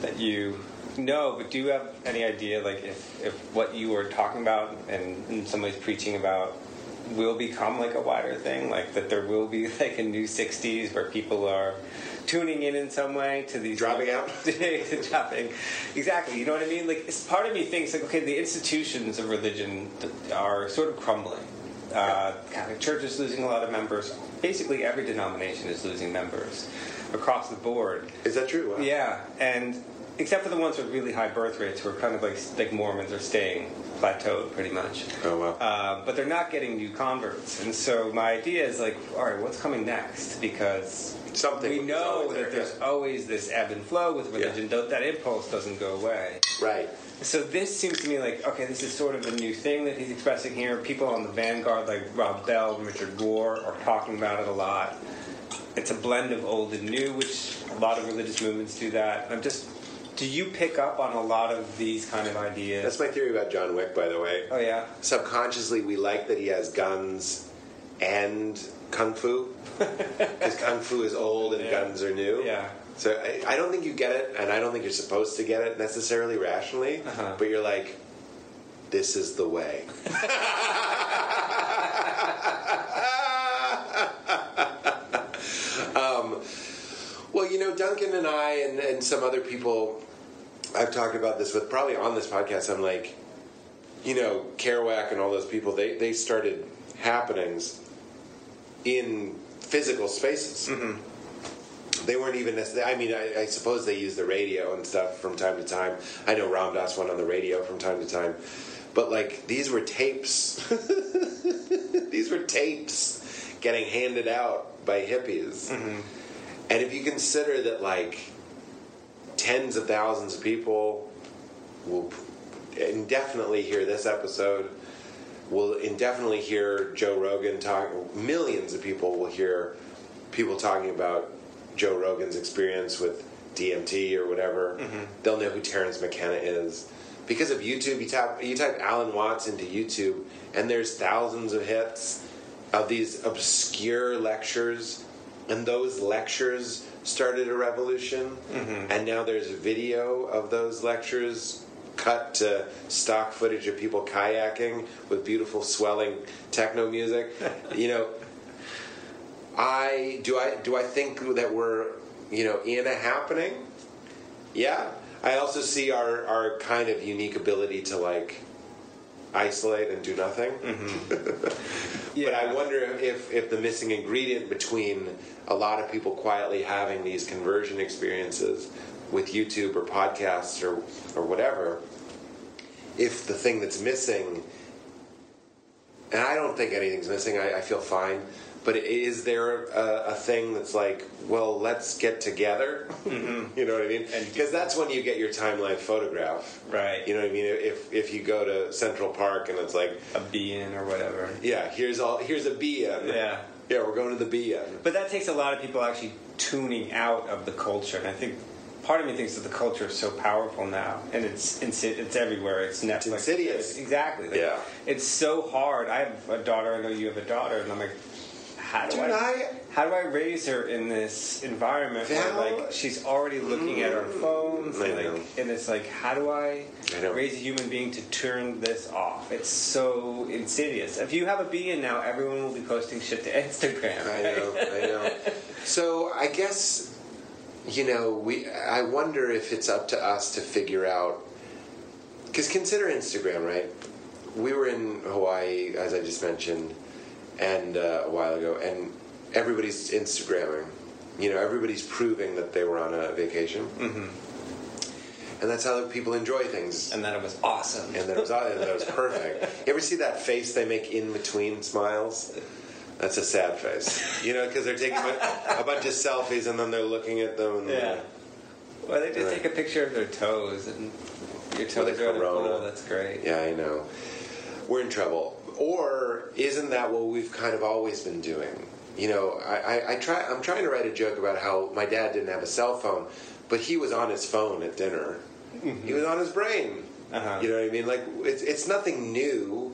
Speaker 3: that you know. But do you have any idea, like, if if what you were talking about and, and somebody's preaching about will become like a wider thing, like that there will be like a new '60s where people are tuning in in some way to these
Speaker 1: Dropping out?
Speaker 3: dropping exactly you know what i mean like it's part of me thinks like okay the institutions of religion are sort of crumbling uh, Catholic Church is losing a lot of members. Basically, every denomination is losing members across the board.
Speaker 1: Is that true? Wow.
Speaker 3: Yeah, and except for the ones with really high birth rates, who are kind of like like Mormons are staying plateaued pretty much.
Speaker 1: Oh wow.
Speaker 3: Uh, but they're not getting new converts, and so my idea is like, all right, what's coming next? Because
Speaker 1: Something
Speaker 3: we know
Speaker 1: always
Speaker 3: that
Speaker 1: there,
Speaker 3: there's
Speaker 1: yeah.
Speaker 3: always this ebb and flow with religion. Though that impulse doesn't go away.
Speaker 1: Right.
Speaker 3: So this seems to me like okay, this is sort of a new thing that he's expressing here. People on the vanguard, like Rob Bell and Richard Rohr, are talking about it a lot. it's a blend of old and new, which a lot of religious movements do that. I'm just, do you pick up on a lot of these kind of ideas?
Speaker 1: That's my theory about John Wick, by the way.
Speaker 3: oh yeah,
Speaker 1: Subconsciously, we like that he has guns and kung fu. Because kung fu is old and
Speaker 3: Yeah.
Speaker 1: guns are new.
Speaker 3: yeah.
Speaker 1: So I, I don't think you get it, and I don't think you're supposed to get it necessarily rationally.
Speaker 3: Uh-huh.
Speaker 1: But you're like, this is the way. um, well, you know, Duncan and I and, and some other people, I've talked about this with probably on this podcast. I'm like, you know, Kerouac and all those people, they, they started happenings in physical spaces mm-hmm. they weren't even necessarily. I mean, I, I suppose they used the radio and stuff from time to time. I know Ram Dass went on the radio from time to time, but like these were tapes. these were tapes getting handed out by hippies. Mm-hmm. And if you consider that, like tens of thousands of people will indefinitely hear this episode. Will indefinitely hear Joe Rogan talk. Millions of people will hear people talking about Joe Rogan's experience with DMT or whatever. Mm-hmm. They'll know who Terence McKenna is because of YouTube. You type you type Alan Watts into YouTube, and there's thousands of hits of these obscure lectures, and those lectures started a revolution. Mm-hmm. And now there's a video of those lectures cut to stock footage of people kayaking with beautiful swelling techno music. you know, I do I do I think that we're you know in a happening? Yeah. I also see our our kind of unique ability to like isolate and do nothing. Mm-hmm. But I wonder if if the missing ingredient between a lot of people quietly having these conversion experiences with YouTube or podcasts or or whatever, if the thing that's missing, and I don't think anything's missing. I, I feel fine. But is there a, a thing that's like, well, let's get together? Mm-hmm. you know what I mean? Because that's when you get your timeline photograph.
Speaker 3: Right.
Speaker 1: You know what I mean? If if you go to Central Park and it's like,
Speaker 3: a being or whatever.
Speaker 1: yeah, here's all here's a be-in.
Speaker 3: Yeah.
Speaker 1: Yeah, we're going to the be-in.
Speaker 3: But that takes a lot of people actually tuning out of the culture, and I think part of me thinks that the culture is so powerful now, and it's it's, it's everywhere. It's Netflix.
Speaker 1: insidious.
Speaker 3: exactly. Like,
Speaker 1: Yeah.
Speaker 3: It's so hard. I have a daughter. I know you have a daughter, and I'm like, how do
Speaker 1: Dude,
Speaker 3: I,
Speaker 1: I-
Speaker 3: how do I raise her in this environment where like she's already looking at her mm-hmm. phones,
Speaker 1: I
Speaker 3: and, like, and it's like, how do I,
Speaker 1: I
Speaker 3: raise a human being to turn this off? It's so insidious. If you have a being now, everyone will be posting shit to Instagram.
Speaker 1: I know, I know. So I guess you know we. I wonder if it's up to us to figure out because consider Instagram, right? We were in Hawaii, as I just mentioned, and uh, a while ago, and everybody's Instagramming. You know, everybody's proving that they were on a vacation, mm-hmm. and that's how people enjoy things.
Speaker 3: and that it was awesome.
Speaker 1: and that it was and that it was perfect. You ever see that face they make in between smiles? That's a sad face, you know, because they're taking a, a bunch of selfies and then they're looking at them. And
Speaker 3: Yeah. Well, they just
Speaker 1: Right.
Speaker 3: take a picture of their toes and your toes
Speaker 1: With
Speaker 3: are
Speaker 1: corona.
Speaker 3: pool. That's great.
Speaker 1: yeah, I know. We're in trouble. Or isn't that what we've kind of always been doing? You know, I, I, I try. I'm trying to write a joke about how my dad didn't have a cell phone, but he was on his phone at dinner. He was on his brain.
Speaker 3: Uh-huh.
Speaker 1: You know what I mean? Like it's it's nothing new.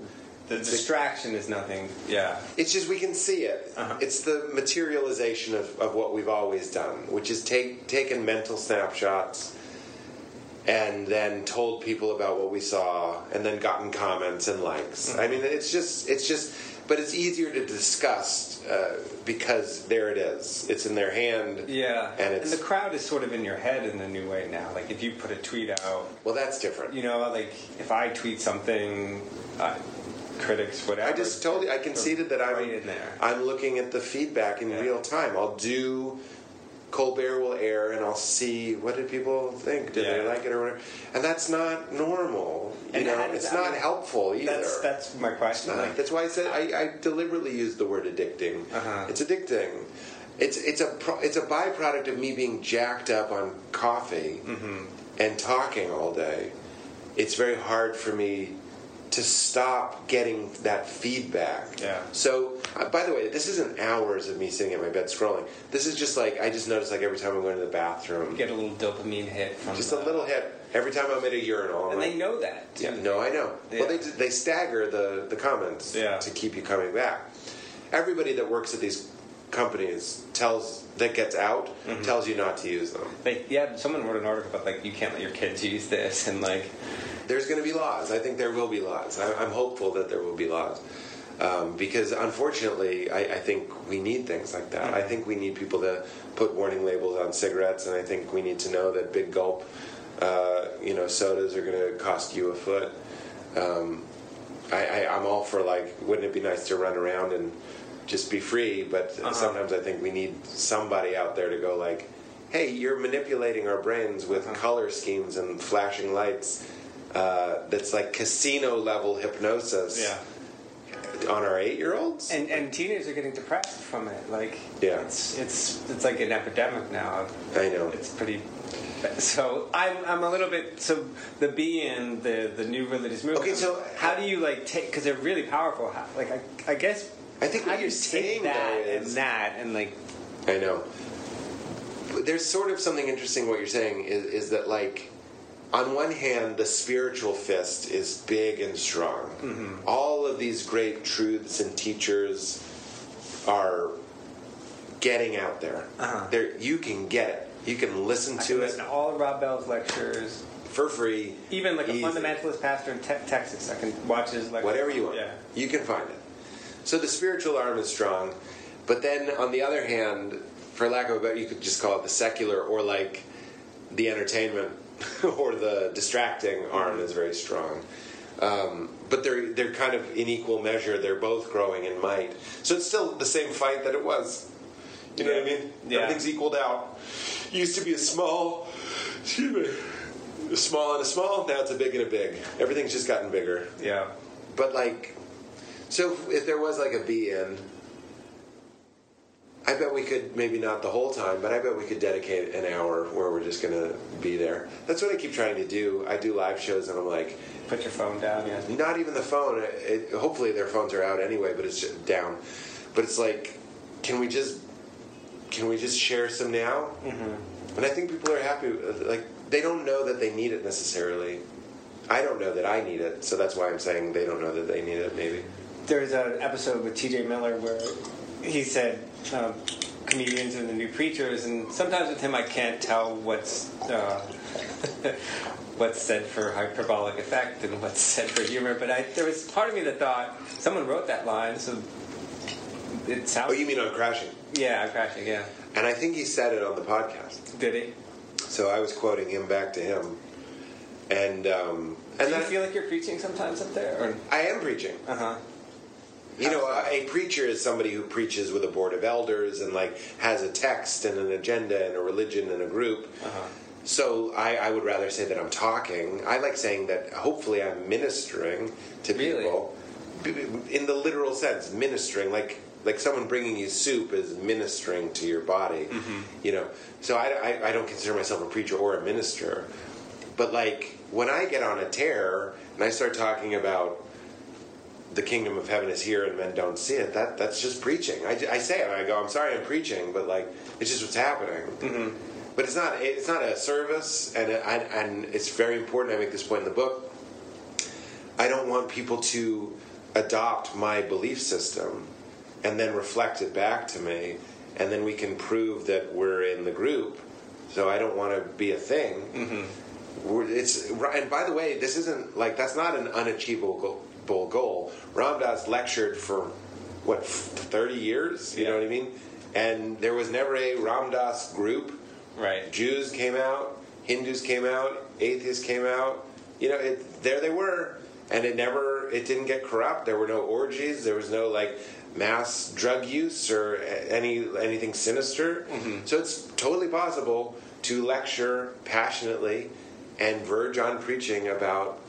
Speaker 3: The distraction is nothing. Yeah.
Speaker 1: It's just we can see it.
Speaker 3: Uh-huh.
Speaker 1: It's the materialization of, of what we've always done, which is take taken mental snapshots and then told people about what we saw and then gotten comments and likes.
Speaker 3: Mm-hmm.
Speaker 1: I mean, it's just it's just, but it's easier to discuss uh, because there it is. It's in their hand.
Speaker 3: Yeah.
Speaker 1: and it's
Speaker 3: the crowd is sort of in your head in the new way now. Like if you put a tweet out,
Speaker 1: well, that's different.
Speaker 3: you know, like if I tweet something, uh, critics, whatever.
Speaker 1: I just told you I conceded that I'm
Speaker 3: right in there.
Speaker 1: I'm looking at the feedback in
Speaker 3: Yeah.
Speaker 1: real time. I'll do Colbert will air and I'll see what did people think. Did they like it or whatever? And that's not normal. You
Speaker 3: And
Speaker 1: know, it's
Speaker 3: that-
Speaker 1: not helpful either.
Speaker 3: That's that's my question.
Speaker 1: Not.
Speaker 3: Like,
Speaker 1: That's why I said I, I deliberately used the word addicting.
Speaker 3: Uh-huh.
Speaker 1: It's addicting. It's it's a pro, it's a byproduct of me being jacked up on coffee
Speaker 3: Mm-hmm.
Speaker 1: and talking all day. It's very hard for me to stop getting that feedback.
Speaker 3: Yeah.
Speaker 1: So, uh, by the way, this isn't hours of me sitting at my bed scrolling. This is just like I just notice like every time I'm going to the bathroom,
Speaker 3: Get a little dopamine hit from
Speaker 1: just
Speaker 3: the,
Speaker 1: a little hit every time I'm at a urinal.
Speaker 3: And
Speaker 1: like,
Speaker 3: they know that. Too.
Speaker 1: yeah, no, I know.
Speaker 3: Yeah.
Speaker 1: Well, they they stagger the the comments
Speaker 3: Yeah.
Speaker 1: to keep you coming back. Everybody that works at these companies tells that gets out
Speaker 3: Mm-hmm.
Speaker 1: tells you not to use them.
Speaker 3: Like, yeah, someone wrote an article about like you can't let your kids use this, and like,
Speaker 1: There's going to be laws. I think there will be laws. I, I'm hopeful that there will be laws. Um, because unfortunately, I, I think we need things like that. I think we need people to put warning labels on cigarettes, and I think we need to know that big gulp, uh, you know, sodas are going to cost you a foot. Um, I, I, I'm all for like, wouldn't it be nice to run around and just be free? But
Speaker 3: Uh-huh.
Speaker 1: sometimes I think we need somebody out there to go like, hey, you're manipulating our brains with
Speaker 3: Uh-huh.
Speaker 1: color schemes and flashing lights. Uh, that's like casino level hypnosis
Speaker 3: yeah.
Speaker 1: on our eight year olds.
Speaker 3: And and teenagers are getting depressed from it. Like,
Speaker 1: Yeah.
Speaker 3: it's it's it's like an epidemic now.
Speaker 1: I know.
Speaker 3: It's pretty. So I'm I'm a little bit so the be in the the new religious movement.
Speaker 1: Okay, so-
Speaker 3: how do you like take because they're really powerful. How, like I, I guess
Speaker 1: I think
Speaker 3: how
Speaker 1: what
Speaker 3: do
Speaker 1: you're
Speaker 3: you
Speaker 1: saying
Speaker 3: take that
Speaker 1: though
Speaker 3: and that and like
Speaker 1: I know. There's sort of something interesting. What you're saying is, is that like, on one hand, the spiritual fist is big and strong.
Speaker 3: Mm-hmm.
Speaker 1: All of these great truths and teachers are getting out there.
Speaker 3: Uh-huh.
Speaker 1: There, you can get it. You can listen
Speaker 3: I
Speaker 1: to
Speaker 3: can
Speaker 1: it
Speaker 3: listen to all of Rob Bell's lectures.
Speaker 1: for free.
Speaker 3: Even like a fundamentalist pastor in te- Texas, I can watch his lecture.
Speaker 1: whatever you want.
Speaker 3: Yeah.
Speaker 1: You can find it. So the spiritual arm is strong, but then on the other hand, for lack of a better, you could just call it the secular or like the entertainment or the distracting arm is very strong. Um, but they're they're kind of in equal measure. They're both growing in might. So it's still the same fight that it was. You know what I mean?
Speaker 3: Yeah.
Speaker 1: Everything's equaled out. Used to be a small, excuse me, a small and a small. Now it's a big and a big. Everything's just gotten bigger.
Speaker 3: Yeah.
Speaker 1: But like, so if, if there was like a be-in, I bet we could maybe not the whole time, but I bet we could dedicate an hour where we're just gonna be there. That's what I keep trying to do. I do live shows and I'm like,
Speaker 3: Put your phone down. Yeah.
Speaker 1: not even the phone. It, hopefully their phones are out anyway, but it's down. But it's like, can we just can we just share some now? Mm-hmm. And I think people are happy. Like they don't know that they need it necessarily. I don't know that I need it, so that's why I'm saying they don't know that they need it. Maybe.
Speaker 3: There's an episode with T.J. Miller where he said um, comedians and the new preachers, and sometimes with him I can't tell what's uh, what's said for hyperbolic effect and what's said for humor. But I, there was part of me that thought someone wrote that line, so it sounds.
Speaker 1: Oh, you mean on crashing?
Speaker 3: yeah, I'm crashing. Yeah,
Speaker 1: And I think he said it on the podcast.
Speaker 3: did he?
Speaker 1: So I was quoting him back to him, and um,
Speaker 3: Do you
Speaker 1: then
Speaker 3: feel like you're preaching sometimes up there? Or
Speaker 1: I am preaching.
Speaker 3: uh huh.
Speaker 1: You know, a, a preacher is somebody who preaches with a board of elders and like has a text and an agenda and a religion and a group.
Speaker 3: Uh-huh.
Speaker 1: So I, I would rather say that I'm talking. I like saying that hopefully I'm ministering to
Speaker 3: Really?
Speaker 1: people in the literal sense, ministering like like someone bringing you soup is ministering to your body.
Speaker 3: Mm-hmm.
Speaker 1: You know, so I, I, I don't consider myself a preacher or a minister. But like when I get on a tear and I start talking about the kingdom of heaven is here and men don't see it, that that's just preaching. I, I say it, I go, I'm sorry, I'm preaching, but like it's just what's happening. Mm-hmm. But it's not it's not a service, and it, I, and it's very important. I make this point in the book. I don't want people to adopt my belief system and then reflect it back to me, and then we can prove that we're in the group. So I don't want to be a thing. We're- It's and by the way, this isn't like that's not an unachievable goal. goal. Ram Dass lectured for what thirty years. You know what I mean? And there was never a Ram Dass group.
Speaker 3: Right.
Speaker 1: Jews came out, Hindus came out, atheists came out. You know, it, there they were, and it never, it didn't get corrupt. There were no orgies. There was no like mass drug use or any anything sinister. Mm-hmm. So it's totally possible to lecture passionately and verge on preaching about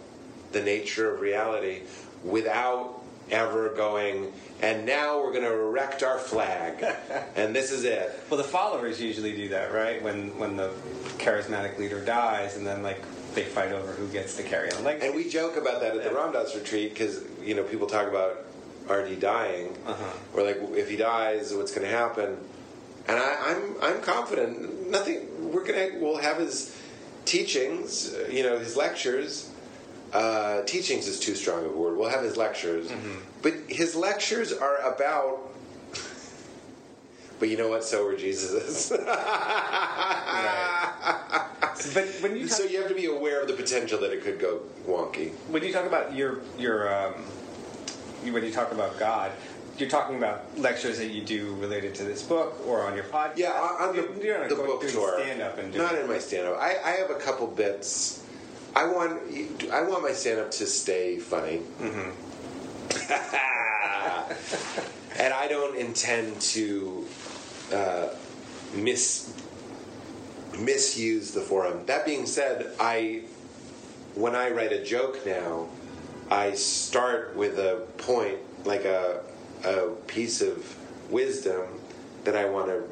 Speaker 1: the nature of reality without ever going. And now we're going to erect our flag, and this is it.
Speaker 3: Well, the followers usually do that, right? When when the charismatic leader dies, and then like they fight over who gets to carry on legacy.
Speaker 1: And we joke about that at the Ram Dass retreat because you know people talk about RD dying,
Speaker 3: Uh-huh.
Speaker 1: or like if he dies, what's going to happen? And I, I'm I'm confident. Nothing. We're gonna we'll have his teachings. You know his lectures. Uh, teachings is too strong of a word. We'll have his lectures,
Speaker 3: Mm-hmm.
Speaker 1: but his lectures are about. But you know what? So are Jesus's.
Speaker 3: but when you talk,
Speaker 1: so you have to be aware of the potential that it could go wonky.
Speaker 3: when you talk about your your um, when you talk about God, you're talking about lectures that you do related to this book or on your podcast.
Speaker 1: Yeah, on the,
Speaker 3: You're not
Speaker 1: the book tour.
Speaker 3: stand up and
Speaker 1: not in my stand up. I, I have a couple bits. I want I want my stand up to stay funny.
Speaker 3: Mm-hmm.
Speaker 1: and I don't intend to uh, mis misuse the forum. That being said, I when I write a joke now, I start with a point, like a a piece of wisdom that I want to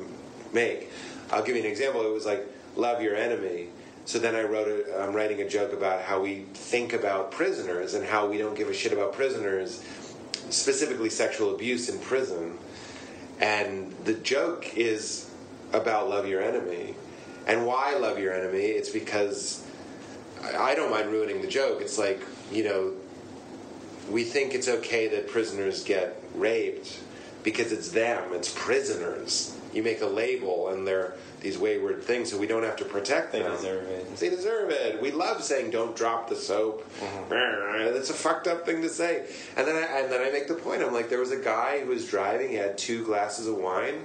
Speaker 1: make. I'll give you an example. It was like love your enemy. So then I wrote a, I'm writing a joke about how we think about prisoners and how we don't give a shit about prisoners, specifically sexual abuse in prison. And the joke is about love your enemy. And why love your enemy? It's because I don't mind ruining the joke. It's like, you know, we think it's okay that prisoners get raped because it's them, it's prisoners. You make a label and they're these wayward things, so we don't have to protect
Speaker 3: They
Speaker 1: them.
Speaker 3: deserve it.
Speaker 1: They deserve it. We love saying "Don't drop the soap." Mm-hmm. That's a fucked up thing to say. And then I, and then I make the point. I'm like, there was a guy who was driving. He had two glasses of wine.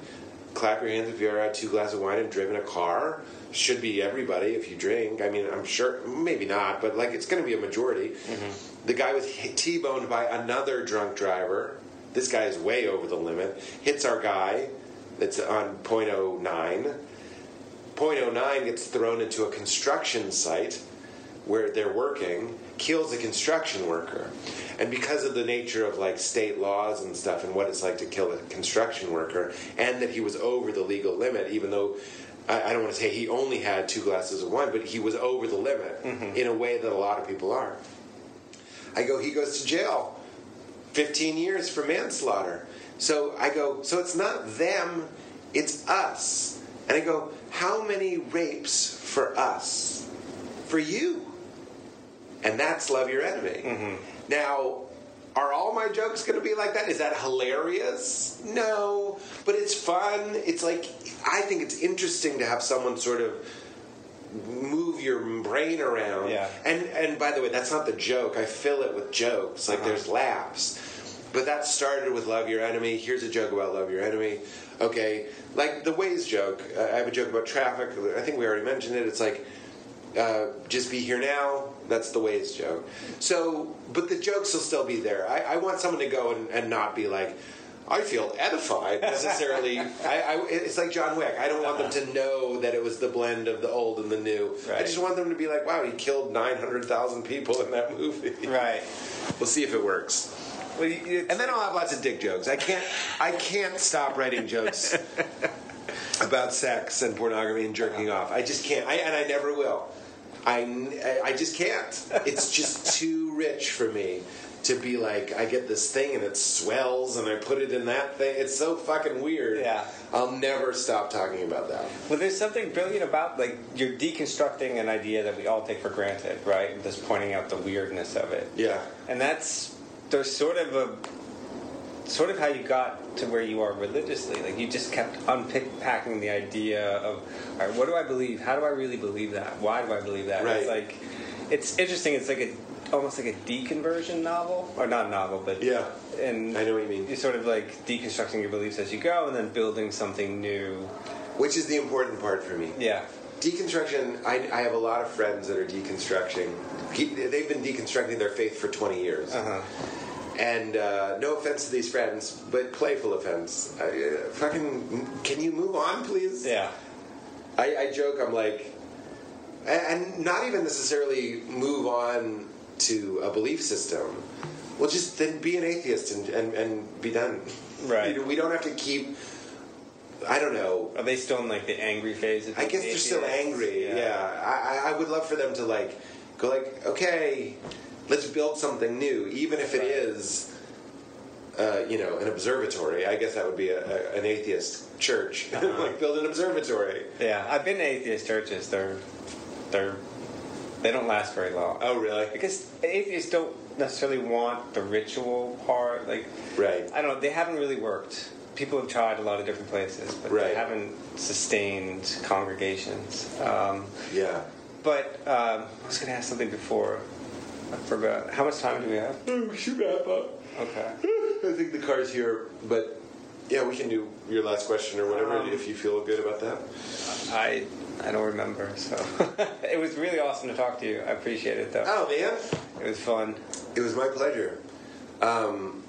Speaker 1: Clap your hands if you ever had two glasses of wine and driven a car. Should be everybody if you drink. I mean, I'm sure, maybe not, but like it's going to be a majority. Mm-hmm. The guy was T-boned by another drunk driver. This guy is way over the limit. Hits our guy that's on .09. .09 gets thrown into a construction site where they're working, kills a construction worker. And because of the nature of like state laws and stuff and what it's like to kill a construction worker, and that he was over the legal limit, even though I, I don't want to say he only had two glasses of wine, but he was over the limit mm-hmm. in a way that a lot of people are. I go, he goes to jail 15 years for manslaughter. So I go, so it's not them, it's us. And I go, how many rapes for us? For you. And that's love your enemy. Mm-hmm. Now, are all my jokes going to be like that? Is that hilarious? No, but it's fun. It's like, I think it's interesting to have someone sort of move your brain around.
Speaker 3: Yeah.
Speaker 1: And and by the way, that's not the joke. I fill it with jokes. Like uh-huh. there's laughs. But that started with love your enemy. Here's a joke about love your enemy. Okay, like the ways joke. Uh, I have a joke about traffic. I think we already mentioned it. It's like uh, just be here now. That's the ways joke. So, but the jokes will still be there. I, I want someone to go and, and not be like, I feel edified necessarily. I, I, it's like John Wick. I don't want them to know that it was the blend of the old and the new. I just want them to be like, wow, he killed 900,000 people in that movie.
Speaker 3: Right.
Speaker 1: We'll see if it works.
Speaker 3: Well,
Speaker 1: And then I'll have lots of dick jokes. I can't. I can't stop writing jokes about sex and pornography and jerking off. I just can't. I, and I never will. I, I just can't. It's just too rich for me to be like, I get this thing and it swells and I put it in that thing. It's so fucking weird.
Speaker 3: Yeah.
Speaker 1: I'll never stop talking about that.
Speaker 3: Well, there's something brilliant about like you're deconstructing an idea that we all take for granted, right? Just pointing out the weirdness of it,
Speaker 1: Yeah.
Speaker 3: and that's there's sort of a sort of how you got to where you are religiously. Like you just kept unpacking the idea of, all right, what do I believe? How do I really believe that? Why do I believe that?
Speaker 1: Right.
Speaker 3: It's like it's interesting. It's like a almost like a deconversion novel, or not novel, but
Speaker 1: Yeah.
Speaker 3: And
Speaker 1: I know what you mean.
Speaker 3: You're sort of like deconstructing your beliefs as you go, and then building something new.
Speaker 1: Which is the important part for me.
Speaker 3: Yeah.
Speaker 1: Deconstruction, I, I have a lot of friends that are deconstructing. They've been deconstructing their faith for 20 years.
Speaker 3: Uh huh.
Speaker 1: And uh, no offense to these friends, but playful offense. Uh, fucking, can you move on, please?
Speaker 3: Yeah.
Speaker 1: I, I joke, I'm like, and not even necessarily move on to a belief system. Well, just then be an atheist and, and, and be done.
Speaker 3: Right.
Speaker 1: We, don't have to keep, I don't know,
Speaker 3: Are they still in like the angry phase? Of
Speaker 1: I guess they're still angry. Yeah, I, I- I would love for them to like Go like, okay, let's build something new, even if it is. Uh, you know, an observatory. I guess that would be a, a, an atheist church. like build an observatory.
Speaker 3: Yeah, I've been to atheist churches. They're they're they don't last very long.
Speaker 1: Oh, really?
Speaker 3: Because atheists don't necessarily want the ritual part. Like,
Speaker 1: Right.
Speaker 3: I don't know. They haven't really worked. People have tried a lot of different places, but
Speaker 1: Right.
Speaker 3: they haven't sustained congregations. Um,
Speaker 1: Yeah.
Speaker 3: but um, I was going to ask something before. I forgot. How much time do we have?
Speaker 1: We should wrap up.
Speaker 3: Okay.
Speaker 1: I think the car's here, but yeah, we can do your last question or whatever
Speaker 3: Um,
Speaker 1: if you feel good about that.
Speaker 3: I I don't remember. So it was really awesome to talk to you. I appreciate it though.
Speaker 1: Oh man,
Speaker 3: It was fun.
Speaker 1: it was my pleasure. Um,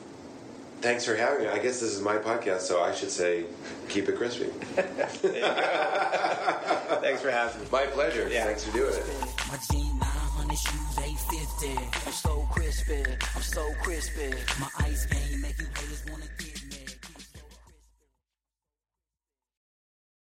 Speaker 1: thanks for having me. I guess this is my podcast, so I should say, keep it crispy.
Speaker 3: Thanks for having me.
Speaker 1: My pleasure.
Speaker 3: Yeah.
Speaker 1: Thanks for doing it.
Speaker 4: My jean 900 shoes 850. I'm so crispy. I'm so crispy. My ice game make you haters wanna get